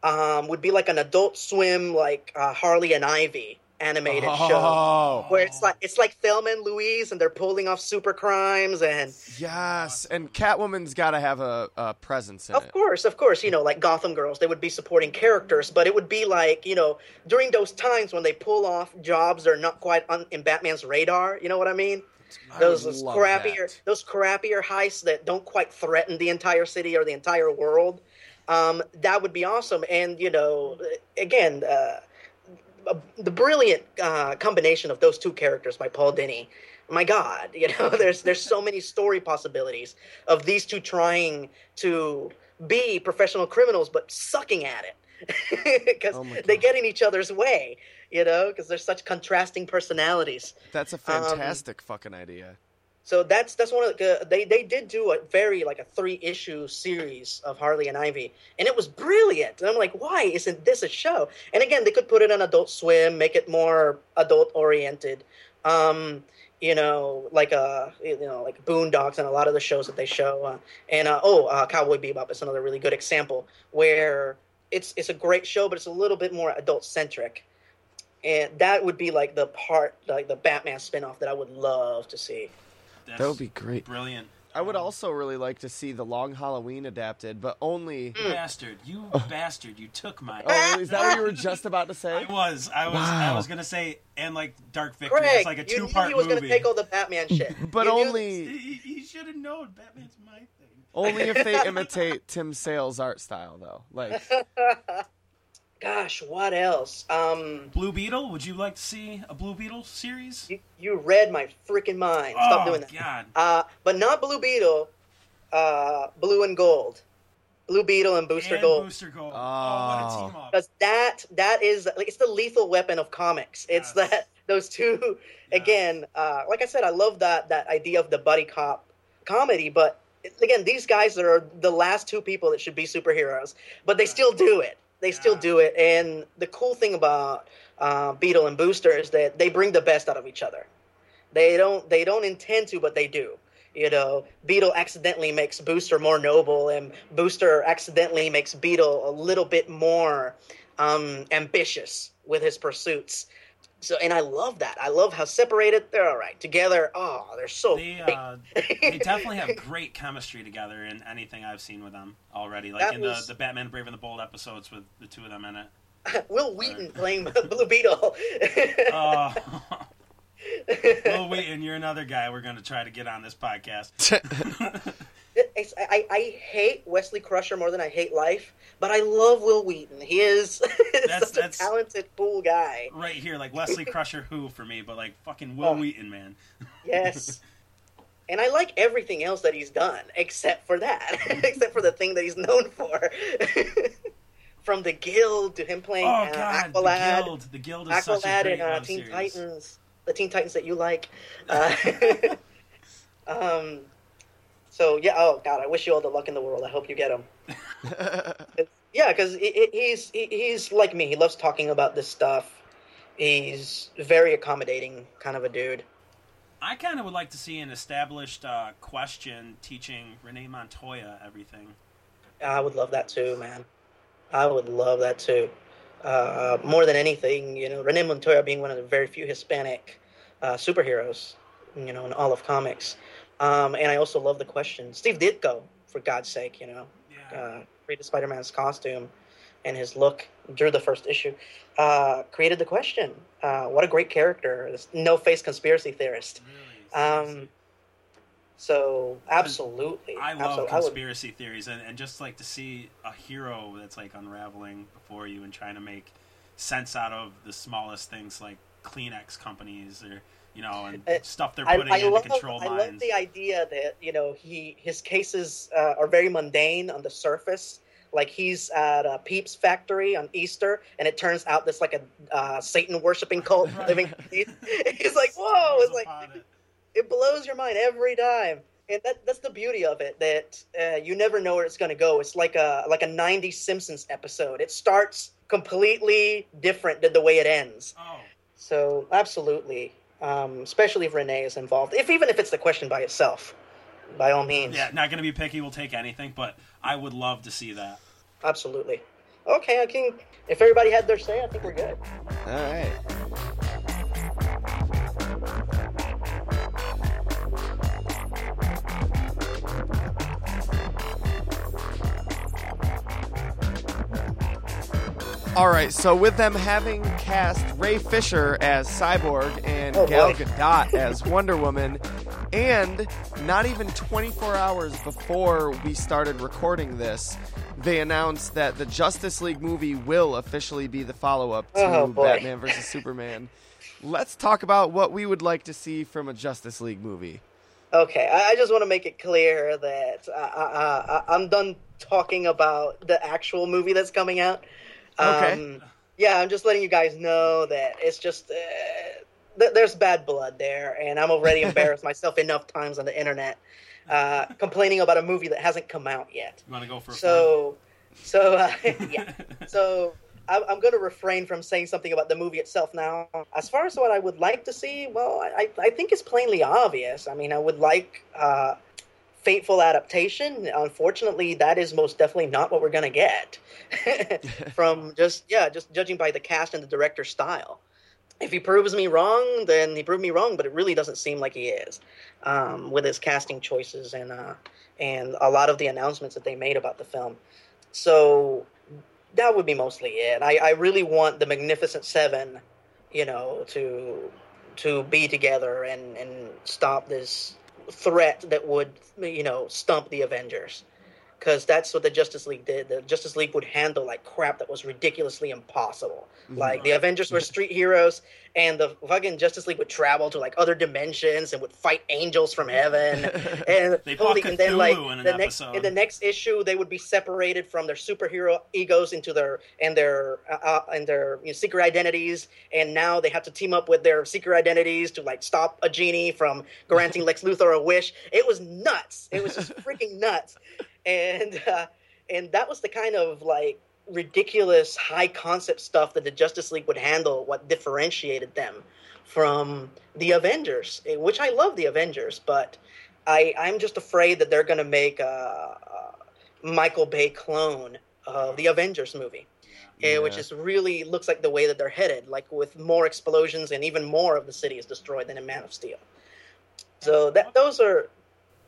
Speaker 3: um, would be like an Adult Swim, like uh, Harley and Ivy animated show,
Speaker 2: Oh,
Speaker 3: where it's like it's like Thelma and Louise, and they're pulling off super crimes, and
Speaker 2: yes, and Catwoman's got to have a, a presence in
Speaker 3: of
Speaker 2: it.
Speaker 3: course, of course, you know, like Gotham Girls, they would be supporting characters, but it would be like you know during those times when they pull off jobs that are not quite on in Batman's radar. You know what I mean?
Speaker 2: I
Speaker 3: those, those crappier
Speaker 2: that.
Speaker 3: those crappier heists that don't quite threaten the entire city or the entire world um, that would be awesome and you know again uh, the brilliant uh, combination of those two characters by paul dini my god [laughs] you know there's there's so many story possibilities of these two trying to be professional criminals but sucking at it. [laughs] Because
Speaker 2: Oh
Speaker 3: they get in each other's way you know because they're such contrasting personalities.
Speaker 2: That's a
Speaker 3: Um,
Speaker 2: fantastic fucking idea.
Speaker 3: So that's that's one of the they they did do a very like a three issue series of Harley and Ivy, and it was brilliant. And I'm like, why isn't this a show? And again, they could put it on Adult Swim, make it more adult oriented. Um, you know, like uh, you know, like Boondocks and a lot of the shows that they show. Uh, and uh, oh, uh, Cowboy Bebop is another really good example where it's it's a great show, but it's a little bit more adult centric. And that would be like the part, like the Batman spinoff that I would love to see.
Speaker 1: That's
Speaker 2: That would be great.
Speaker 1: brilliant.
Speaker 2: I would also really like to see the Long Halloween adapted, but only.
Speaker 1: You mm. bastard! You oh. bastard! You took my.
Speaker 2: Oh, is that what you were just about to say?
Speaker 1: I was, I was, I was gonna say, and like Dark Victory,
Speaker 3: Craig,
Speaker 1: it's like a
Speaker 3: you knew
Speaker 1: two-part
Speaker 3: he was
Speaker 1: movie.
Speaker 3: going to take all the Batman shit. [laughs]
Speaker 2: But
Speaker 3: You knew
Speaker 2: only
Speaker 1: He, he should have known Batman's my thing.
Speaker 2: only if they [laughs] imitate Tim Sale's art style, though. Like, [laughs]
Speaker 3: Gosh, what else? Um,
Speaker 1: Blue Beetle. Would you like to see a Blue Beetle series?
Speaker 3: you, you read my freaking mind. Stop
Speaker 1: oh
Speaker 3: doing that.
Speaker 1: God!
Speaker 3: Uh, but not Blue Beetle. Uh, Blue and Gold. Blue Beetle and Booster
Speaker 1: and
Speaker 3: Gold.
Speaker 1: Booster Gold.
Speaker 2: Oh.
Speaker 1: Oh, what a team up!
Speaker 3: Because that that is like it's the lethal weapon of comics. It's
Speaker 1: Yes.
Speaker 3: that those two [laughs] again. Uh, like I said, I love that that idea of the buddy cop comedy, but again, these guys are the last two people that should be superheroes, but they still do it. They still do it, and the cool thing about uh, Beetle and Booster is that they bring the best out of each other. They don't they don't intend to, but they do. You know, Beetle accidentally makes Booster more noble, and Booster accidentally makes Beetle a little bit more um, ambitious with his pursuits. So, and I love that. I love how separated they're all right together. Oh, they're so.
Speaker 1: They,
Speaker 3: great.
Speaker 1: uh, they definitely have [laughs] great chemistry together in anything I've seen with them already. Like
Speaker 3: That
Speaker 1: in
Speaker 3: was-
Speaker 1: the, the Batman Brave and the Bold episodes with the two of them in it. [laughs]
Speaker 3: Wil Wheaton [laughs] playing Blue Beetle.
Speaker 1: Oh, Wil Wheaton, you're another guy we're going to try to get on this podcast.
Speaker 3: It's- I, I hate Wesley Crusher more than I hate life, but I love Wil Wheaton. He is [laughs]
Speaker 1: That's-
Speaker 3: such a talented, cool guy.
Speaker 1: Right here, like Wesley Crusher, who for me, but like fucking Wil
Speaker 3: Oh.
Speaker 1: Wheaton, man. [laughs]
Speaker 3: Yes. And I like everything else that he's done, except for that, [laughs] except for the thing that he's known for. From the Guild to him playing
Speaker 1: Oh
Speaker 3: uh,
Speaker 1: god, the Guild. The Guild is such a great
Speaker 3: and uh, Teen
Speaker 1: series.
Speaker 3: Titans, the Teen Titans that you like. Uh, um, so yeah, oh god, I wish you all the luck in the world. I hope you get him. [laughs] Yeah, because he's he- he's like me. He loves talking about this stuff. He's very accommodating, kind of a dude.
Speaker 1: I kind of would like to see an established uh, question teaching Renee Montoya everything.
Speaker 3: I would love that too, man. I would love that too. Uh, more than anything, you know, Renee Montoya being one of the very few Hispanic uh, superheroes, you know, in all of comics. Um, and I also love the question. Steve Ditko, for God's sake, you know,
Speaker 1: Yeah.
Speaker 3: uh, created Spider-Man's costume and his look, drew the first issue, uh, created the question. Uh, what a great character! This no-face conspiracy theorist.
Speaker 1: really.
Speaker 3: Um. So absolutely,
Speaker 1: I love
Speaker 3: absolutely. I would-
Speaker 1: conspiracy theories, and, and just like to see a hero that's like unraveling before you and trying to make sense out of the smallest things, like Kleenex companies or you know, and
Speaker 3: Uh,
Speaker 1: stuff they're putting
Speaker 3: I
Speaker 1: in
Speaker 3: love,
Speaker 1: to control
Speaker 3: I love the idea that you know he his cases uh, are very mundane on the surface. Like he's at a Peeps factory on Easter, and it turns out this like a uh, Satan worshiping cult
Speaker 1: Right. [laughs]
Speaker 3: living. [laughs] He's like, whoa! It's like it blows your mind every time, and that that's the beauty of it. That uh, you never know where it's going to go. It's like a like a '90s Simpsons episode. It starts completely different than the way it ends.
Speaker 1: oh,
Speaker 3: So absolutely, um, especially if Renee is involved. If even if it's the question by itself, by all means.
Speaker 1: yeah, not going to be picky. We'll take anything, but I would love to see that.
Speaker 3: Absolutely. Okay, I can. If everybody had their say, I think we're good.
Speaker 2: All right. All right, so with them having cast Ray Fisher as Cyborg and
Speaker 3: Oh,
Speaker 2: Gal
Speaker 3: boy.
Speaker 2: Gadot as Wonder Woman, and not even 24 hours before we started recording this, they announced that the Justice League movie will officially be the follow-up to
Speaker 3: Oh.
Speaker 2: Batman vs Superman. Let's talk about what we would like to see from a Justice League movie.
Speaker 3: Okay, I, I just want to make it clear that uh, uh, uh, I'm done talking about the actual movie that's coming out.
Speaker 2: Okay.
Speaker 3: Um, yeah, I'm just letting you guys know that it's just uh, th- there's bad blood there, and I'm already [laughs] embarrassed myself enough times on the internet uh, complaining about a movie that hasn't come out yet.
Speaker 1: You want to go for a
Speaker 3: So, so uh, [laughs] yeah, [laughs] so I'm, I'm going to refrain from saying something about the movie itself now. As far as what I would like to see, well, I, I think it's plainly obvious. I mean, I would like uh, faithful adaptation. Unfortunately, that is most definitely not what we're going to get [laughs] [laughs] from just yeah, just judging by the cast and the director's style. If he proves me wrong, then he proved me wrong. But it really doesn't seem like he is um, with his casting choices and uh, and a lot of the announcements that they made about the film. So that would be mostly it. I, I really want the Magnificent Seven, you know, to to be together and and stop this threat that would you know stump the Avengers. Because that's what the Justice League did. The Justice League would handle like crap that was ridiculously impossible. Like the Avengers were street heroes, and the fucking Justice League would travel to like other dimensions and would fight angels from heaven. [laughs] And
Speaker 1: They fought
Speaker 3: and then like
Speaker 1: in an
Speaker 3: the next
Speaker 1: episode.
Speaker 3: in the next issue, they would be separated from their superhero egos into their and their uh, uh, and their you know, secret identities. And now they have to team up with their secret identities to like stop a genie from granting [laughs] Lex Luthor a wish. It was nuts. It was just freaking nuts. And [laughs] uh, and that was the kind of like ridiculous high concept stuff that the Justice League would handle. What differentiated them from the Avengers, eh, which I love the Avengers, but I I'm just afraid that they're going to make a, a Michael Bay clone of the Avengers movie. eh, which is really looks like the way that they're headed, like with more explosions and even more of the city is destroyed than in Man of Steel. So that those are.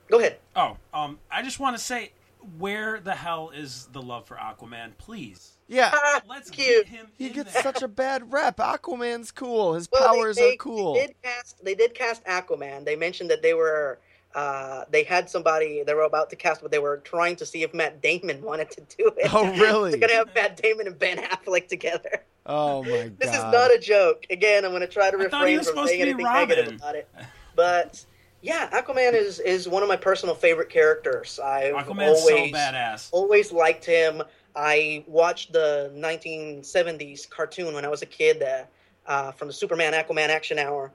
Speaker 3: Go ahead.
Speaker 1: Oh, um, I just want to say, where the hell is the love for Aquaman? Please,
Speaker 2: Yeah,
Speaker 3: Ah,
Speaker 1: let's
Speaker 3: cute.
Speaker 1: get him.
Speaker 2: he
Speaker 1: in
Speaker 2: gets
Speaker 1: there.
Speaker 2: such a bad rep. Aquaman's cool. His
Speaker 3: Well,
Speaker 2: powers
Speaker 3: they,
Speaker 2: are cool.
Speaker 3: They did cast. They did cast Aquaman. They mentioned that they were. Uh, they had somebody they were about to cast, but they were trying to see if Matt Damon [laughs] wanted to do it.
Speaker 2: Oh, really?
Speaker 3: They're gonna have Matt Damon and Ben Affleck together.
Speaker 2: Oh my god. [laughs]
Speaker 3: This is not a joke. Again, I'm going to try to
Speaker 1: I
Speaker 3: refrain from saying anything
Speaker 1: Robin.
Speaker 3: negative about it. But yeah, Aquaman is is one of my personal favorite characters. I've
Speaker 1: Aquaman's
Speaker 3: always
Speaker 1: so badass.
Speaker 3: always liked him. I watched the 1970s cartoon when I was a kid uh, uh, from the Superman Aquaman Action Hour.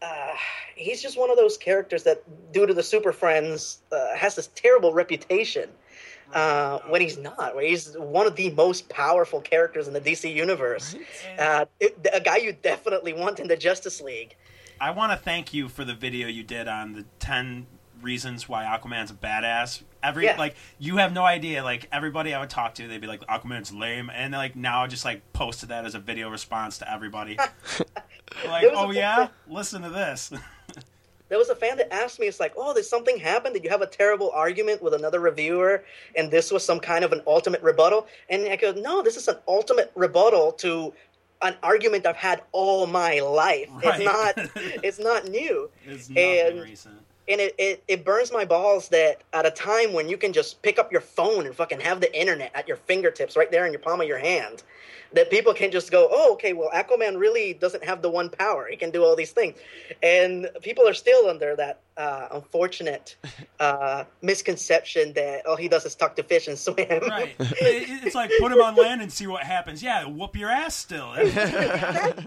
Speaker 3: Uh, he's just one of those characters that, due to the Super Friends, uh, has this terrible reputation. Uh, when he's not, where he's one of the most powerful characters in the DC universe, uh, it, a guy you definitely want in the Justice League.
Speaker 1: I want to thank you for the video you did on the ten reasons why Aquaman's a badass. Every
Speaker 3: Yeah.
Speaker 1: like you have no idea. Like everybody I would talk to, they'd be like Aquaman's lame, and like now I just like posted that as a video response to everybody. [laughs] like,
Speaker 3: There was oh, a
Speaker 1: oh yeah, listen to this. [laughs]
Speaker 3: There was a fan that asked me, it's like, oh, did something happen? Did you have a terrible argument with another reviewer and this was some kind of an ultimate rebuttal? And I go, no, this is an ultimate rebuttal to an argument I've had all my life.
Speaker 1: Right.
Speaker 3: It's not [laughs] it's not new.
Speaker 1: it's
Speaker 3: And-
Speaker 1: recent.
Speaker 3: And it, it, it burns my balls that at a time when you can just pick up your phone and fucking have the internet at your fingertips right there in your palm of your hand, that people can just go, oh, okay, well, Aquaman really doesn't have the one power. He can do all these things. And people are still under that uh, unfortunate [laughs] uh, misconception that all he does is talk to fish and swim.
Speaker 1: Right. It- [laughs] [laughs] it's like put him on land and see what happens. Yeah, whoop your ass still.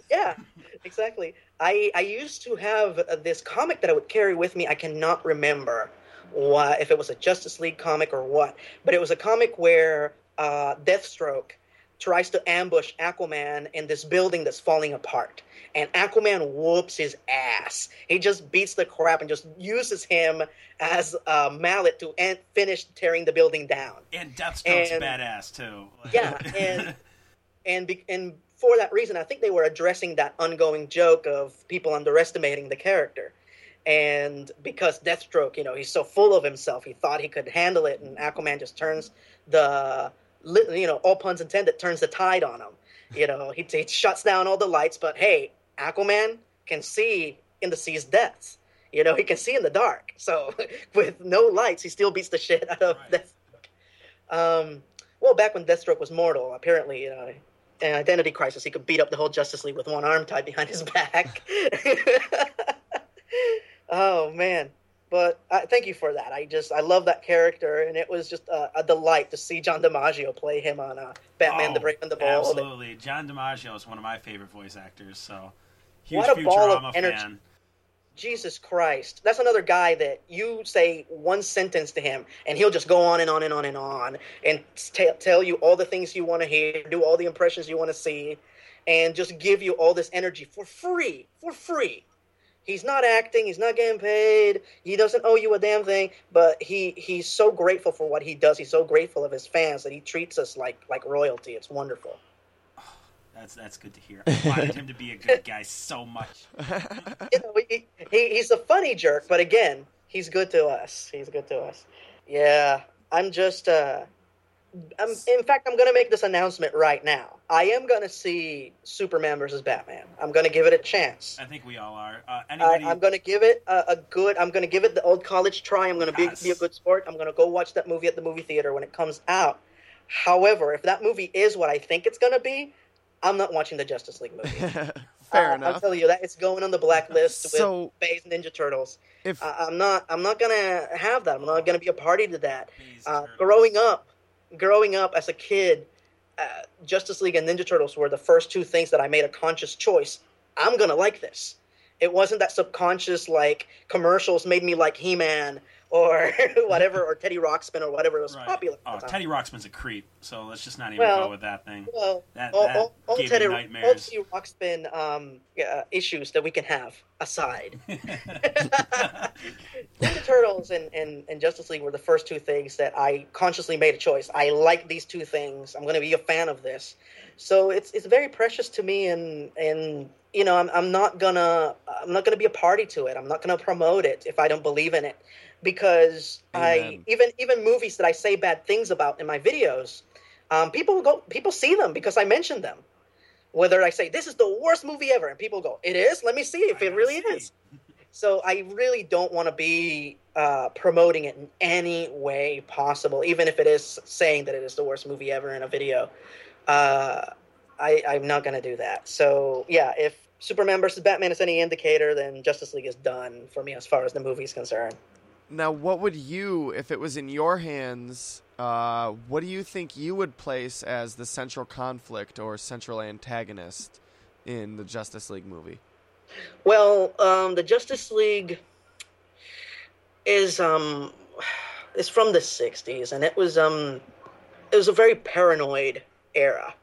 Speaker 3: yeah, exactly. I I used to have uh, this comic that I would carry with me. I cannot remember what if it was a Justice League comic or what, but it was a comic where uh, Deathstroke tries to ambush Aquaman in this building that's falling apart. And Aquaman whoops his ass. He just beats the crap and just uses him as a mallet to en- finish tearing the building down.
Speaker 1: And Deathstroke's
Speaker 3: And-
Speaker 1: badass too. [laughs]
Speaker 3: Yeah, and and be, and for that reason, I think they were addressing that ongoing joke of people underestimating the character. And because Deathstroke, you know, he's so full of himself, he thought he could handle it, and Aquaman just turns the, you know, all puns intended, turns the tide on him. You know, he, he shuts down all the lights, but hey, Aquaman can see in the sea's depths. You know, he can see in the dark. So [laughs] with no lights, he still beats the shit out of
Speaker 1: Right.
Speaker 3: Deathstroke. Um, well, back when Deathstroke was mortal, apparently, you know, in Identity Crisis, he could beat up the whole Justice League with one arm tied behind his back. [laughs] oh man! But uh, thank you for that. I just I love that character, and it was just a, a delight to see John DiMaggio play him on uh, Batman: The
Speaker 1: Oh,
Speaker 3: Brave and the Bold.
Speaker 1: Absolutely. John DiMaggio is one of my favorite voice actors, so Huge
Speaker 3: what a ball of energy.
Speaker 1: fan.
Speaker 3: Jesus Christ. That's another guy that you say one sentence to him and he'll just go on and on and on and on and t- tell you all the things you want to hear, do all the impressions you want to see, and just give you all this energy for free. For free. He's not acting, he's not getting paid, he doesn't owe you a damn thing, but he, he's so grateful for what he does. He's so grateful of his fans that he treats us like like royalty. It's wonderful. [sighs]
Speaker 1: That's that's good to hear. I wanted him to be a good guy so much. [laughs]
Speaker 3: you know, he, he, he's a funny jerk, but again, he's good to us. He's good to us. Yeah, I'm just. Uh, I'm, in fact, I'm going to make this announcement right now. I am going to see Superman versus Batman. I'm going to give it a chance.
Speaker 1: I think we all are. Uh,
Speaker 3: I,
Speaker 1: anybody?
Speaker 3: I'm going to give it a, a good. I'm going to give it the old college try. I'm going to be,
Speaker 1: Yes.
Speaker 3: be a good sport. I'm going to go watch that movie at the movie theater when it comes out. However, if that movie is what I think it's going to be, I'm not watching the Justice League movie. [laughs]
Speaker 2: Fair
Speaker 3: Uh, I'm
Speaker 2: enough.
Speaker 3: telling you that it's going on the blacklist with
Speaker 2: So-
Speaker 3: Bay's Ninja Turtles.
Speaker 2: If
Speaker 3: I, I'm not. I'm not gonna have that. I'm not gonna be a party to that. Uh, growing up, growing up as a kid, uh, Justice League and Ninja Turtles were the first two things that I made a conscious choice. I'm gonna like this. It wasn't that subconscious like commercials made me like He-Man or [laughs] whatever, or Teddy Ruxpin or whatever was
Speaker 1: Right.
Speaker 3: popular.
Speaker 1: Oh. Teddy Ruxpin's a creep, so let's just not even
Speaker 3: Well,
Speaker 1: go with that thing.
Speaker 3: Well,
Speaker 1: That-
Speaker 3: all,
Speaker 1: that
Speaker 3: all, all Teddy, all
Speaker 1: nightmares.
Speaker 3: Teddy Ruxpin um, uh, issues that we can have aside. [laughs] [laughs] Ninja Turtles and, and, and Justice League were the first two things that I consciously made a choice. I like these two things. I'm going to be a fan of this. So it's it's very precious to me, and and you know I'm I'm not gonna I'm not gonna be a party to it. I'm not gonna promote it if I don't believe in it, because I even even movies that I say bad things about in my videos, um, people go people see them because I mentioned them. Whether I say this is the worst movie ever, and people go, "It is." Let me see if
Speaker 1: I
Speaker 3: it really
Speaker 1: see.
Speaker 3: is. So I really don't want to be uh, promoting it in any way possible, even if it is saying that it is the worst movie ever in a video. Uh, I, I'm not going to do that. So yeah, if Superman versus Batman is any indicator, then Justice League is done for me as far as the movie is concerned.
Speaker 2: Now, what would you, if it was in your hands, uh, what do you think you would place as the central conflict or central antagonist in the Justice League movie?
Speaker 3: Well, um, the Justice League is um is from the '60s, and it was um it was a very paranoid era,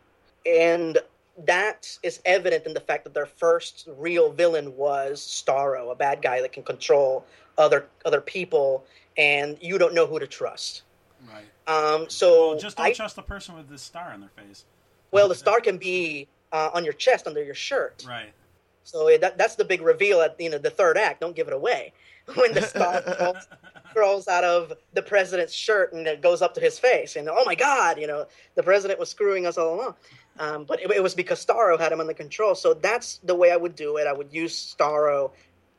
Speaker 3: and that is evident in the fact that their first real villain was Starro, a bad guy that can control other other people, and you don't know who to trust.
Speaker 1: Right.
Speaker 3: Um, so
Speaker 1: Well, just don't
Speaker 3: I,
Speaker 1: trust the person with the star on their face.
Speaker 3: well, the star can be uh, on your chest under your shirt.
Speaker 1: Right.
Speaker 3: So it- that, that's the big reveal at you know the third act. Don't give it away [laughs] when the star crawls, [laughs] crawls out of the president's shirt and it goes up to his face, and oh my god, you know the president was screwing us all along. Um, but it, it was because Starro had him under control. So that's the way I would do it. I would use Starro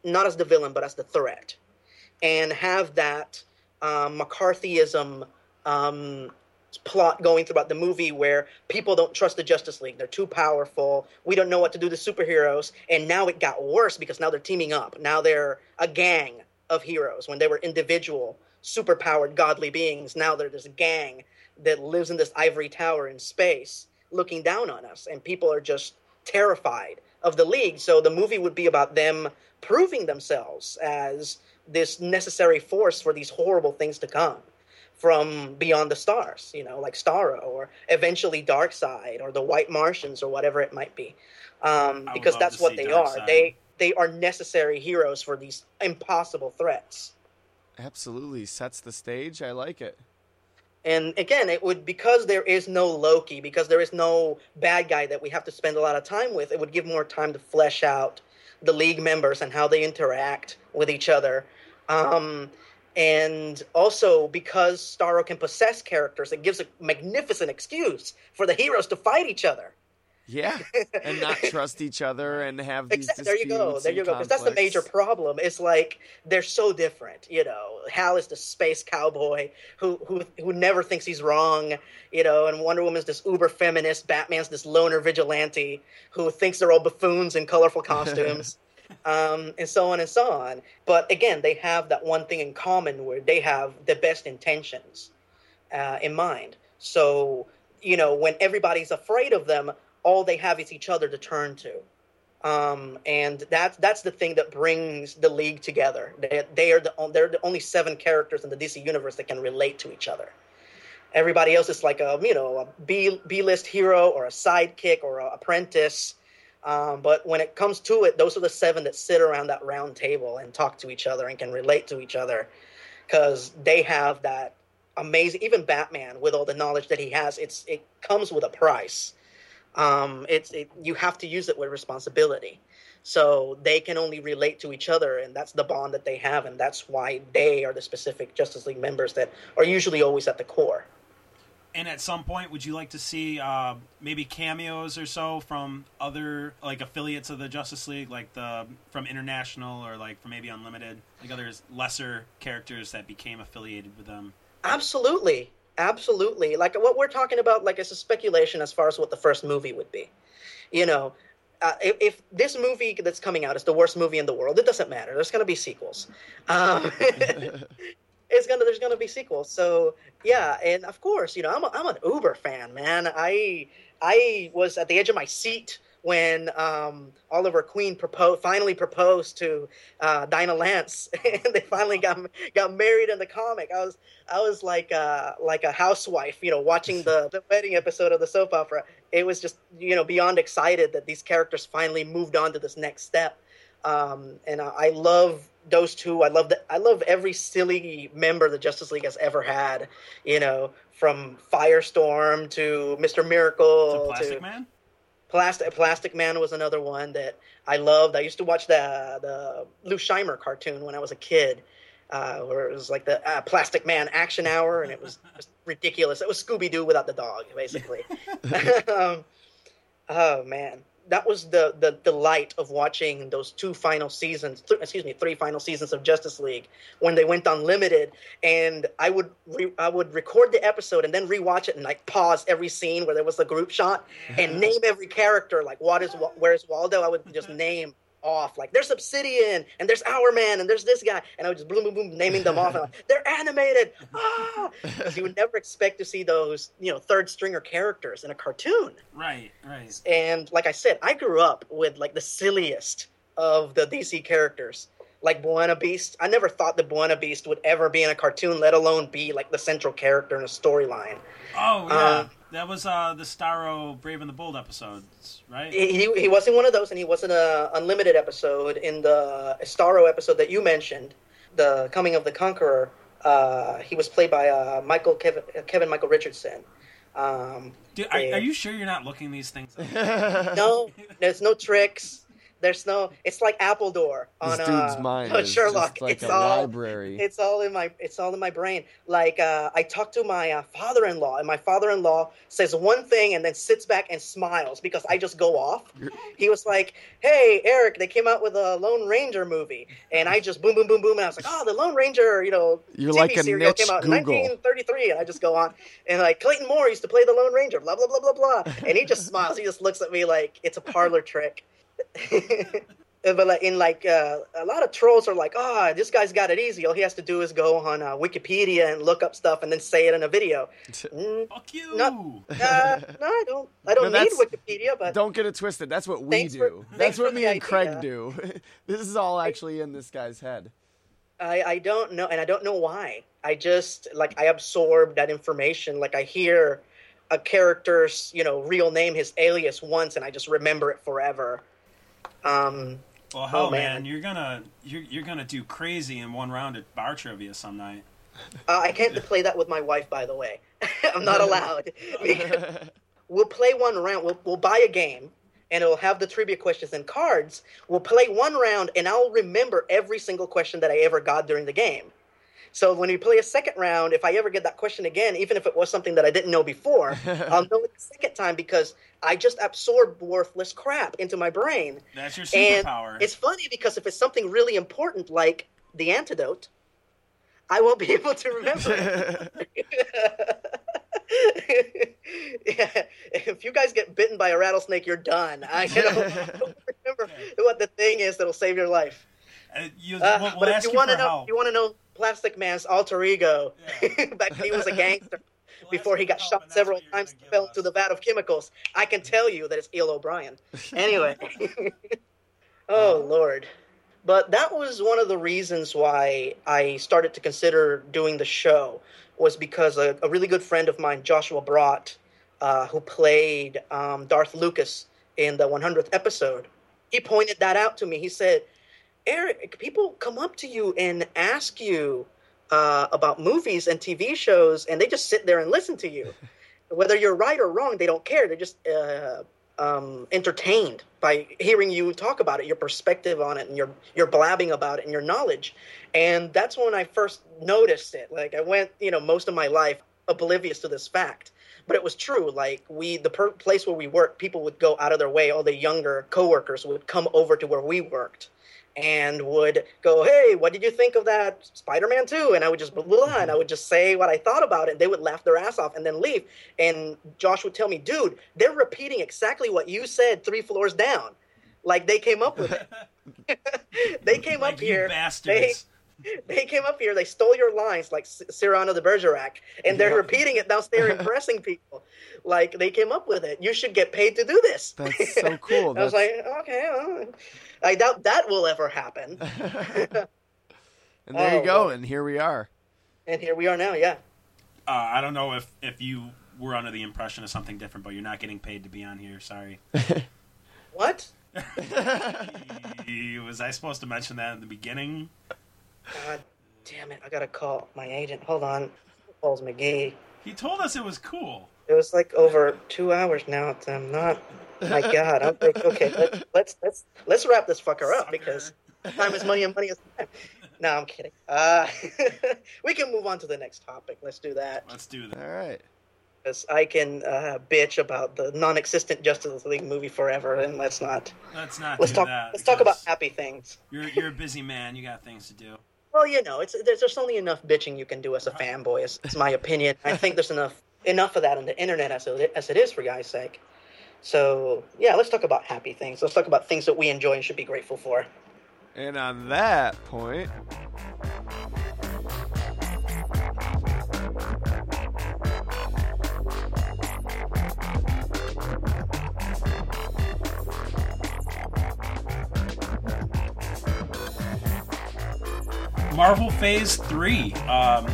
Speaker 3: not as the villain, but as the threat, and have that um, McCarthyism um, plot going throughout the movie where people don't trust the Justice League. They're too powerful. We don't know what to do to superheroes. And now it got worse because now they're teaming up. Now they're a gang of heroes. When they were individual, superpowered, godly beings, now they're this gang that lives in this ivory tower in space looking down on us. And people are just terrified of the League. So the movie would be about them proving themselves as this necessary force for these horrible things to come from beyond the stars, you know, like Starro or eventually Darkseid or the White Martians or whatever it might be, um, because that's what
Speaker 1: see
Speaker 3: they are.
Speaker 1: Darkseid.
Speaker 3: They they are necessary heroes for these impossible threats.
Speaker 2: Absolutely sets the stage. I like it.
Speaker 3: And again, it would because there is no Loki, because there is no bad guy that we have to spend a lot of time with. It would give more time to flesh out the league members and how they interact with each other. Um, and also because Starro can possess characters, it gives a magnificent excuse for the heroes to fight each other.
Speaker 2: Yeah, and not trust each other and have these
Speaker 3: Exactly. There you go. There you go. Because that's the major problem. It's like they're so different. You know, Hal is the space cowboy who who who never thinks he's wrong. You know, and Wonder Woman's this uber feminist. Batman's this loner vigilante who thinks they're all buffoons in colorful [laughs] costumes. um, and so on and so on. But again, they have that one thing in common where they have the best intentions uh, in mind. So, you know, when everybody's afraid of them, all they have is each other to turn to. Um, and that's that's the thing that brings the league together. They, they are the they're the only seven characters in the DC universe that can relate to each other. Everybody else is like a you know a B B list hero or a sidekick or an apprentice. Um, but when it comes to it, those are the seven that sit around that round table and talk to each other and can relate to each other because they have that amazing. Even Batman, with all the knowledge that he has, it's it comes with a price um, it's it, you have to use it with responsibility. So they can only relate to each other, and that's the bond that they have, and that's why they are the specific Justice League members that are usually always at the core.
Speaker 1: And at some point, would you like to see uh, maybe cameos or so from other like affiliates of the Justice League, like the from International or like from maybe Unlimited, like others lesser characters that became affiliated with them?
Speaker 3: Absolutely, absolutely. Like what we're talking about like it's a speculation as far as what the first movie would be. You know uh, if, if, this movie that's coming out is the worst movie in the world it doesn't matter. There's going to be sequels. Um, [laughs] [laughs] it's gonna there's gonna be sequels. So yeah and of course you know i'm, a, I'm an uber fan man. I i was at the edge of my seat when um, Oliver Queen proposed, finally proposed to uh, Dinah Lance, [laughs] and they finally got got married in the comic. I was I was like uh, like a housewife, you know, watching the, the [laughs] wedding episode of the soap opera. It was just you know beyond excited that these characters finally moved on to this next step. Um, and I, I love those two. I love that. I love every silly member the Justice League has ever had. You know, from Firestorm to Mister Miracle
Speaker 1: to Plastic
Speaker 3: to,
Speaker 1: Man.
Speaker 3: Plastic Plastic Man was another one that I loved. I used to watch the the Lou Scheimer cartoon when I was a kid, uh, where it was like the uh, Plastic Man Action Hour, and it was [laughs] just ridiculous. It was Scooby Doo without the dog, basically. [laughs] [laughs] um, oh man, that was the the delight of watching those two final seasons. Th- excuse me, three final seasons of Justice League when they went unlimited, and I would re- I would record the episode and then rewatch it and like pause every scene where there was a group shot and name every character like what is where's Waldo. I would just mm-hmm. name off. Like there's Obsidian and there's Hourman and there's this guy, and I was just boom, boom, boom, naming them off. Like, They're animated. Ah, [laughs] you would never expect to see those, you know, third stringer characters in a cartoon.
Speaker 1: Right, right.
Speaker 3: And like I said, I grew up with like the silliest of the DC characters. Like B'wana Beast, I never thought that B'wana Beast would ever be in a cartoon, let alone be like the central character in a storyline.
Speaker 1: Oh yeah,
Speaker 3: Uh,
Speaker 1: that was uh, the Starro Brave and the Bold episodes, right?
Speaker 3: He, he wasn't one of those, and he wasn't a unlimited episode in the Starro episode that you mentioned, the Coming of the Conqueror. Uh, he was played by uh, Michael Kevin, Kevin Michael Richardson. Um,
Speaker 1: Dude, are,
Speaker 3: yeah.
Speaker 1: are you sure you're not looking these things up?
Speaker 3: no, there's no tricks. There's no. It's like Appledore on
Speaker 2: this dude's
Speaker 3: uh,
Speaker 2: mind
Speaker 3: on Sherlock.
Speaker 2: like
Speaker 3: it's
Speaker 2: a
Speaker 3: all.
Speaker 2: library.
Speaker 3: It's all in my. It's all in my brain. Like uh, I talked to my uh, father-in-law, and my father-in-law says one thing and then sits back and smiles because I just go off. He was like, "Hey, Eric, they came out with a Lone Ranger movie," and I just boom, boom, boom, boom, and I was like, "Oh, the Lone Ranger, you know,
Speaker 2: You're
Speaker 3: TV
Speaker 2: like a
Speaker 3: serial came out in 1933," and I just go on and like Clayton Moore used to play the Lone Ranger, blah blah blah blah blah, and he just [laughs] smiles. He just looks at me like it's a parlor trick. [laughs] but like in like uh, a lot of trolls are like, oh, this guy's got it easy. All he has to do is go on uh, Wikipedia and look up stuff and then say it in a video. [laughs] Mm,
Speaker 1: Fuck you.
Speaker 3: Not- [laughs] uh, no, I don't. I don't
Speaker 2: No,
Speaker 3: need Wikipedia, but
Speaker 2: Don't get it twisted. That's what we do.
Speaker 3: for-
Speaker 2: That's what me
Speaker 3: the
Speaker 2: and Craig do. this is all actually in this guy's head.
Speaker 3: I, I don't know, and I don't know why. I just like I absorb that information. Like I hear a character's you know real name, his alias once, and I just remember it forever. Um,
Speaker 1: Well, hell,
Speaker 3: Oh,
Speaker 1: man.
Speaker 3: man.
Speaker 1: you're gonna you're, you're gonna do crazy in one round at bar trivia some night.
Speaker 3: uh, I can't play that with my wife, by the way. [laughs] I'm not [laughs] allowed. [laughs] we'll play one round. We'll, we'll buy a game, and it'll have the trivia questions and cards. We'll play one round, and I'll remember every single question that I ever got during the game. So when we play a second round, if I ever get that question again, even if it was something that I didn't know before, [laughs] I'll know it the second time because I just absorb worthless crap into my brain.
Speaker 1: That's your
Speaker 3: And
Speaker 1: superpower.
Speaker 3: it's funny because if it's something really important like the antidote, I won't be [laughs] able to remember yeah, [laughs] if you guys get bitten by a rattlesnake, you're done. I don't, don't remember what the thing is that'll save your life.
Speaker 1: Uh, you,
Speaker 3: Uh,
Speaker 1: we'll, we'll
Speaker 3: but if
Speaker 1: ask
Speaker 3: you
Speaker 1: you
Speaker 3: want to know,
Speaker 1: help.
Speaker 3: you want to know Plastic Man's alter ego. [laughs] Back when he was a gangster. [laughs] before he got shot several times fell into the vat of chemicals. I can tell you that it's Eel O'Brien. Anyway. [laughs] oh, Lord. But that was one of the reasons why I started to consider doing the show was because a, a really good friend of mine, Joshua Brott, uh, who played um, Darth Lucas in the 100th episode, he pointed that out to me. He said, Eric, people come up to you and ask you uh, about movies and TV shows, and they just sit there and listen to you. [laughs] Whether you're right or wrong, they don't care. They're just uh, um, entertained by hearing you talk about it, your perspective on it, and your your blabbing about it, and your knowledge. And that's when I first noticed it. Like I went, you know, most of my life oblivious to this fact, but it was true. Like we, the per- place where we worked, people would go out of their way. All the younger coworkers would come over to where we worked and would go, "Hey, what did you think of that Spider-Man 2?" And I would just blah, blah, blah, and I mm-hmm. would just say what I thought about it. And they would laugh their ass off and then leave. And Josh would tell me, "Dude, they're repeating exactly what you said three floors down. Like they came up with it. [laughs] [laughs] they came
Speaker 1: like
Speaker 3: up here.
Speaker 1: bastards.
Speaker 3: They [laughs] came up here. They stole your lines like C- Cyrano de Bergerac, and they're
Speaker 2: Yep.
Speaker 3: repeating it downstairs, impressing [laughs] people. Like they came up with it. You should get paid to do this.
Speaker 2: That's [laughs] so cool.
Speaker 3: I was like, okay, well, I doubt that will ever happen.
Speaker 2: and there
Speaker 3: Oh,
Speaker 2: you go,
Speaker 3: well.
Speaker 2: and here we are.
Speaker 3: And here we are now. Yeah.
Speaker 1: Uh, I don't know if if you were under the impression of something different, but you're not getting paid to be on here. Sorry.
Speaker 3: What?
Speaker 1: Was I supposed to mention that in the beginning?
Speaker 3: God damn it! I gotta call my agent. Hold on. Paul's McGee.
Speaker 1: He told us it was cool.
Speaker 3: It was like over two hours now. I'm not. My [laughs] God. I'm like, okay. Let's let's let's let's wrap this fucker up
Speaker 1: Sucker.
Speaker 3: because time is money and money is time. No, I'm kidding. Uh, [laughs] we can move on to the next topic. Let's do that.
Speaker 1: Let's do that.
Speaker 2: All right.
Speaker 3: Because I can uh, bitch about the non-existent Justice League movie forever, and let's not.
Speaker 1: Let's not
Speaker 3: Let's
Speaker 1: do
Speaker 3: talk.
Speaker 1: that.
Speaker 3: Let's talk about happy things.
Speaker 1: You're you're a busy man. You got things to do.
Speaker 3: Well, you know, it's there's, only enough bitching you can do as a fanboy. It's, it's my opinion. I think there's enough enough of that on the internet as it, as it is for guys' sake. So yeah, let's talk about happy things. Let's talk about things that we enjoy and should be grateful for.
Speaker 2: And on that point,
Speaker 1: Marvel Phase Three. Um,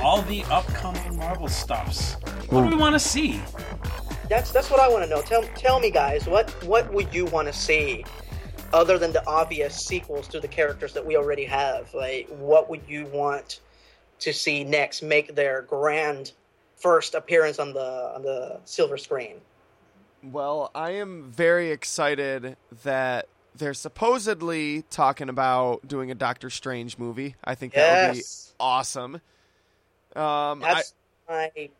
Speaker 1: all the upcoming Marvel stuffs. What do we want to see?
Speaker 3: That's that's what I want to know. Tell tell me, guys, what what would you want to see, other than the obvious sequels to the characters that we already have? Like, what would you want to see next make their grand first appearance on the on the silver screen?
Speaker 2: well, I am very excited that they're supposedly talking about doing a Doctor Strange movie. I think that would be awesome. Um, I,
Speaker 3: my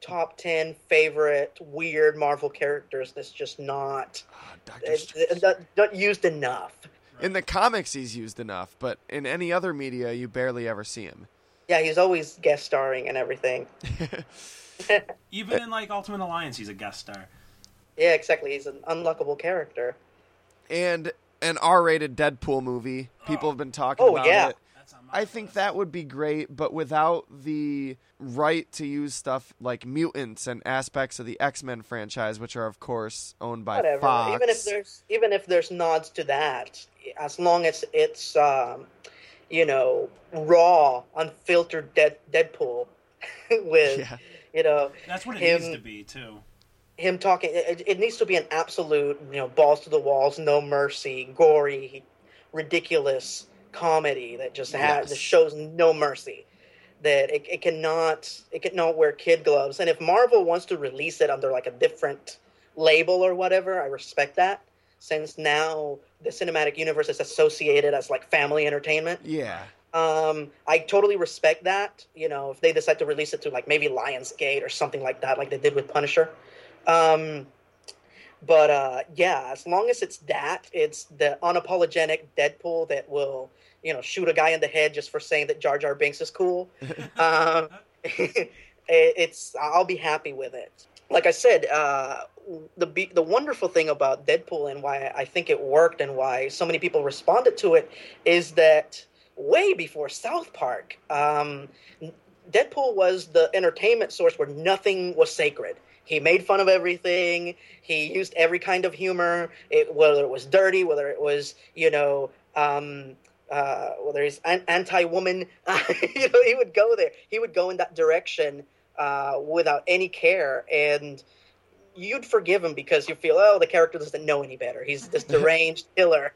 Speaker 3: top ten favorite weird Marvel characters. That's just not
Speaker 2: Doctor
Speaker 3: it's,
Speaker 2: Strange.
Speaker 3: it's not, not used enough.
Speaker 2: In the comics, he's used enough, but in any other media, you barely ever see him.
Speaker 3: Yeah, he's always guest starring and everything. [laughs] [laughs]
Speaker 1: Even in like Ultimate Alliance, he's a guest star.
Speaker 3: Yeah, exactly. He's an unlockable character.
Speaker 2: And an R-rated Deadpool movie. People have been talking
Speaker 3: Oh,
Speaker 2: about
Speaker 3: yeah.
Speaker 2: it.
Speaker 1: That's on my
Speaker 2: I think that would be great, but without the right to use stuff like mutants and aspects of the X-Men franchise, which are of course owned by
Speaker 3: whatever.
Speaker 2: Fox.
Speaker 3: Even if there's even if there's nods to that, as long as it's um, you know raw, unfiltered Dead, Deadpool [laughs] with
Speaker 2: yeah.
Speaker 3: you know
Speaker 1: That's what it
Speaker 3: him
Speaker 1: needs to be too.
Speaker 3: Him talking. It, it needs to be an absolute you know balls to the walls, no mercy, gory, ridiculous comedy that just has
Speaker 2: Yes.
Speaker 3: that shows no mercy. That it, it cannot it cannot wear kid gloves. And if Marvel wants to release it under like a different label or whatever, I respect that. Since now the cinematic universe is associated as like family entertainment.
Speaker 2: Yeah.
Speaker 3: Um, I totally respect that. You know, if they decide to release it to like maybe Lionsgate or something like that, like they did with Punisher. Um, but uh, yeah, as long as it's that, it's the unapologetic Deadpool that will, you know, shoot a guy in the head just for saying that Jar Jar Binks is cool. [laughs] um, [laughs] it, it's I'll be happy with it. Like I said, uh, the the wonderful thing about Deadpool and why I think it worked and why so many people responded to it is that way before South Park, um, Deadpool was the entertainment source where nothing was sacred. He made fun of everything. He used every kind of humor, it, whether it was dirty, whether it was you know um, uh, whether he's an- anti-woman. [laughs] You know, he would go there. He would go in that direction uh, without any care, and you'd forgive him because you feel, oh, the character doesn't know any better. He's this [laughs] deranged killer.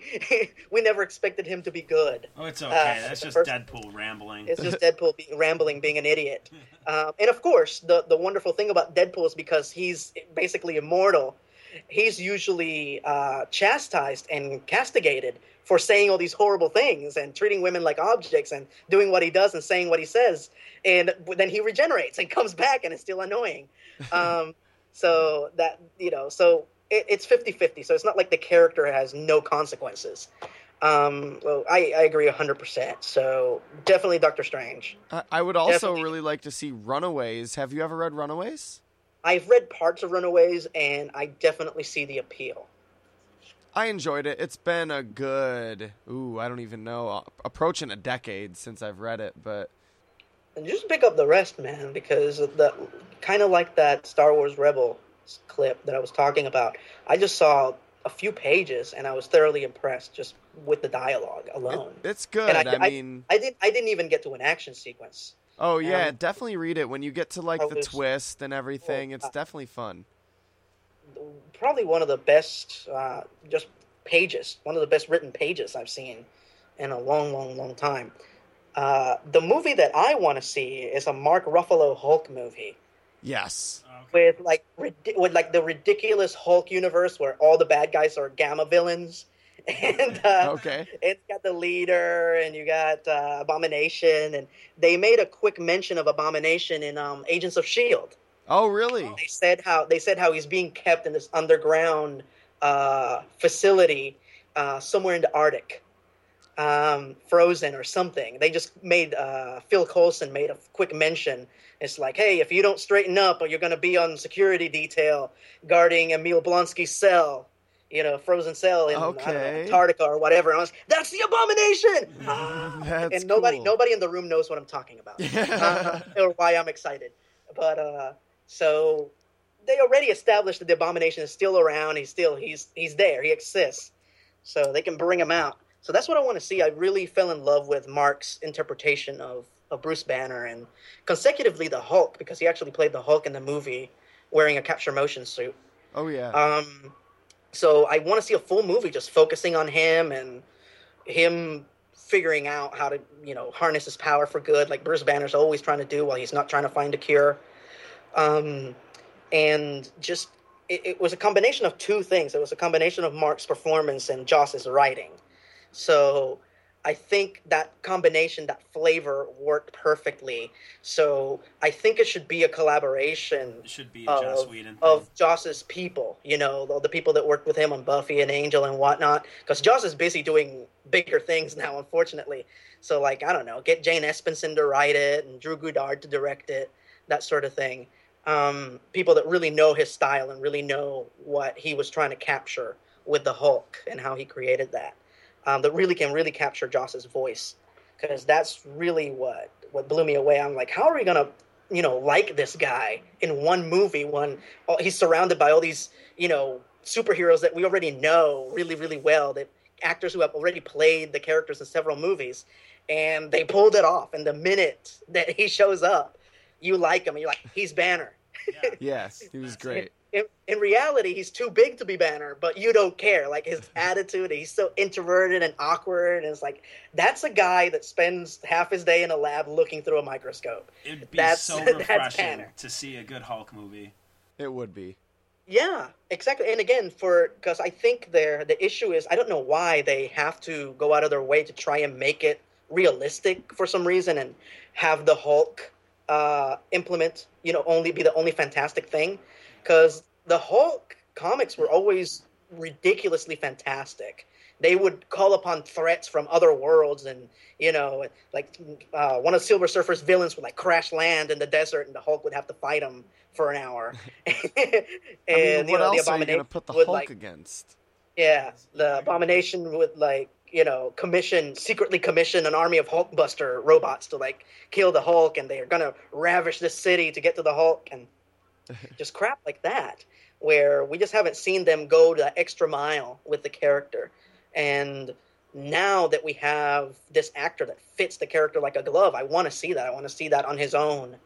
Speaker 3: [laughs] we never expected him to be good.
Speaker 1: Oh, it's okay.
Speaker 3: Uh,
Speaker 1: That's just
Speaker 3: first-
Speaker 1: Deadpool rambling.
Speaker 3: It's just Deadpool [laughs] being rambling, being an idiot. Um, and of course, the the wonderful thing about Deadpool is because he's basically immortal. He's usually uh, chastised and castigated for saying all these horrible things and treating women like objects and doing what he does and saying what he says. And then he regenerates and comes back and is still annoying. Um, so that you know, so it, it's 50-50. So it's not like the character has no consequences. Um, well, I, I agree 100%. So definitely Doctor Strange.
Speaker 2: I, I would also
Speaker 3: Definitely.
Speaker 2: really like to see Runaways. Have you ever read Runaways?
Speaker 3: I've read parts of Runaways, and I definitely see the appeal.
Speaker 2: I enjoyed it. It's been a good, ooh, I don't even know, approaching a decade since I've read it, but
Speaker 3: And just pick up the rest, man, because the kind of like that Star Wars Rebel clip that I was talking about. I just saw a few pages, and I was thoroughly impressed just with the dialogue
Speaker 2: it,
Speaker 3: alone.
Speaker 2: it's good.
Speaker 3: And
Speaker 2: I, mean,
Speaker 3: I didn't. I didn't even get to an action sequence.
Speaker 2: oh yeah,
Speaker 3: um,
Speaker 2: definitely read it when you get to like the
Speaker 3: was-
Speaker 2: twist and everything. It's
Speaker 3: uh,
Speaker 2: definitely fun.
Speaker 3: Probably one of the best, uh, just pages. One of the best written pages I've seen in a long, long, long time. Uh, the movie that I want to see is a Mark Ruffalo Hulk movie.
Speaker 2: Yes.
Speaker 1: Okay.
Speaker 3: with like rid- with like the ridiculous Hulk universe where all the bad guys are gamma villains, [laughs] and uh,
Speaker 2: Okay.
Speaker 3: it's got the leader and you got uh, Abomination, and they made a quick mention of Abomination in um, Agents of Shield.
Speaker 2: Oh really?
Speaker 3: They said how they said how he's being kept in this underground uh, facility uh, somewhere in the Arctic. Um, frozen or something. They just made uh, Phil Coulson made a quick mention. It's like, hey, if you don't straighten up, or you're going to be on security detail guarding Emil Blonsky's cell, you know, frozen cell in don't know, Antarctica or whatever. And I was, that's the abomination. [laughs] Ah! And nobody,
Speaker 2: cool.
Speaker 3: nobody in the room knows what I'm talking about uh, or why I'm excited. But uh, so they already established that the abomination is still around. He's still he's he's there. He exists. So they can bring him out. So that's what I want to see. I really fell in love with Mark's interpretation of, of Bruce Banner and consecutively the Hulk because he actually played the Hulk in the movie wearing a capture motion suit.
Speaker 2: Oh yeah.
Speaker 3: Um, so I want to see a full movie just focusing on him and him figuring out how to, you know, harness his power for good, like Bruce Banner's always trying to do while he's not trying to find a cure. Um, and just it, it was a combination of two things. It was a combination of Mark's performance and Joss's writing. So I think that combination, that flavor worked perfectly. So I think it should be a collaboration
Speaker 1: It should be a Joss
Speaker 3: of,
Speaker 1: Whedon
Speaker 3: of Joss's people, you know, the, the people that worked with him on Buffy and Angel and whatnot. Because Joss is busy doing bigger things [laughs] now, unfortunately. So, like, I don't know, get Jane Espenson to write it and Drew Goddard to direct it, that sort of thing. Um, people that really know his style and really know what he was trying to capture with the Hulk and how he created that. Um, that really can really capture Joss's voice because that's really what what blew me away. I'm like, how are we gonna, you know, like this guy in one movie when all, he's surrounded by all these, you know, superheroes that we already know really, really well. That actors who have already played the characters in several movies, and they pulled it off. And the minute that he shows up, you like him, and you're like, he's Banner.
Speaker 1: Yeah.
Speaker 2: yes, he was great.
Speaker 3: In, in reality, he's too big to be Banner, but you don't care. Like his [laughs] attitude, he's so introverted and awkward, and it's like that's a guy that spends half his day in a lab looking through a microscope.
Speaker 1: It'd be
Speaker 3: That's-
Speaker 1: so [laughs] refreshing to see a good Hulk movie.
Speaker 2: It would be.
Speaker 3: Yeah, exactly. And again, for because I think there the issue is I don't know why they have to go out of their way to try and make it realistic for some reason and have the Hulk uh, implement you know only be the only fantastic thing because the Hulk comics were always ridiculously fantastic. They would call upon threats from other worlds, and you know, like uh, one of Silver Surfer's villains would like crash land in the desert, and the Hulk would have to fight him for an hour. [laughs] [laughs] and
Speaker 2: I mean,
Speaker 3: you
Speaker 2: what
Speaker 3: know, the
Speaker 2: else are you
Speaker 3: abomination
Speaker 2: gonna put the
Speaker 3: would
Speaker 2: Hulk
Speaker 3: like
Speaker 2: against?
Speaker 3: yeah, the abomination would like you know commission secretly commission an army of Hulkbuster robots to like kill the Hulk, and they're gonna ravish this city to get to the Hulk, and [laughs] just crap like that, where we just haven't seen them go the extra mile with the character, and now that we have this actor that fits the character like a glove, I want to see that. I want to see that on his own.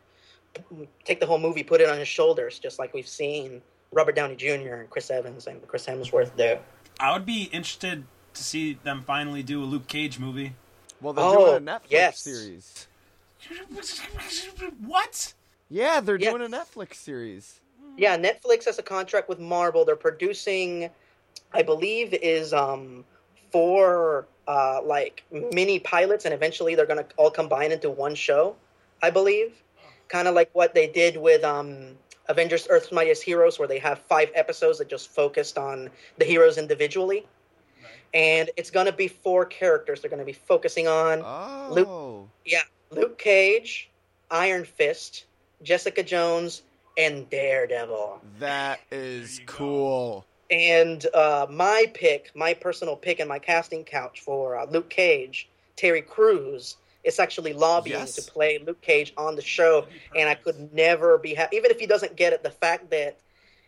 Speaker 3: Take the whole movie, put it on his shoulders, just like we've seen Robert Downey Jr. and Chris Evans and Chris Hemsworth do.
Speaker 1: I would be interested to see them finally do a Luke Cage movie.
Speaker 2: Well, they're
Speaker 3: Oh,
Speaker 2: doing a Netflix
Speaker 3: yes.
Speaker 2: series. [laughs]
Speaker 1: What?
Speaker 2: Yeah, they're
Speaker 3: Yes.
Speaker 2: doing a Netflix series.
Speaker 3: Yeah, Netflix has a contract with Marvel. They're producing, I believe, is um four uh like mini pilots, and eventually they're gonna all combine into one show. I believe, kind of like what they did with um Avengers: Earth's Mightiest Heroes, where they have five episodes that just focused on the heroes individually. And it's gonna be four characters. They're gonna be focusing on
Speaker 2: Oh.
Speaker 3: yeah, Luke Cage, Iron Fist, Jessica Jones, and Daredevil.
Speaker 2: That is cool.
Speaker 3: And uh, my pick, my personal pick, and my casting couch for uh, Luke Cage, Terry Crews, is actually lobbying
Speaker 2: Yes.
Speaker 3: to play Luke Cage on the show, and I could never be happy. Even if he doesn't get it, the fact that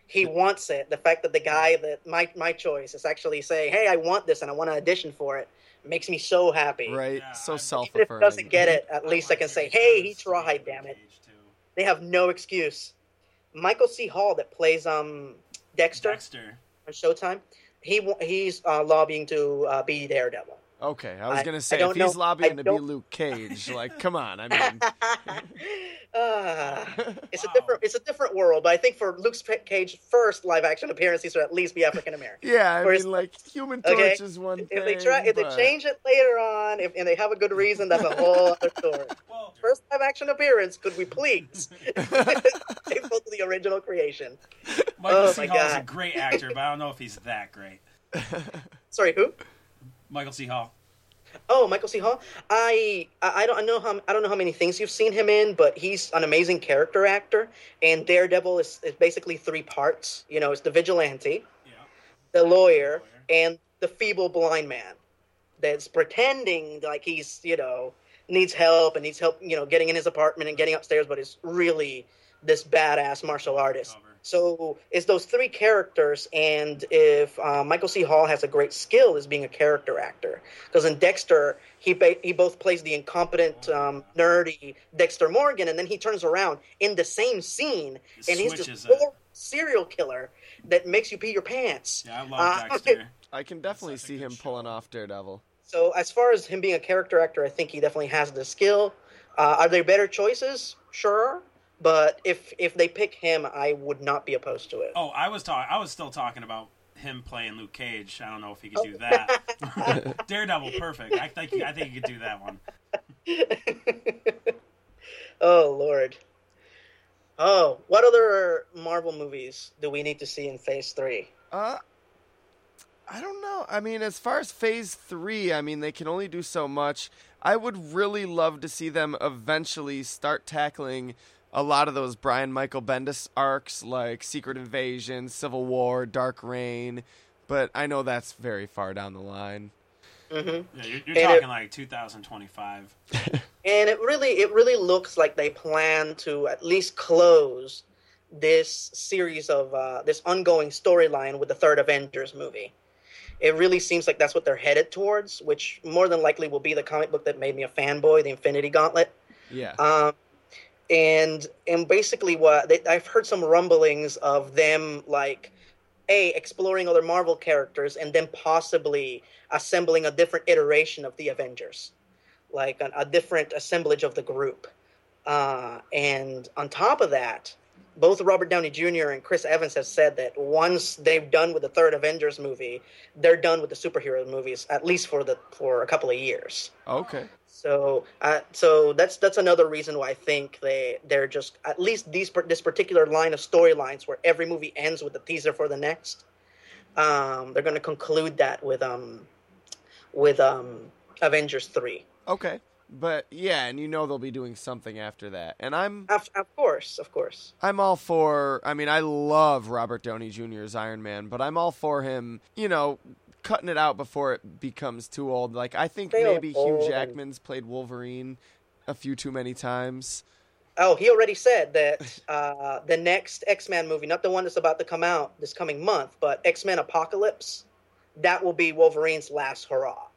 Speaker 3: he wants it, the fact that the guy that my my choice is actually saying, "Hey, I want this, and I want to audition for it," makes me so happy.
Speaker 2: Right?
Speaker 1: Yeah,
Speaker 2: so self
Speaker 3: Even if he doesn't get it, at least I can say, "Hey, he tried, damn it." They have no excuse. Michael C. Hall, that plays um Dexter,
Speaker 1: Dexter.
Speaker 3: on Showtime, he he's uh, lobbying to uh, be Daredevil.
Speaker 2: Okay, I was
Speaker 3: I-
Speaker 2: gonna say if he's
Speaker 3: know-
Speaker 2: lobbying
Speaker 3: I
Speaker 2: to be
Speaker 3: don't-
Speaker 2: Luke Cage, [laughs] like, come on. I mean, [laughs]
Speaker 3: Ah, it's
Speaker 1: Wow.
Speaker 3: a different it's a different world, but I think for Luke Cage first live action appearance, he should at least be African American. [laughs]
Speaker 2: yeah, I
Speaker 3: Whereas-
Speaker 2: mean, like, Human Torch
Speaker 3: Okay,
Speaker 2: is one thing.
Speaker 3: if they try, if they change it later on, if and they have a good reason, that's a whole other story.
Speaker 1: Well,
Speaker 3: First live action appearance, could we please? Faithful to the original creation.
Speaker 1: Michael
Speaker 3: Oh
Speaker 1: C.
Speaker 3: my
Speaker 1: Hall is a great actor, but I don't know if he's that great.
Speaker 3: Sorry, who?
Speaker 1: Michael C. Hall.
Speaker 3: Oh, Michael C. Hall. I I I don't know how I don't know how many things you've seen him in, but he's an amazing character actor. And Daredevil is, is basically three parts. You know, it's the vigilante,
Speaker 1: Yeah.
Speaker 3: the lawyer,
Speaker 1: Lawyer.
Speaker 3: and the feeble blind man that's pretending like he's you know needs help and needs help you know getting in his apartment and getting upstairs, but is really this badass martial artist. So it's those three characters, and if uh, Michael C. Hall has a great skill as being a character actor, because in Dexter he ba- he both plays the incompetent, um, nerdy Dexter Morgan, and then he turns around in the same scene,
Speaker 1: He
Speaker 3: and he's this
Speaker 1: switches it.
Speaker 3: poor serial killer that makes you pee your pants.
Speaker 1: Yeah, I love
Speaker 3: Uh,
Speaker 1: Dexter. [laughs]
Speaker 2: I can definitely see him
Speaker 1: show.
Speaker 2: pulling off Daredevil.
Speaker 3: So as far as him being a character actor, I think he definitely has the skill. Uh, are there better choices? Sure, but if if they pick him, I would not be opposed to it.
Speaker 1: Oh, I was talking. I was still talking about him playing Luke Cage. I don't know if he could do that. [laughs] [laughs] Daredevil, perfect. I think. I think he could do that one. [laughs]
Speaker 3: oh Lord. Oh, what other Marvel movies do we need to see in Phase Three?
Speaker 2: Uh, I don't know. I mean, as far as Phase Three, I mean, they can only do so much. I would really love to see them eventually start tackling a lot of those Brian Michael Bendis arcs, like Secret Invasion, Civil War, Dark Reign. But I know that's very far down the line.
Speaker 3: hmm
Speaker 1: Yeah, you're, you're
Speaker 3: And it-
Speaker 1: talking like 2025. [laughs]
Speaker 3: And it really, it really looks like they plan to at least close this series of uh, this ongoing storyline with the third Avengers movie. It really seems like that's what they're headed towards, which more than likely will be the comic book that made me a fanboy, the Infinity Gauntlet.
Speaker 2: Yeah.
Speaker 3: Um, and and basically, what they, I've heard some rumblings of them like a exploring other Marvel characters and then possibly assembling a different iteration of the Avengers, like a, a different assemblage of the group. Uh, and on top of that, both Robert Downey Jr. and Chris Evans have said that once they've done with the third Avengers movie, they're done with the superhero movies at least for the for a couple of years.
Speaker 2: Okay.
Speaker 3: So, uh, so that's that's another reason why I think they they're just at least these this particular line of storylines where every movie ends with a teaser for the next. Um, they're going to conclude that with um with um Avengers three.
Speaker 2: Okay. But yeah, and you know they'll be doing something after that. And I'm
Speaker 3: Of, of course, of course.
Speaker 2: I'm all for. I mean, I love Robert Downey Jr.'s Iron Man, but I'm all for him. You know, cutting it out before it becomes too old. Like I think
Speaker 3: They
Speaker 2: maybe
Speaker 3: old
Speaker 2: Hugh
Speaker 3: and-
Speaker 2: Jackman's played Wolverine a few too many times.
Speaker 3: Oh, he already said that [laughs] uh, the next X Men movie, not the one that's about to come out this coming month, but X Men Apocalypse, that will be Wolverine's last hurrah,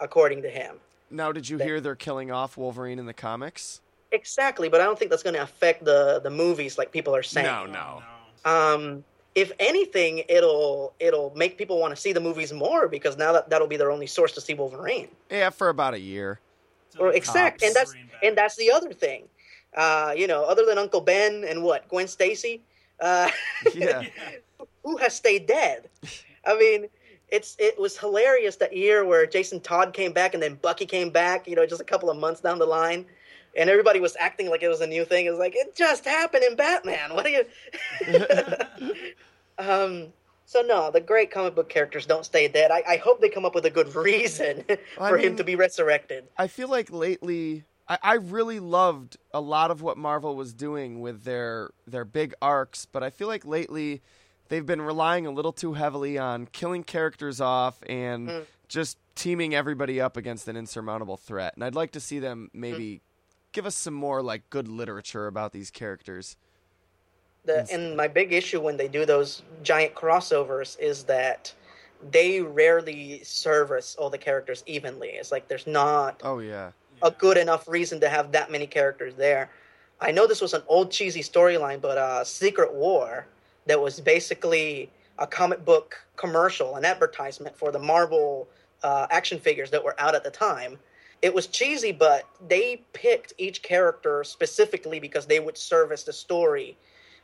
Speaker 3: according to him.
Speaker 2: Now, did you
Speaker 3: They-
Speaker 2: hear they're killing off Wolverine in the comics?
Speaker 3: Exactly, but I don't think that's going to affect the the movies like people are saying.
Speaker 2: No, no.
Speaker 3: Um, if anything, it'll it'll make people want to see the movies more because now that that'll be their only source to see Wolverine.
Speaker 2: Yeah, for about a year.
Speaker 3: Or
Speaker 1: the
Speaker 3: exact, and that's and that's the other thing. Uh, you know, other than Uncle Ben and what Gwen Stacy, uh, [laughs]
Speaker 2: Yeah. [laughs]
Speaker 3: who has stayed dead? I mean, it's it was hilarious that year where Jason Todd came back and then Bucky came back. You know, just a couple of months down the line, and everybody was acting like it was a new thing. It was like it just happened in Batman. [laughs] What are you? [laughs] um. So no, the great comic book characters don't stay dead. I, I hope they come up with a good [laughs] reason
Speaker 2: I
Speaker 3: for
Speaker 2: mean-
Speaker 3: him to be resurrected.
Speaker 2: I feel like lately I, I really loved a lot of what Marvel was doing with their their big arcs, but I feel like lately they've been relying a little too heavily on killing characters off and
Speaker 3: Mm.
Speaker 2: just teaming everybody up against an insurmountable threat. And I'd like to see them
Speaker 3: Mm.
Speaker 2: Give us some more like good literature about these characters.
Speaker 3: The, and my big issue when they do those giant crossovers is that they rarely service all the characters evenly. It's like there's not
Speaker 2: Oh yeah.
Speaker 3: a good enough reason to have that many characters there. I know this was an old cheesy storyline, but uh, Secret War that was basically a comic book commercial, an advertisement for the Marvel uh, action figures that were out at the time. It was cheesy, but they picked each character specifically because they would service the story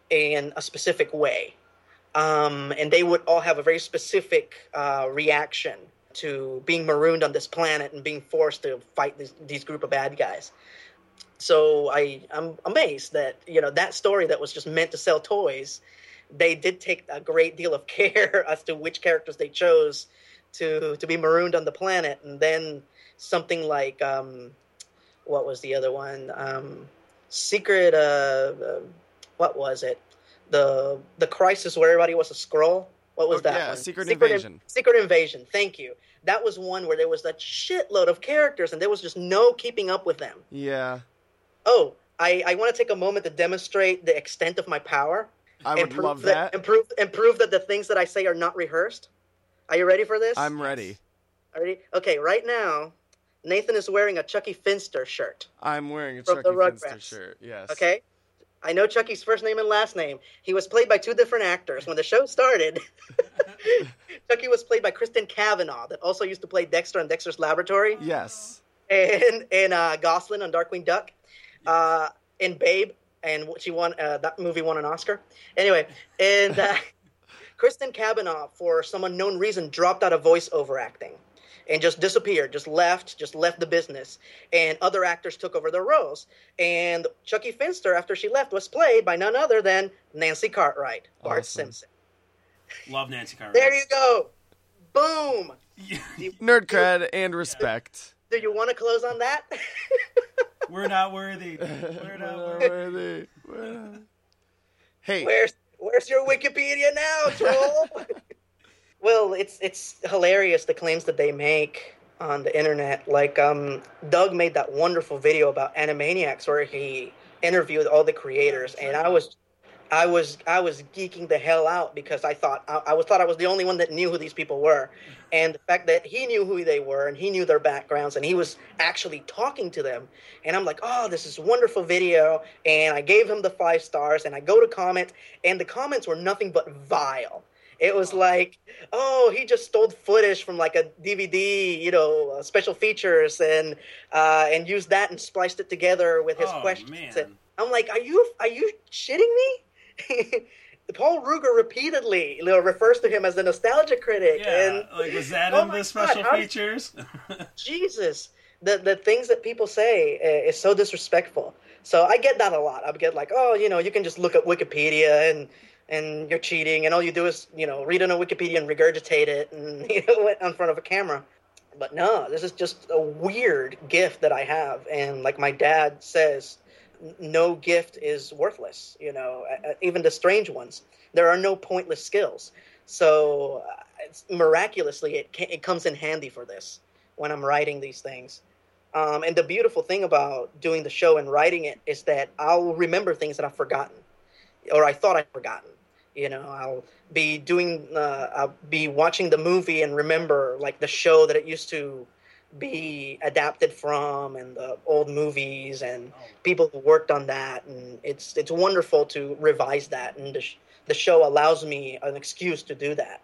Speaker 3: in a specific way. Um, and they would all have a very specific uh, reaction to being marooned on this planet and being forced to fight this, these group of bad guys. So I, I'm amazed that you know that story that was just meant to sell toys, they did take a great deal of [laughs] care as to which characters they chose to to be marooned on the planet, and then something like um, what was the other one? Um, Secret. Uh, uh, what was it? The the crisis where everybody was a scroll. What was
Speaker 2: Oh,
Speaker 3: that
Speaker 2: yeah,
Speaker 3: one?
Speaker 2: Secret
Speaker 3: In-
Speaker 2: Invasion.
Speaker 3: Secret Invasion. Thank you. That was one where there was a shitload of characters, and there was just no keeping up with them.
Speaker 2: Yeah.
Speaker 3: Oh, I, I want to take a moment to demonstrate the extent of my power.
Speaker 2: I would love that.
Speaker 3: And prove, and prove that the things that I say are not rehearsed. Are you ready for this?
Speaker 2: I'm ready.
Speaker 3: Are you- Okay, right now, Nathan is wearing a Chuckie Finster shirt.
Speaker 2: I'm wearing a
Speaker 3: Chuckie
Speaker 2: Finster shirt. Yes.
Speaker 3: Okay? I know Chuckie's first name and last name. He was played by two different actors. When the show started, [laughs] Chuckie was played by Christine Cavanaugh, that also used to play Dexter on Dexter's Laboratory,
Speaker 2: Yes.
Speaker 3: and and uh, Gosalyn on Darkwing Duck, uh, and Babe, and she won uh, that movie won an Oscar. Anyway, and uh, [laughs] Christine Cavanaugh, for some unknown reason, dropped out of voiceover acting and just disappeared, just left, just left the business. And other actors took over their roles. And Chuckie Finster, after she left, was played by none other than Nancy Cartwright, Bart
Speaker 2: Awesome.
Speaker 3: Simpson.
Speaker 1: Love Nancy [laughs] Cartwright.
Speaker 3: There you go. Boom. [laughs]
Speaker 2: Nerd cred and respect.
Speaker 3: Do you want to close on that? [laughs]
Speaker 1: We're not worthy. We're not
Speaker 2: We're
Speaker 1: worthy.
Speaker 2: worthy. We're not- Hey,
Speaker 3: Where's Where's your Wikipedia now, troll? Well, it's it's hilarious the claims that they make on the internet. Like um, Doug made that wonderful video about Animaniacs where he interviewed all the creators, and I was. I was I was geeking the hell out because I thought I, I was thought I was the only one that knew who these people were, and the fact that he knew who they were and he knew their backgrounds and he was actually talking to them, and I'm like, oh, this is wonderful video, and I gave him the five stars, and I go to comment, and the comments were nothing but vile. It was like, oh, he just stole footage from like a DVD, you know, uh, special features, and uh, and used that and spliced it together with his
Speaker 1: Oh,
Speaker 3: questions. I'm like, are you are you shitting me? [laughs] Paul Ruger repeatedly you know, refers to him as the nostalgia critic,
Speaker 1: Yeah,
Speaker 3: and
Speaker 1: like was that [laughs]
Speaker 3: Oh
Speaker 1: in the special
Speaker 3: did-
Speaker 1: features? [laughs]
Speaker 3: Jesus, the the things that people say uh, is so disrespectful. So I get that a lot. I get like, oh, you know, you can just look at Wikipedia and and you're cheating, and all you do is you know read on a Wikipedia and regurgitate it, and [laughs] you know in front of a camera. But no, this is just a weird gift that I have, and like my dad says, no gift is worthless. You know, uh, uh, even the strange ones. There are no pointless skills. So it's miraculously it it comes in handy for this when I'm writing these things. Um, and the beautiful thing about doing the show and writing it is that I'll remember things that I've forgotten, or I thought I'd forgotten. You know, I'll be doing, uh, I'll be watching the movie and remember like the show that it used to be adapted from, and the old movies and people who worked on that, and it's it's wonderful to revise that, and the, sh- the show allows me an excuse to do that.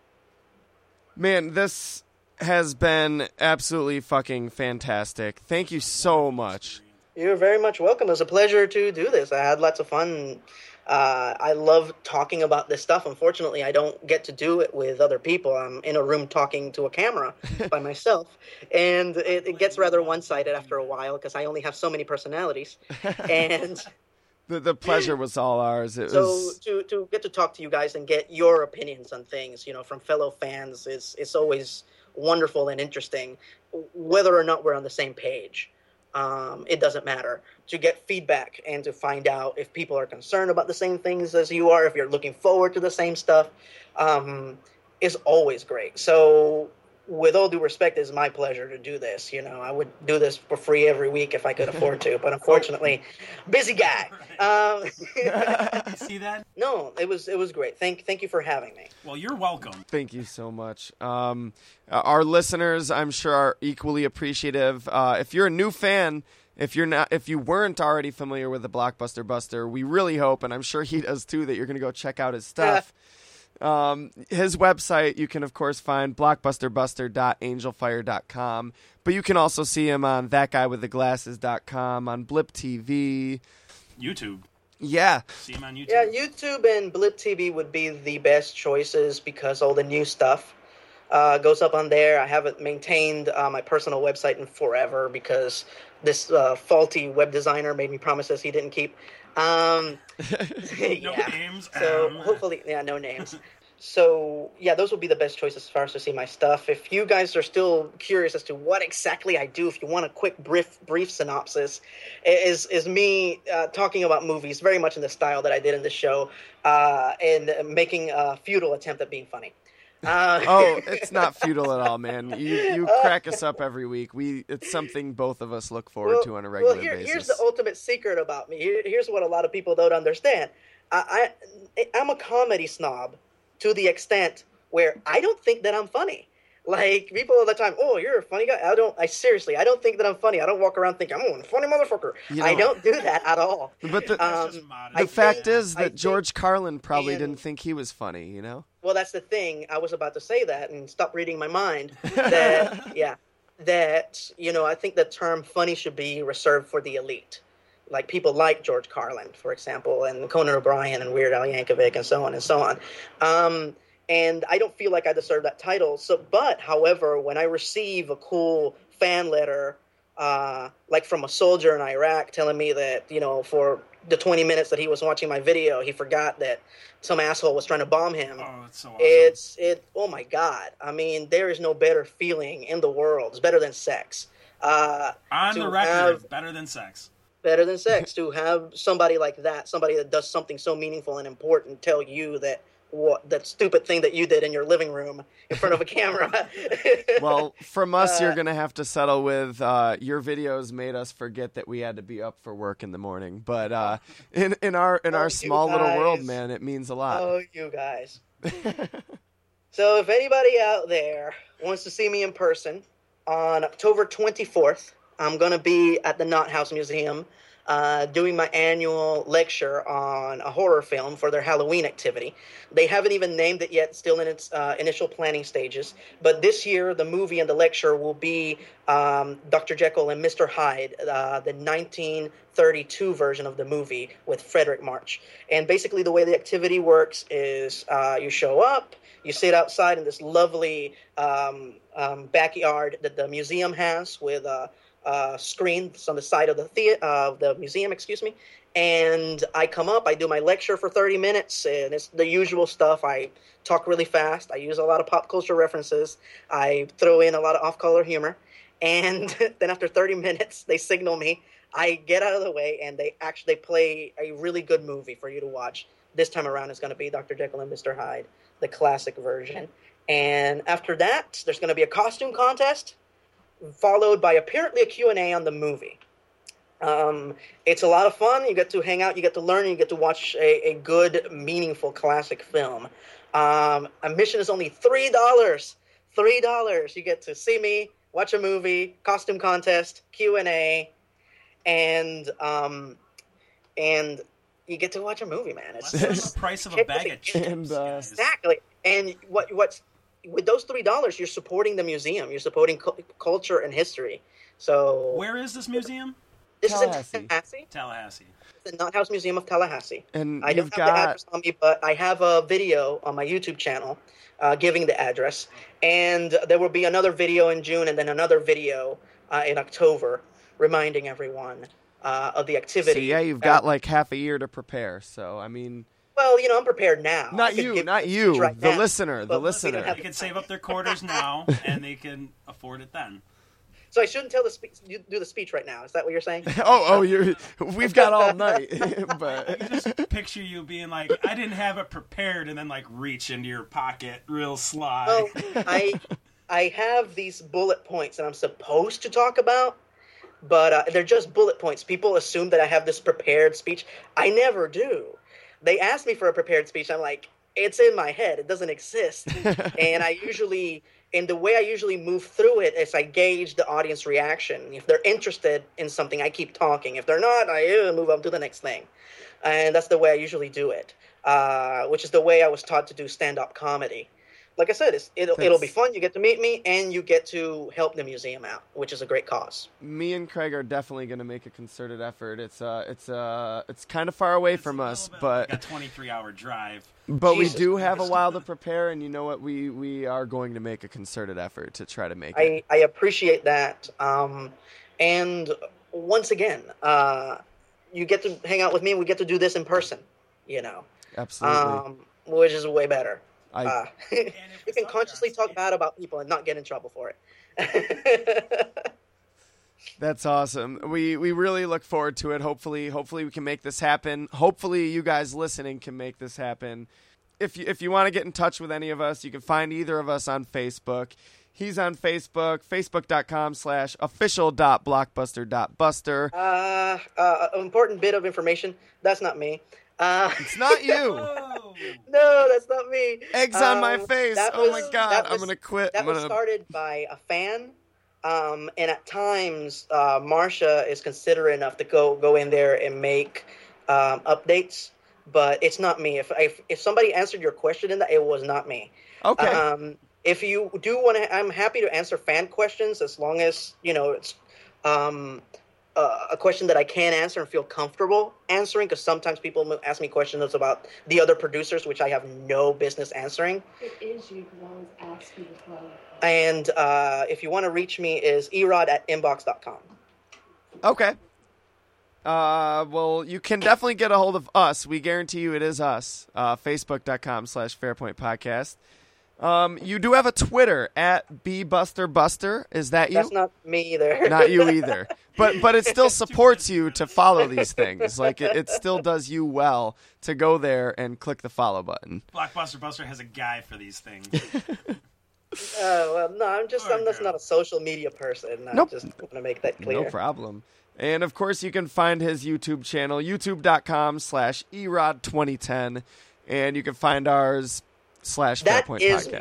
Speaker 2: Man, this has been absolutely fucking fantastic. Thank you so much.
Speaker 3: You're very much welcome. It was a pleasure to do this. I had lots of fun. Uh, I love talking about this stuff. Unfortunately, I don't get to do it with other people. I'm in a room talking to a camera [laughs] by myself, and it, it gets rather one-sided after a while because I only have so many personalities. [laughs] And
Speaker 2: The, the pleasure was all ours. It
Speaker 3: so
Speaker 2: was
Speaker 3: to to get to talk to you guys and get your opinions on things, you know, from fellow fans is is always wonderful and interesting, whether or not we're on the same page. Um, it doesn't matter to get feedback and to find out if people are concerned about the same things as you are, if you're looking forward to the same stuff, um, is always great. So, with all due respect, it's my pleasure to do this. You know, I would do this for free every week if I could afford to, but unfortunately, [laughs] busy guy. [laughs] Um, [laughs]
Speaker 1: See that?
Speaker 3: no, it was it was great. Thank thank you for having me.
Speaker 1: Well, you're welcome.
Speaker 2: Thank you so much. Um, uh, our listeners, I'm sure, are equally appreciative. Uh, if you're a new fan, if you're not, if you weren't already familiar with the Blockbuster Buster, we really hope, and I'm sure he does too, that you're going to go check out his stuff. Um, his website, you can of course find blockbusterbuster.angelfire.com, but you can also see him on thatguywiththeglasses.com, on Blip TV.
Speaker 1: YouTube.
Speaker 2: Yeah,
Speaker 1: See him on YouTube.
Speaker 3: Yeah, YouTube and Blip TV would be the best choices because all the new stuff uh, goes up on there. I haven't maintained uh, my personal website in forever because this uh, faulty web designer made me promises he didn't keep. Um, [laughs] [laughs]
Speaker 1: No
Speaker 3: yeah.
Speaker 1: names.
Speaker 3: So
Speaker 1: um,
Speaker 3: hopefully, yeah, no names. So yeah, those will be the best choices as far as to see my stuff. If you guys are still curious as to what exactly I do, if you want a quick brief brief synopsis, is is me uh, talking about movies very much in the style that I did in the show, uh, and making a futile attempt at being funny. Uh,
Speaker 2: oh, [laughs] it's not futile at all, man. You you crack us up every week. We it's something both of us look forward to on a regular
Speaker 3: well, here-
Speaker 2: basis.
Speaker 3: Here's the ultimate secret about me. Here- here's what a lot of people don't understand. I, I I'm a comedy snob to the extent where I don't think that I'm funny. Like people all the time, oh, you're a funny guy. I don't. I seriously, I don't think that I'm funny. I don't walk around thinking I'm a funny motherfucker.
Speaker 2: You
Speaker 3: I don't do that at all.
Speaker 2: but the,
Speaker 3: Um,
Speaker 2: the fact
Speaker 3: think-
Speaker 2: is
Speaker 3: I
Speaker 2: that
Speaker 3: think
Speaker 2: George Carlin probably
Speaker 3: in-
Speaker 2: didn't think he was funny. You know.
Speaker 3: Well, that's the thing. I was about to say that and stop reading my mind. [laughs] That yeah, that you know, I think the term funny should be reserved for the elite, like people like George Carlin, for example, and Conan O'Brien and Weird Al Yankovic, and so on and so on. Um, and I don't feel like I deserve that title. So, but however, when I receive a cool fan letter, uh, like from a soldier in Iraq, telling me that you know for the 20 minutes that he was watching my video, he forgot that some asshole was trying to bomb him.
Speaker 1: Oh, that's so awesome.
Speaker 3: It's it. Oh my god! I mean, there is no better feeling in the world. It's better than sex. Uh,
Speaker 1: on the record,
Speaker 3: have-
Speaker 1: better than sex.
Speaker 3: better than sex [laughs] to have somebody like that, somebody that does something so meaningful and important, tell you that what that stupid thing that you did in your living room in front of a camera. [laughs]
Speaker 2: Well, from us, you're
Speaker 3: Uh,
Speaker 2: gonna have to settle with uh, your videos made us forget that we had to be up for work in the morning. But uh, [laughs] in in our in
Speaker 3: Oh,
Speaker 2: our small little world, man, it means a lot.
Speaker 3: oh, you guys. [laughs] so if anybody out there wants to see me in person on October 24th, I'm going to be at the Knott House Museum uh, doing my annual lecture on a horror film for their Halloween activity. They haven't even named it yet, still in its uh, initial planning stages. But this year, the movie and the lecture will be um, Dr. Jekyll and Mr. Hyde, uh, the 1932 version of the movie with Fredric March. And basically, the way the activity works is uh, you show up, you sit outside in this lovely um, um, backyard that the museum has with screen that's on the side of the thea- uh, the museum, excuse me. And I come up, I do my lecture for 30 minutes, and it's the usual stuff. I talk really fast, I use a lot of pop culture references, I throw in a lot of off color humor. And [laughs] then after 30 minutes, they signal me. I get out of the way, and they actually play a really good movie for you to watch. This time around is going to be Dr. Jekyll and Mr. Hyde, the classic version. And after that, there's going to be a costume contest, followed by apparently a Q&A on the movie. Um, it's a lot of fun. You get to hang out, you get to learn, you get to watch a, a good, meaningful classic film. Um, admission is only three dollars. Three dollars. You get to see me, watch a movie, costume contest, Q and A, and um, and you get to watch a movie, man. It's
Speaker 1: That's the price of a bag of chips.
Speaker 2: And, uh,
Speaker 3: exactly. And what what's with those three dollars, you're supporting the museum. You're supporting cu- culture and history. So
Speaker 1: Where is this museum?
Speaker 3: this
Speaker 2: Tallahassee.
Speaker 3: is in Tallahassee,
Speaker 1: Tallahassee.
Speaker 3: the Knott House Museum of Tallahassee.
Speaker 2: And
Speaker 3: I don't
Speaker 2: you've
Speaker 3: have the address on me, but I have a video on my YouTube channel uh, giving the address, and there will be another video in June, and then another video uh, in October, reminding everyone uh, of the
Speaker 2: so
Speaker 3: activity.
Speaker 2: yeah, you've
Speaker 3: Uh,
Speaker 2: got like half a year to prepare. So I mean,
Speaker 3: well, you know, I'm prepared now.
Speaker 2: Not you, not you,
Speaker 3: right
Speaker 2: the
Speaker 3: now,
Speaker 2: listener, the
Speaker 3: but we
Speaker 2: listener.
Speaker 3: have-
Speaker 1: They can save up their quarters now, [laughs] and they can afford it then.
Speaker 3: So I shouldn't tell the spe- you do the speech right now. Is that what you're saying? [laughs]
Speaker 2: oh, oh, you're. We've got all night, [laughs]
Speaker 1: I
Speaker 2: but
Speaker 1: just picture you being like, I didn't have it prepared, and then like reach into your pocket real sly.
Speaker 3: Oh, I I have these bullet points that I'm supposed to talk about, but uh, they're just bullet points. People assume that I have this prepared speech. I never do. They ask me for a prepared speech. I'm like, it's in my head. It doesn't exist. [laughs] and I usually, and the way I usually move through it is I gauge the audience reaction. If they're interested in something, I keep talking. If they're not, I uh, move on to the next thing. And that's the way I usually do it, uh, which is the way I was taught to do stand up comedy. Like I said, it's, it'll, it'll be fun. You get to meet me, and you get to help the museum out, which is a great cause.
Speaker 2: me and Craig are definitely going to make a concerted effort. It's uh, it's uh, it's kind of far away
Speaker 1: It's
Speaker 2: from us,
Speaker 1: little bit like
Speaker 2: but
Speaker 1: a 23 hour drive.
Speaker 2: but we
Speaker 3: Jesus
Speaker 2: do have a while to prepare, and you know what? We we are going to make a concerted effort to try to make it.
Speaker 3: I, I appreciate that. Um, and once again, uh, you get to hang out with me, and we get to do this in person. You know,
Speaker 2: Absolutely.
Speaker 3: um, which is way better.
Speaker 2: I
Speaker 3: Uh, [laughs] you can consciously talk bad about people and not get in trouble for it. [laughs]
Speaker 2: That's awesome. We we really look forward to it. Hopefully, hopefully we can make this happen. Hopefully, you guys listening can make this happen. If you if you want to get in touch with any of us, you can find either of us on Facebook. He's on Facebook, facebook.com slash official dot blockbuster dot buster.
Speaker 3: uh, uh, important bit of information. That's not me. Uh,
Speaker 2: It's not you. [laughs] [laughs]
Speaker 3: No, that's not me.
Speaker 2: Eggs on my
Speaker 3: Um,
Speaker 2: face.
Speaker 3: that
Speaker 2: Oh my god,
Speaker 3: that
Speaker 2: I'm gonna quit.
Speaker 3: That
Speaker 2: I'm
Speaker 3: was
Speaker 2: gonna
Speaker 3: started by a fan, um, and at times, uh, Marsha is considerate enough to go go in there and make um, updates. But it's not me. If, if if somebody answered your question in that, it was not me.
Speaker 2: Okay.
Speaker 3: Um, if you do want to, I'm happy to answer fan questions as long as you know it's um, uh, a question that I can answer and feel comfortable answering. Because sometimes people ask me questions about the other producers, which I have no business answering.
Speaker 4: It is you because I always ask you as well.
Speaker 3: And uh, if you want to reach me, is erod at inbox.com.
Speaker 2: Okay. Uh, well, you can definitely get a hold of us. We guarantee you it is us. Uh, Facebook.com slash Fairpoint Podcast. Um, you do have a Twitter at bbusterbuster. Is that you?
Speaker 3: That's not me either.
Speaker 2: Not you [laughs] either. But but it still [laughs] supports you to follow these things. Like it, it still does you well to go there and click the follow button.
Speaker 1: Blockbuster Buster has a guy for these things.
Speaker 3: Uh, [laughs] well, no, I'm just I'm just not a social media person. I
Speaker 2: Nope.
Speaker 3: just want to make that clear.
Speaker 2: No problem. And of course, you can find his YouTube channel, youtube.com slash erod2010. And you can find ours slash
Speaker 3: That
Speaker 2: Fairpoint
Speaker 3: is me.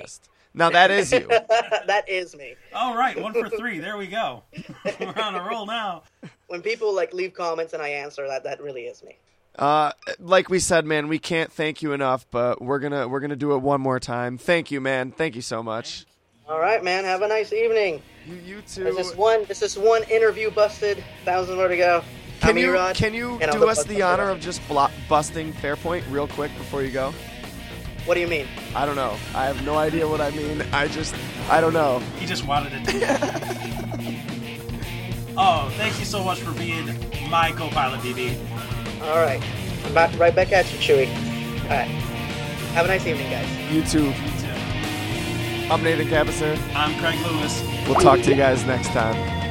Speaker 2: Podcast. Now, that is you. [laughs]
Speaker 3: that is me.
Speaker 1: All right, one for three. There we go. [laughs] We're on a roll now.
Speaker 3: When people like leave comments and I answer that, that really is me.
Speaker 2: Uh, like we said, man, we can't thank you enough, but we're gonna we're gonna do it one more time. Thank you, man. Thank you so much.
Speaker 3: All right, man. Have a nice evening.
Speaker 2: You you too.
Speaker 3: This is one. This is one interview busted. Thousand more to go.
Speaker 2: Can
Speaker 3: I'm
Speaker 2: you
Speaker 3: Erod,
Speaker 2: can you do
Speaker 3: the
Speaker 2: us the honor of just blo- busting Fairpoint real quick before you go?
Speaker 3: What do you mean?
Speaker 2: I don't know. I have no idea what I mean. I just I don't know.
Speaker 1: He just wanted it to. [laughs] oh, thank you so much for being my co-pilot, BB.
Speaker 3: All right. I'm about to right back at you, Chewy. All right. Have a nice evening, guys.
Speaker 2: You too.
Speaker 1: You too.
Speaker 2: I'm Nathan Capisser.
Speaker 1: I'm Craig Lewis.
Speaker 2: We'll talk to you guys next time.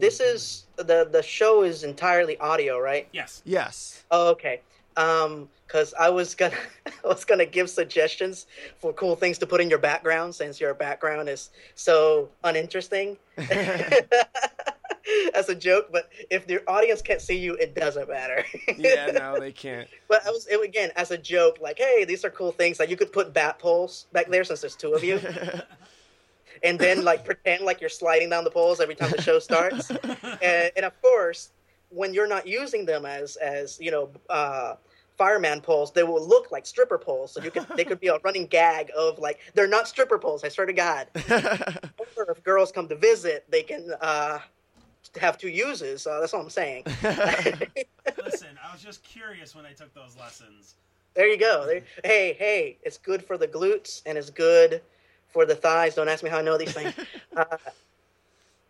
Speaker 2: This
Speaker 3: this is the the show is entirely audio, right?
Speaker 1: Yes.
Speaker 2: Yes.
Speaker 3: Oh, okay. Um, because I was gonna [laughs] I was gonna give suggestions for cool things to put in your background since your background is so uninteresting. [laughs] [laughs] As a joke, but if the audience can't see you, it doesn't matter.
Speaker 2: Yeah, no, they can't.
Speaker 3: But I was it, again as a joke, like, hey, these are cool things that you could put bat poles back there since there's two of you, and then like [laughs] pretend like you're sliding down the poles every time the show starts. [laughs] and, and of course, when you're not using them as as you know uh, fireman poles, they will look like stripper poles. So you could they could be a running gag of like they're not stripper poles. I swear to God. [laughs] or if girls come to visit, they can uh, have two uses. Uh, that's all I'm saying.
Speaker 1: Listen, I was just curious when I took those lessons.
Speaker 3: There you go. There, hey, hey, it's good for the glutes and it's good for the thighs. Don't ask me how I know these things. [laughs] Uh,